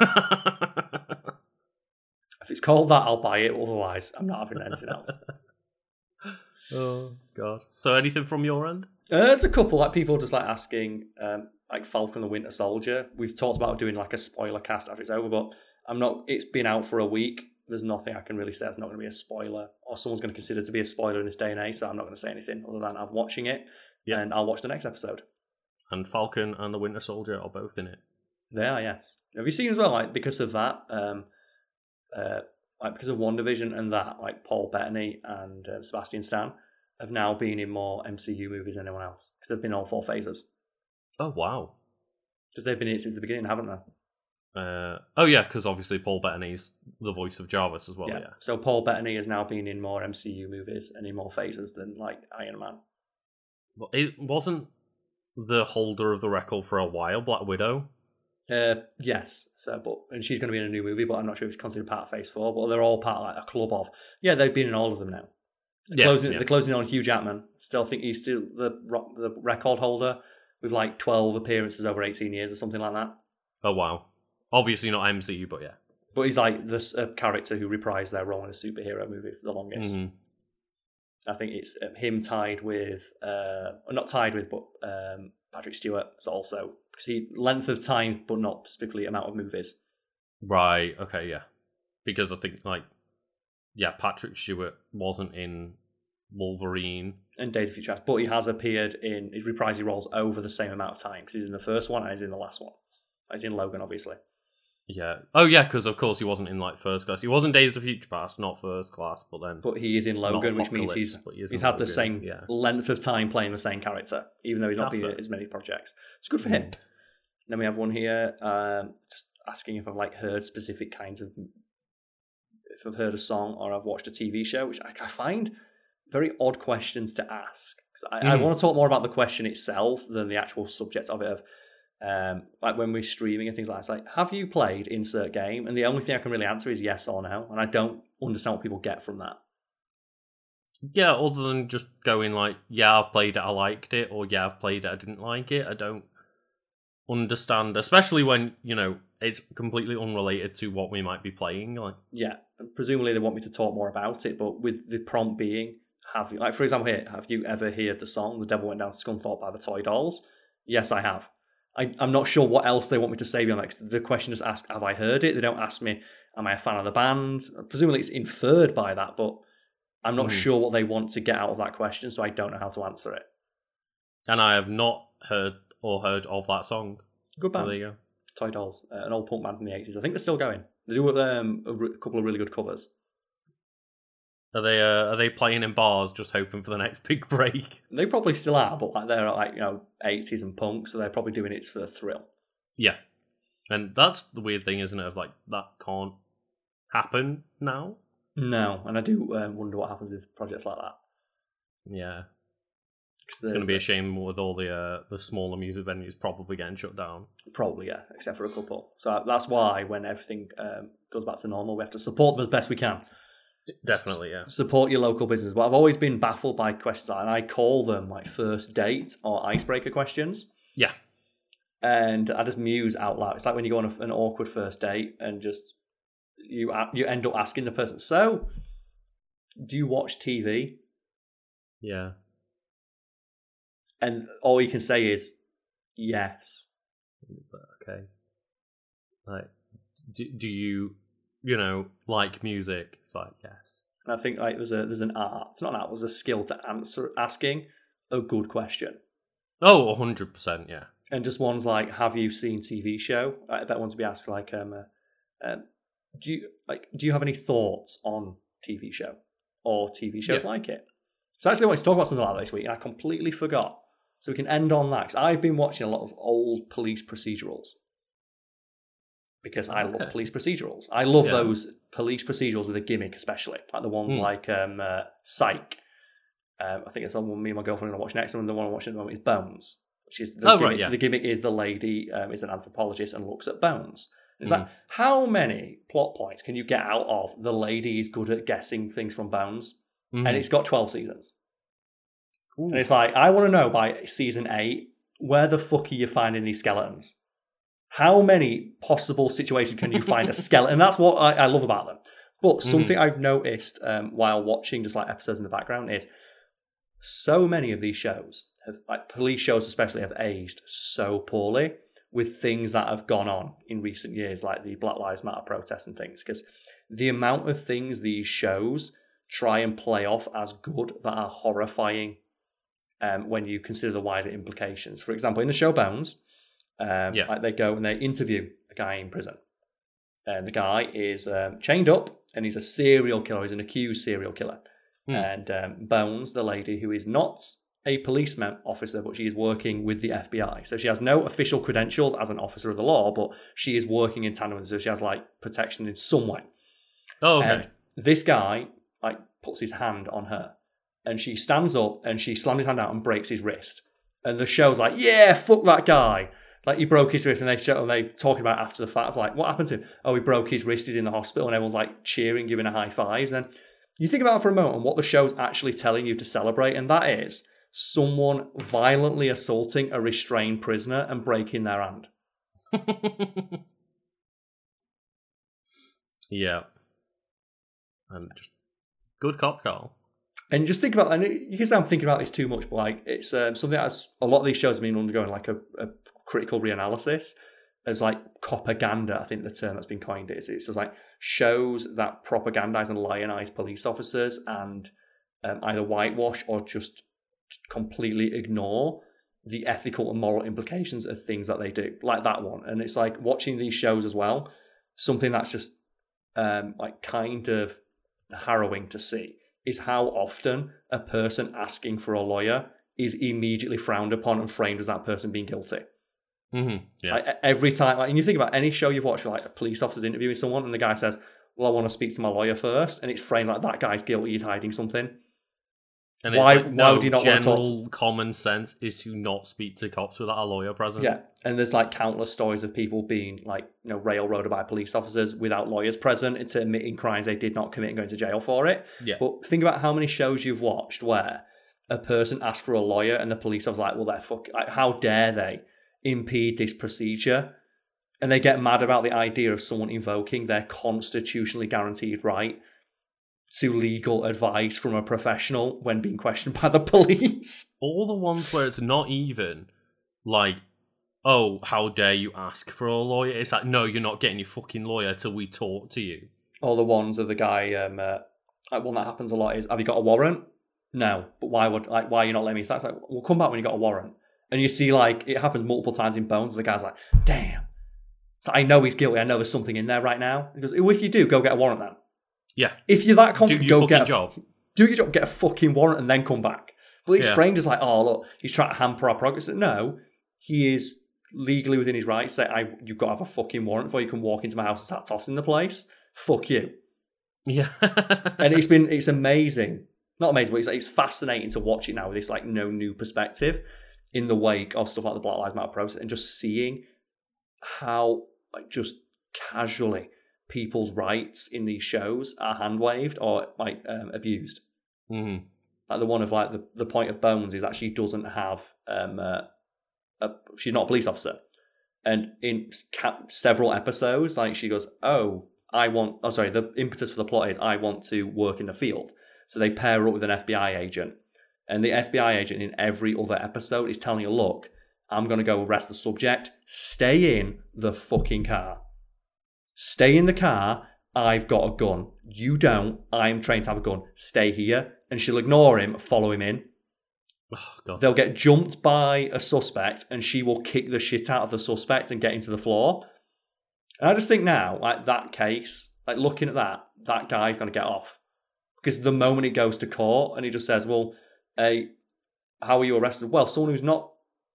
If it's called that, I'll buy it. Otherwise, I'm not having anything else. [laughs] oh God! So anything from your end? Uh, there's a couple like people just like asking, um, like Falcon the Winter Soldier. We've talked about doing like a spoiler cast after it's over, but I'm not. It's been out for a week. There's nothing I can really say. It's not going to be a spoiler, or someone's going to consider it to be a spoiler in this day and age. So I'm not going to say anything other than I'm watching it, Yeah. and I'll watch the next episode. And Falcon and the Winter Soldier are both in it. They are, yes. Have you seen as well? Like because of that, um, uh, like because of WandaVision and that, like Paul Bettany and um, Sebastian Stan have now been in more MCU movies than anyone else because they've been in all four phases. Oh wow! Because they've been in it since the beginning, haven't they? Uh, oh yeah, because obviously Paul Bettany's the voice of Jarvis as well. Yeah. So Paul Bettany has now been in more MCU movies and in more phases than like Iron Man. But it wasn't the holder of the record for a while. Black Widow. Uh, yes. So, but and she's going to be in a new movie, but I'm not sure if it's considered part of Phase Four. But they're all part of like a club of. Yeah, they've been in all of them now. They're Yeah, closing. yeah. They're closing on Hugh Jackman. Still think he's still the the record holder with like 12 appearances over 18 years or something like that. Oh wow! Obviously not MCU, but yeah. But he's like this uh, character who reprised their role in a superhero movie for the longest. Mhm. I think it's uh, him tied with, uh, not tied with, but um, Patrick Stewart is also because he length of time, but not specifically amount of movies. Right. Okay. Yeah. Because I think like, yeah, Patrick Stewart wasn't in Wolverine. and Days of Future Past, but he has appeared in his reprising roles over the same amount of time because he's in the first one and he's in the last one. He's in Logan, obviously. Yeah. Oh yeah, because of course he wasn't in like first class. He was in Days of Future Past, not first class, but then But he is in Logan, which means he's he he's had the same Yeah. length of time playing the same character, even though he's not That's been in as many projects. It's good for him. Then we have one here, um, just asking if I've like heard specific kinds of if I've heard a song or I've watched a TV show, which I, I find very odd questions to ask. Because I Mm. want to talk more about the question itself than the actual subject of it. Of um, like when we're streaming and things like that. It's like, have you played insert game? And the only thing I can really answer is yes or no, and I don't understand what people get from that. Yeah, other than just going like, yeah, I've played it, I liked it, or yeah, I've played it, I didn't like it. I don't understand, especially when you know it's completely unrelated to what we might be playing. Like, Yeah, presumably they want me to talk more about it, but with the prompt being, have you, like for example, here, have you ever heard the song "The Devil Went Down to Scunthorpe" by the Toy Dolls? Yes, I have. I, I'm not sure what else they want me to say beyond that. 'cause the question just asks, "Have I heard it?" They don't ask me, "Am I a fan of the band?" Presumably, it's inferred by that, but I'm not Mhm. sure what they want to get out of that question, so I don't know how to answer it. and I have not heard or heard of that song. Good band, there you go. Toy Dolls, uh, an old punk band from the '80s. I think they're still going. They do um, a re- couple of really good covers. Are they uh, are they playing in bars, just hoping for the next big [laughs] break? They probably still are, but like they're like you know eighties and punk, so they're probably doing it for the thrill. Yeah, and that's the weird thing, isn't it? Of like that can't happen now. No, and I do um, wonder what happens with projects like that. Yeah, it's going to be a shame with all the uh, the smaller music venues probably getting shut down. Probably, yeah, except for a couple. So that's why when everything um, goes back to normal, we have to support them as best we can. Definitely, yeah. Support your local business. But I've always been baffled by questions and I call them like first date or icebreaker questions. Yeah. And I just muse out loud. It's like when you go on a, an awkward first date and just you you end up asking the person, "So, do you watch TV?" Yeah. And all you can say is, "Yes." It's like, okay. Like, do, do you, you know, like music? It's like, yes. And I think like there's a there's an art. It's not an art. There's a skill to answer asking a good question. Oh, 100%, yeah. And just ones like, "Have you seen TV show?" I bet one to be asked like, um, uh, um, "Do you like? Do you have any thoughts on TV show or TV shows Yeah. like it?" So actually, I wanted to talk about something like that this week, and I completely forgot. So we can end on that. 'cause I've been watching a lot of old police procedurals because I love police procedurals. I love Yeah. those police procedurals with a gimmick, especially like the ones Hmm. like um, uh, Psych. Um, I think it's the one me and my girlfriend are going to watch next, and the one I'm watching at the moment is Bones, which is the Oh, right, gimmick. yeah. The gimmick is the lady um, is an anthropologist and looks at bones. It's Hmm. like how many plot points can you get out of the lady is good at guessing things from bones, Mhm. and it's got twelve seasons. Ooh. And it's like, I want to know by season eight, where the fuck are you finding these skeletons? How many possible situations can you find a [laughs] skeleton? And that's what I, I love about them. But something I've noticed um, while watching just like episodes in the background is so many of these shows, have, like police shows especially, have aged so poorly with things that have gone on in recent years, like the Black Lives Matter protests and things. Because the amount of things these shows try and play off as good that are horrifying um, when you consider the wider implications. For example, in the show Bones, um, Yeah. like they go and they interview a guy in prison. And the guy is um, chained up and he's a serial killer. He's an accused serial killer. Hmm. And um, Bones, the lady who is not a policeman officer, but she is working with the FBI. So she has no official credentials as an officer of the law, but she is working in tandem so she has like protection in some way. oh, okay. And this guy like puts his hand on her, and she stands up and she slams his hand out and breaks his wrist. And the show's like, yeah, fuck that guy. Like he broke his wrist, and they show, and they talking about after the fact, like what happened to him? Oh, he broke his wrist. He's in the hospital, and everyone's like cheering, giving a high fives. And then you think about it for a moment, what the show's actually telling you to celebrate, and that is someone violently assaulting a restrained prisoner and breaking their hand. [laughs] yeah. And just good cop call. And just think about, and you can say I'm thinking about this too much, but like it's um, something that's a lot of these shows have been undergoing like a, a critical reanalysis as like propaganda. I think the term that's been coined is it's just like shows that propagandize and lionize police officers and um, either whitewash or just completely ignore the ethical and moral implications of things that they do, like that one. And it's like watching these shows as well, something that's just um, like kind of harrowing to see is how often a person asking for a lawyer is immediately frowned upon and framed as that person being guilty. hmm Yeah. Like every time, like, and you think about any show you've watched, like a police officer's interviewing someone, and the guy says, "Well, I want to speak to my lawyer first. and it's framed like that guy's guilty, he's hiding something. And why- like, why no, do you not wanna talk to- general common sense is to not speak to cops without a lawyer present. Yeah, and there's like countless stories of people being like, you know, railroaded by police officers without lawyers present into admitting crimes they did not commit and going to jail for it. Yeah. But think about how many shows you've watched where a person asked for a lawyer and the police officer's like, well, they're fuck, like, how dare they impede this procedure? And they get mad about the idea of someone invoking their constitutionally guaranteed right to legal advice from a professional when being questioned by the [laughs] police. All the ones where it's not even like, oh, how dare you ask for a lawyer? It's like, no, you're not getting your fucking lawyer till we talk to you. All the ones of the guy, um, uh, like one that happens a lot is, have you got a warrant? No, but why would like why are you not letting me? So it's like, we'll come back when you got a warrant. And you see like it happens multiple times in Bones. The guy's like, damn. So I know he's guilty. I know there's something in there right now. He goes, if you do, go get a warrant then. Yeah. If you're that confident, go get a, job. do your job, get a fucking warrant, and then come back. But it's Yeah. framed as like, oh look, he's trying to hamper our progress. No, he is legally within his rights. Say, I, you've got to have a fucking warrant before you can walk into my house and start tossing the place. Fuck you. Yeah. [laughs] and it's been it's amazing. Not amazing, but it's, it's fascinating to watch it now with this like no new perspective in the wake of stuff like the Black Lives Matter process and just seeing how like just casually people's rights in these shows are hand waved or like um, abused. hmm Like the one of like the, the point of Bones is that she doesn't have um uh, a she's not a police officer, and in ca- several episodes, like she goes, "Oh, I want." Oh, sorry. The impetus for the plot is I want to work in the field, so they pair her up with an FBI agent, and the FBI agent in every other episode is telling her, "Look, I'm going to go arrest the subject. Stay in the fucking car. Stay in the car. I've got a gun. You don't. I'm trained to have a gun. Stay here." And she'll ignore him, follow him in. Oh, God. They'll get jumped by a suspect, and she will kick the shit out of the suspect and get into the floor. And I just think now, like that case, like looking at that, that guy's going to get off because the moment he goes to court and he just says, "Well, uh, how are you arrested?" Well, someone who's not.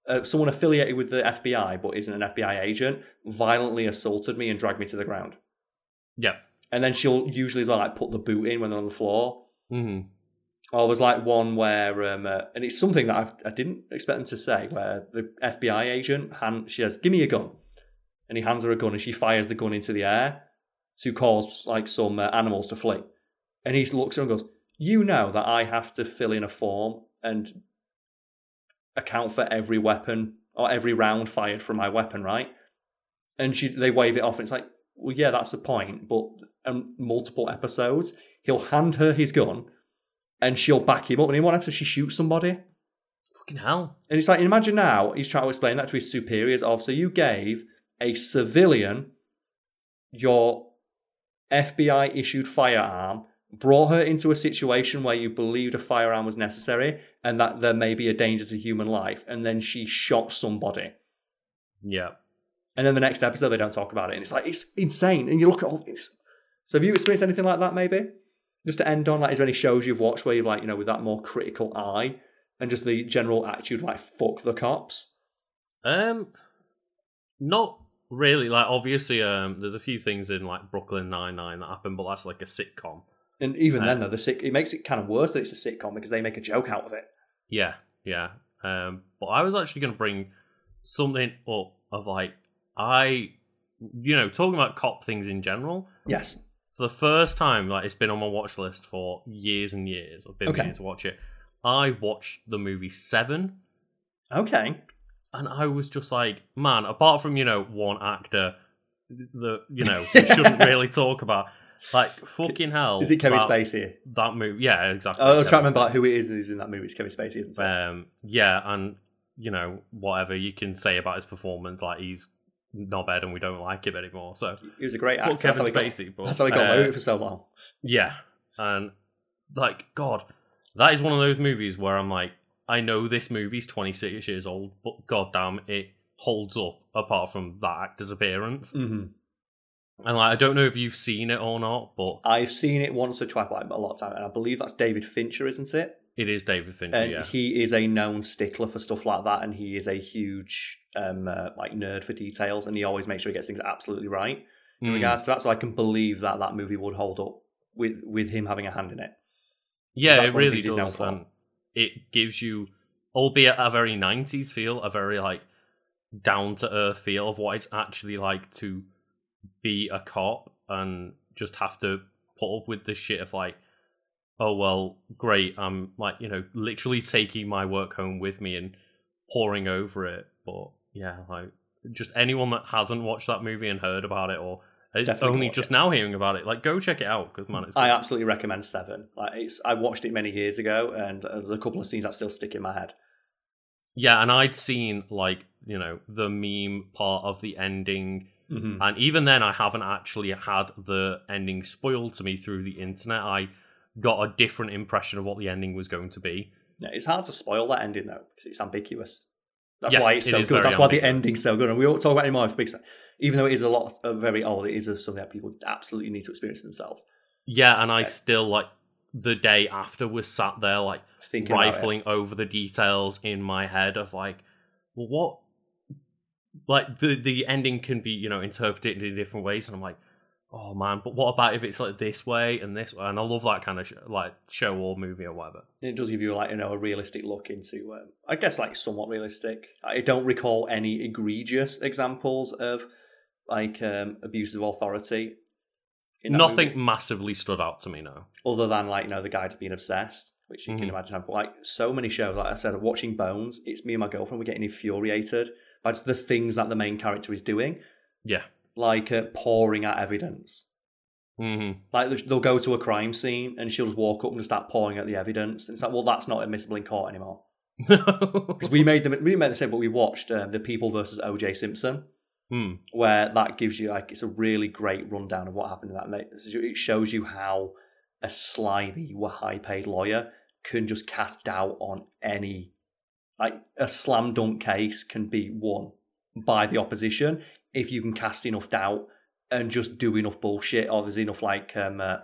Uh, someone affiliated with the FBI but isn't an FBI agent violently assaulted me and dragged me to the ground. Yeah. And then she'll usually as well like put the boot in when they're on the floor. hmm Or there's like one where, um, uh, and it's something that I've, I didn't expect them to say, where the FBI agent, hand, she says, "Give me a gun," and he hands her a gun, and she fires the gun into the air to cause like some uh, animals to flee. And he looks at her and goes, "You know that I have to fill in a form and account for every weapon or every round fired from my weapon, right?" And she, they wave it off, and it's like, "Well, yeah, that's the point." But um, multiple episodes, he'll hand her his gun and she'll back him up. And in one episode, she shoots somebody. Fucking hell. And it's like, imagine now, he's trying to explain that to his superiors of, so you gave a civilian your FBI issued firearm, brought her into a situation where you believed a firearm was necessary and that there may be a danger to human life, and then she shot somebody. Yeah. And then the next episode, they don't talk about it. And it's like, it's insane. And you look at all this. So have you experienced anything like that, maybe? Just to end on, like, is there any shows you've watched where you've, like, you know, with that more critical eye and just the general attitude, like, fuck the cops? Um, not really. Like, obviously, um, there's a few things in like Brooklyn Nine Nine that happen, but that's like a sitcom. And even then, Uh, though, the sick, it makes it kind of worse that it's a sitcom because they make a joke out of it. Yeah, yeah. Um, but I was actually going to bring something up of like I, you know, talking about cop things in general. Yes. For the first time, like it's been on my watch list for years and years. I've been Okay. meaning to watch it. I watched the movie Seven. Okay. and I was just like, man, apart from you know one actor, the you know we shouldn't [laughs] really talk about, like fucking hell. Is it Kevin that, Spacey? That movie, yeah, exactly. Oh, I was trying to remember like, who it is who's in that movie. It's Kevin Spacey, isn't it? Um, yeah, and you know whatever you can say about his performance, like he's not bad and we don't like him anymore. So he was a great actor. That's Kevin got, Spacey, but that's how he got uh, away for so long. Yeah, and like God, that is one of those movies where I'm like, I know this movie's 26 years old, but goddamn, it holds up apart from that actor's appearance. hmm And like, I don't know if you've seen it or not, but I've seen it once or twice, like a lot of time, and I believe that's David Fincher, isn't it? it is David Fincher. And yeah, he is a known stickler for stuff like that, and he is a huge um uh, like nerd for details, and he always makes sure he gets things absolutely right in Mm. regards to that. So I can believe that that movie would hold up with with him having a hand in it. yeah, it one of the really does, and it gives you, albeit a very '90s feel, a very like down to earth feel of what it's actually like to be a cop and just have to put up with this shit of like, oh well, great, I'm like you know literally taking my work home with me and pouring over it, but yeah, like just anyone that hasn't watched that movie and heard about it or is Definitely only just it. now hearing about it, like go check it out because man, it's I absolutely recommend Seven. Like it's, I watched it many years ago, and there's a couple of scenes that still stick in my head. Yeah, and I'd seen like you know the meme part of the ending, Mm-hmm. and even then, I haven't actually had the ending spoiled to me through the internet. I got a different impression of what the ending was going to be. Yeah, it's hard to spoil that ending though because it's ambiguous. That's Yeah, why it's it so good. That's why the ending's so good. And we won't talk about it anymore. For big, even though it is a lot of very old, it is something that people absolutely need to experience themselves. Yeah, and I Yeah. still like the day after was sat there like Thinking rifling over the details in my head of like, well, what? Like the the ending can be you know interpreted in different ways, and I'm like, oh man, but what about if it's like this way and this way? And I love that kind of sh- like show or movie or whatever. It does give you like you know a realistic look into, um, I guess like somewhat realistic. I don't recall any egregious examples of like um, abuses of authority. Nothing movie, massively stood out to me now. other than like you know the guy being obsessed, which you can Mhm. imagine. But like so many shows, like I said, watching Bones, it's me and my girlfriend. We're getting infuriated by just the things that the main character is doing, Yeah. like uh, pouring out evidence. hmm Like they'll go to a crime scene and she'll just walk up and just start pouring out the evidence. And it's like, well, that's not admissible in court anymore. [laughs] Because we made them, we made the same, but we watched um, the People versus O.J. Simpson, Hmm. where that gives you like it's a really great rundown of what happened in that. And It shows you how a slimy, high-paid lawyer can just cast doubt on any, like a slam dunk case can be won by the opposition if you can cast enough doubt and just do enough bullshit, or there's enough like um uh,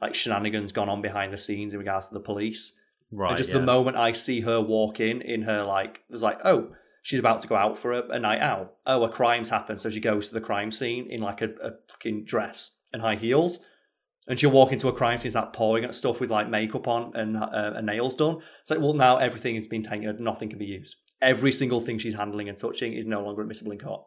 like shenanigans gone on behind the scenes in regards to the police. Right. And just yeah. the moment I see her walk in, in her like, there's like, oh, she's about to go out for a, a night out. Oh, a crime's happened, so she goes to the crime scene in like a, a fucking dress and high heels, and she'll walk into a crime scene, start pouring at stuff with like makeup on and uh, and nails done. It's like, well, now everything has been tainted, nothing can be used. Every single thing she's handling and touching is no longer admissible in court.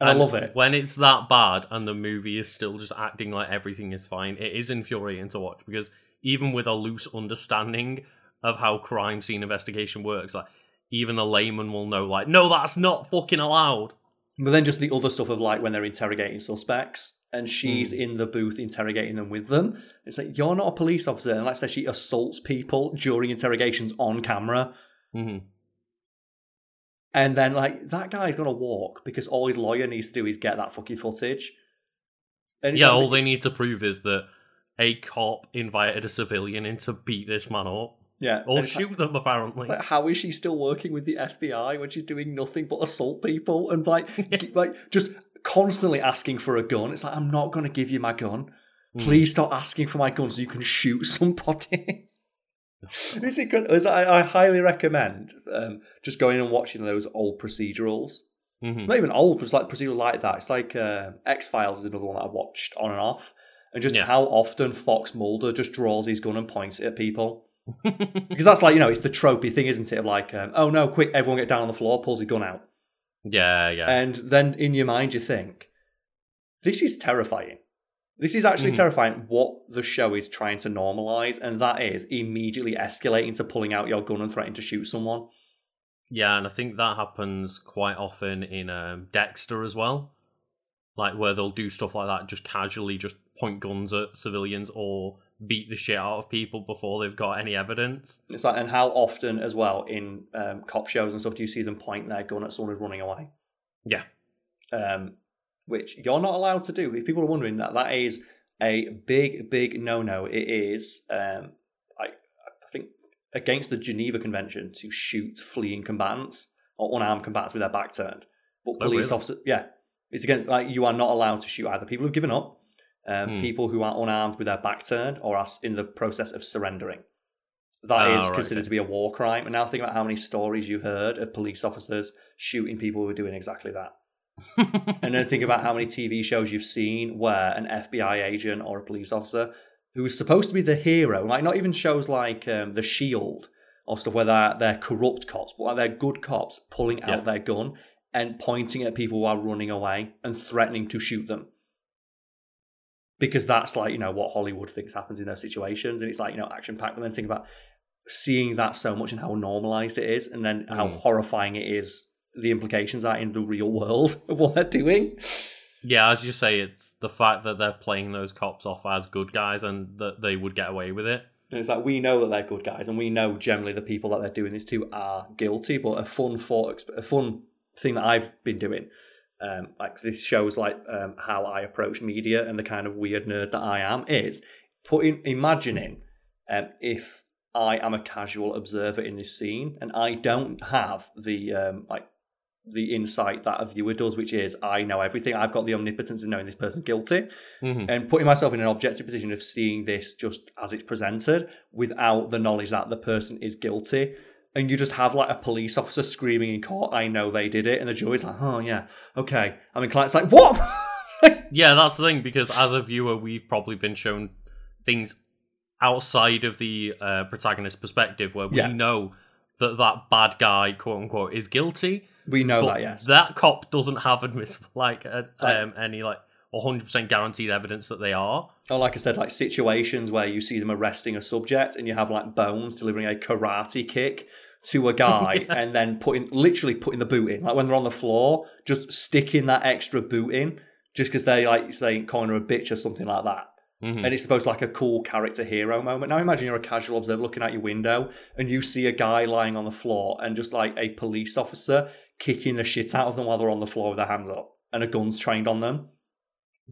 And, I love it. When it's that bad and the movie is still just acting like everything is fine, it is infuriating to watch because even with a loose understanding of how crime scene investigation works, like even a layman will know, like, no, that's not fucking allowed. But then just the other stuff of like when they're interrogating suspects and she's in the booth interrogating them with them. It's like you're not a police officer, and like said, she assaults people during interrogations on camera. hmm And then like that guy's gonna walk because all his lawyer needs to do is get that fucking footage. And Yeah, all they need to prove is that a cop invited a civilian in to beat this man up yeah, or it's like- shoot them, apparently. It's like, how is she still working with the FBI when she's doing nothing but assault people and like, [laughs] like just constantly asking for a gun? It's like, I'm not going to give you my gun. Hmm. Please stop asking for my gun so you can shoot [laughs] somebody. [laughs] Is it good? Is- I, I highly recommend um, just going and watching those old procedurals. Mhm. Not even old, but it's like procedural like that. It's like uh, X Files is another one that I watched on and off, and just Yeah. how often Fox Mulder just draws his gun and points it at people [laughs] because that's like you know it's the tropey thing, isn't it? Of like, um, oh no, quick, everyone get down on the floor, pulls his gun out, yeah, yeah. and then in your mind you think, this is terrifying. This is actually Mhm. terrifying. What the show is trying to normalize, and that is immediately escalating to pulling out your gun and threatening to shoot someone. Yeah, and I think that happens quite often in um, Dexter as well. Like where they'll do stuff like that, just casually just point guns at civilians or beat the shit out of people before they've got any evidence. It's like, and how often as well in um, cop shows and stuff do you see them point their gun at someone who's running away? Yeah. um, which you're not allowed to do. If people are wondering that, that is a big, big no-no. It is, um, I, I think, against the Geneva Convention to shoot fleeing combatants or unarmed combatants with their back turned. But Oh, police really? officers, yeah, it's against like you are not allowed to shoot either people who've given up, um, Hmm. people who are unarmed with their back turned, or are in the process of surrendering. That Ah, is right, considered okay. to be a war crime. And now think about how many stories you've heard of police officers shooting people who are doing exactly that. [laughs] And then think about how many TV shows you've seen where an FBI agent or a police officer who is supposed to be the hero, like not even shows like um, The Shield or stuff where they're, they're corrupt cops, but like they're good cops pulling Yeah. out their gun and pointing at people who are running away and threatening to shoot them. Because that's like, you know, what Hollywood thinks happens in those situations. And it's like, you know, action packed. And then think about seeing that so much and how normalized it is and then how Mm. horrifying it is the implications are in the real world [laughs] of what they're doing. yeah, as you say, it's the fact that they're playing those cops off as good guys and that they would get away with it. And it's like we know that they're good guys, and we know generally the people that they're doing this to are guilty. But a fun thought, a fun thing that I've been doing, um, like this shows like um, how I approach media and the kind of weird nerd that I am is putting imagining um, if I am a casual observer in this scene and I don't have the um, like the insight that a viewer does, which is I know everything. I've got the omnipotence of knowing this person guilty Mhm. and putting myself in an objective position of seeing this just as it's presented without the knowledge that the person is guilty. And you just have like a police officer screaming in court, I know they did it. And the jury's like, oh, yeah, okay. I mean, client's like, what? [laughs] Yeah, that's the thing because as a viewer, we've probably been shown things outside of the uh, protagonist perspective where we Yeah. know that that bad guy, quote unquote, is guilty. we know that, yes. that cop doesn't have admissible like Like- um, any like 100% guaranteed evidence that they are. Or like I said, like situations where you see them arresting a subject and you have like Bones delivering a karate kick to a guy [laughs] and then putting literally putting the boot in. Like when they're on the floor, just sticking that extra boot in just because they like saying calling her a bitch or something like that. Mhm. And it's supposed to like a cool character hero moment. Now imagine you're a casual observer looking out your window and you see a guy lying on the floor and just like a police officer kicking the shit out of them while they're on the floor with their hands up and a gun's trained on them.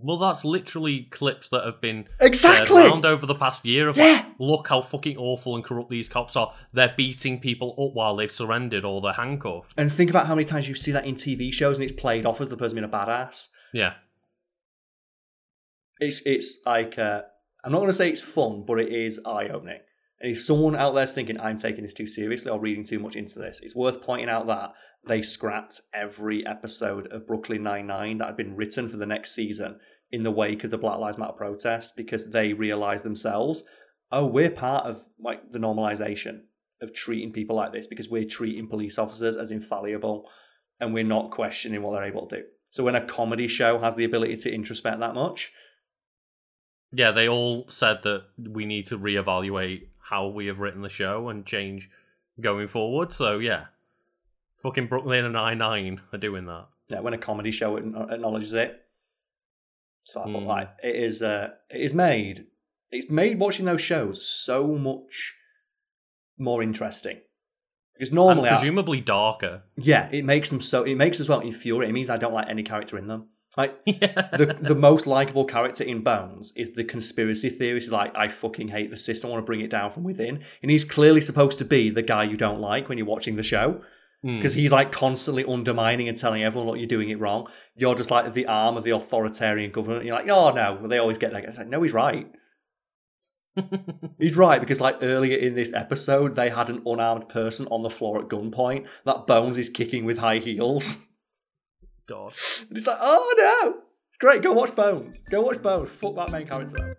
Well, that's literally clips that have been Exactly. around over the past year of Yeah. like, look how fucking awful and corrupt these cops are. They're beating people up while they've surrendered or they're handcuffed. And think about how many times you see that in TV shows and it's played off as the person being a badass. Yeah. It's it's like uh, I'm not going to say it's fun, but it is eye opening. And if someone out there's thinking I'm taking this too seriously or reading too much into this, it's worth pointing out that they scrapped every episode of Brooklyn Nine Nine that had been written for the next season in the wake of the Black Lives Matter protest because they realized themselves, oh, we're part of like the normalization of treating people like this because we're treating police officers as infallible and we're not questioning what they're able to do. So when a comedy show has the ability to introspect that much, Yeah, they all said that we need to reevaluate how we have written the show and change going forward. So, yeah. Fucking Brooklyn and Nine Nine are doing that. yeah, when a comedy show acknowledges it, it's like, but Hmm. like it is, uh, it is made. It's made watching those shows so much more interesting because And normally, I- presumably darker. yeah, it makes them so. It makes us well infuriating. It means I don't like any character in them. Like [laughs] yeah. the the most likable character in Bones is the conspiracy theorist. He's like, I fucking hate the system. I want to bring it down from within. And he's clearly supposed to be the guy you don't like when you're watching the show. Hmm. because he's like constantly undermining and telling everyone, look, you're doing it wrong. You're just like the arm of the authoritarian government. You're like, oh no, they always get that. It's like, no, he's right. [laughs] He's right because like earlier in this episode, they had an unarmed person on the floor at gunpoint that Bones is kicking with high heels. God. And it's like, oh no! It's great, go watch Bones. Go watch Bones. Fuck that main character.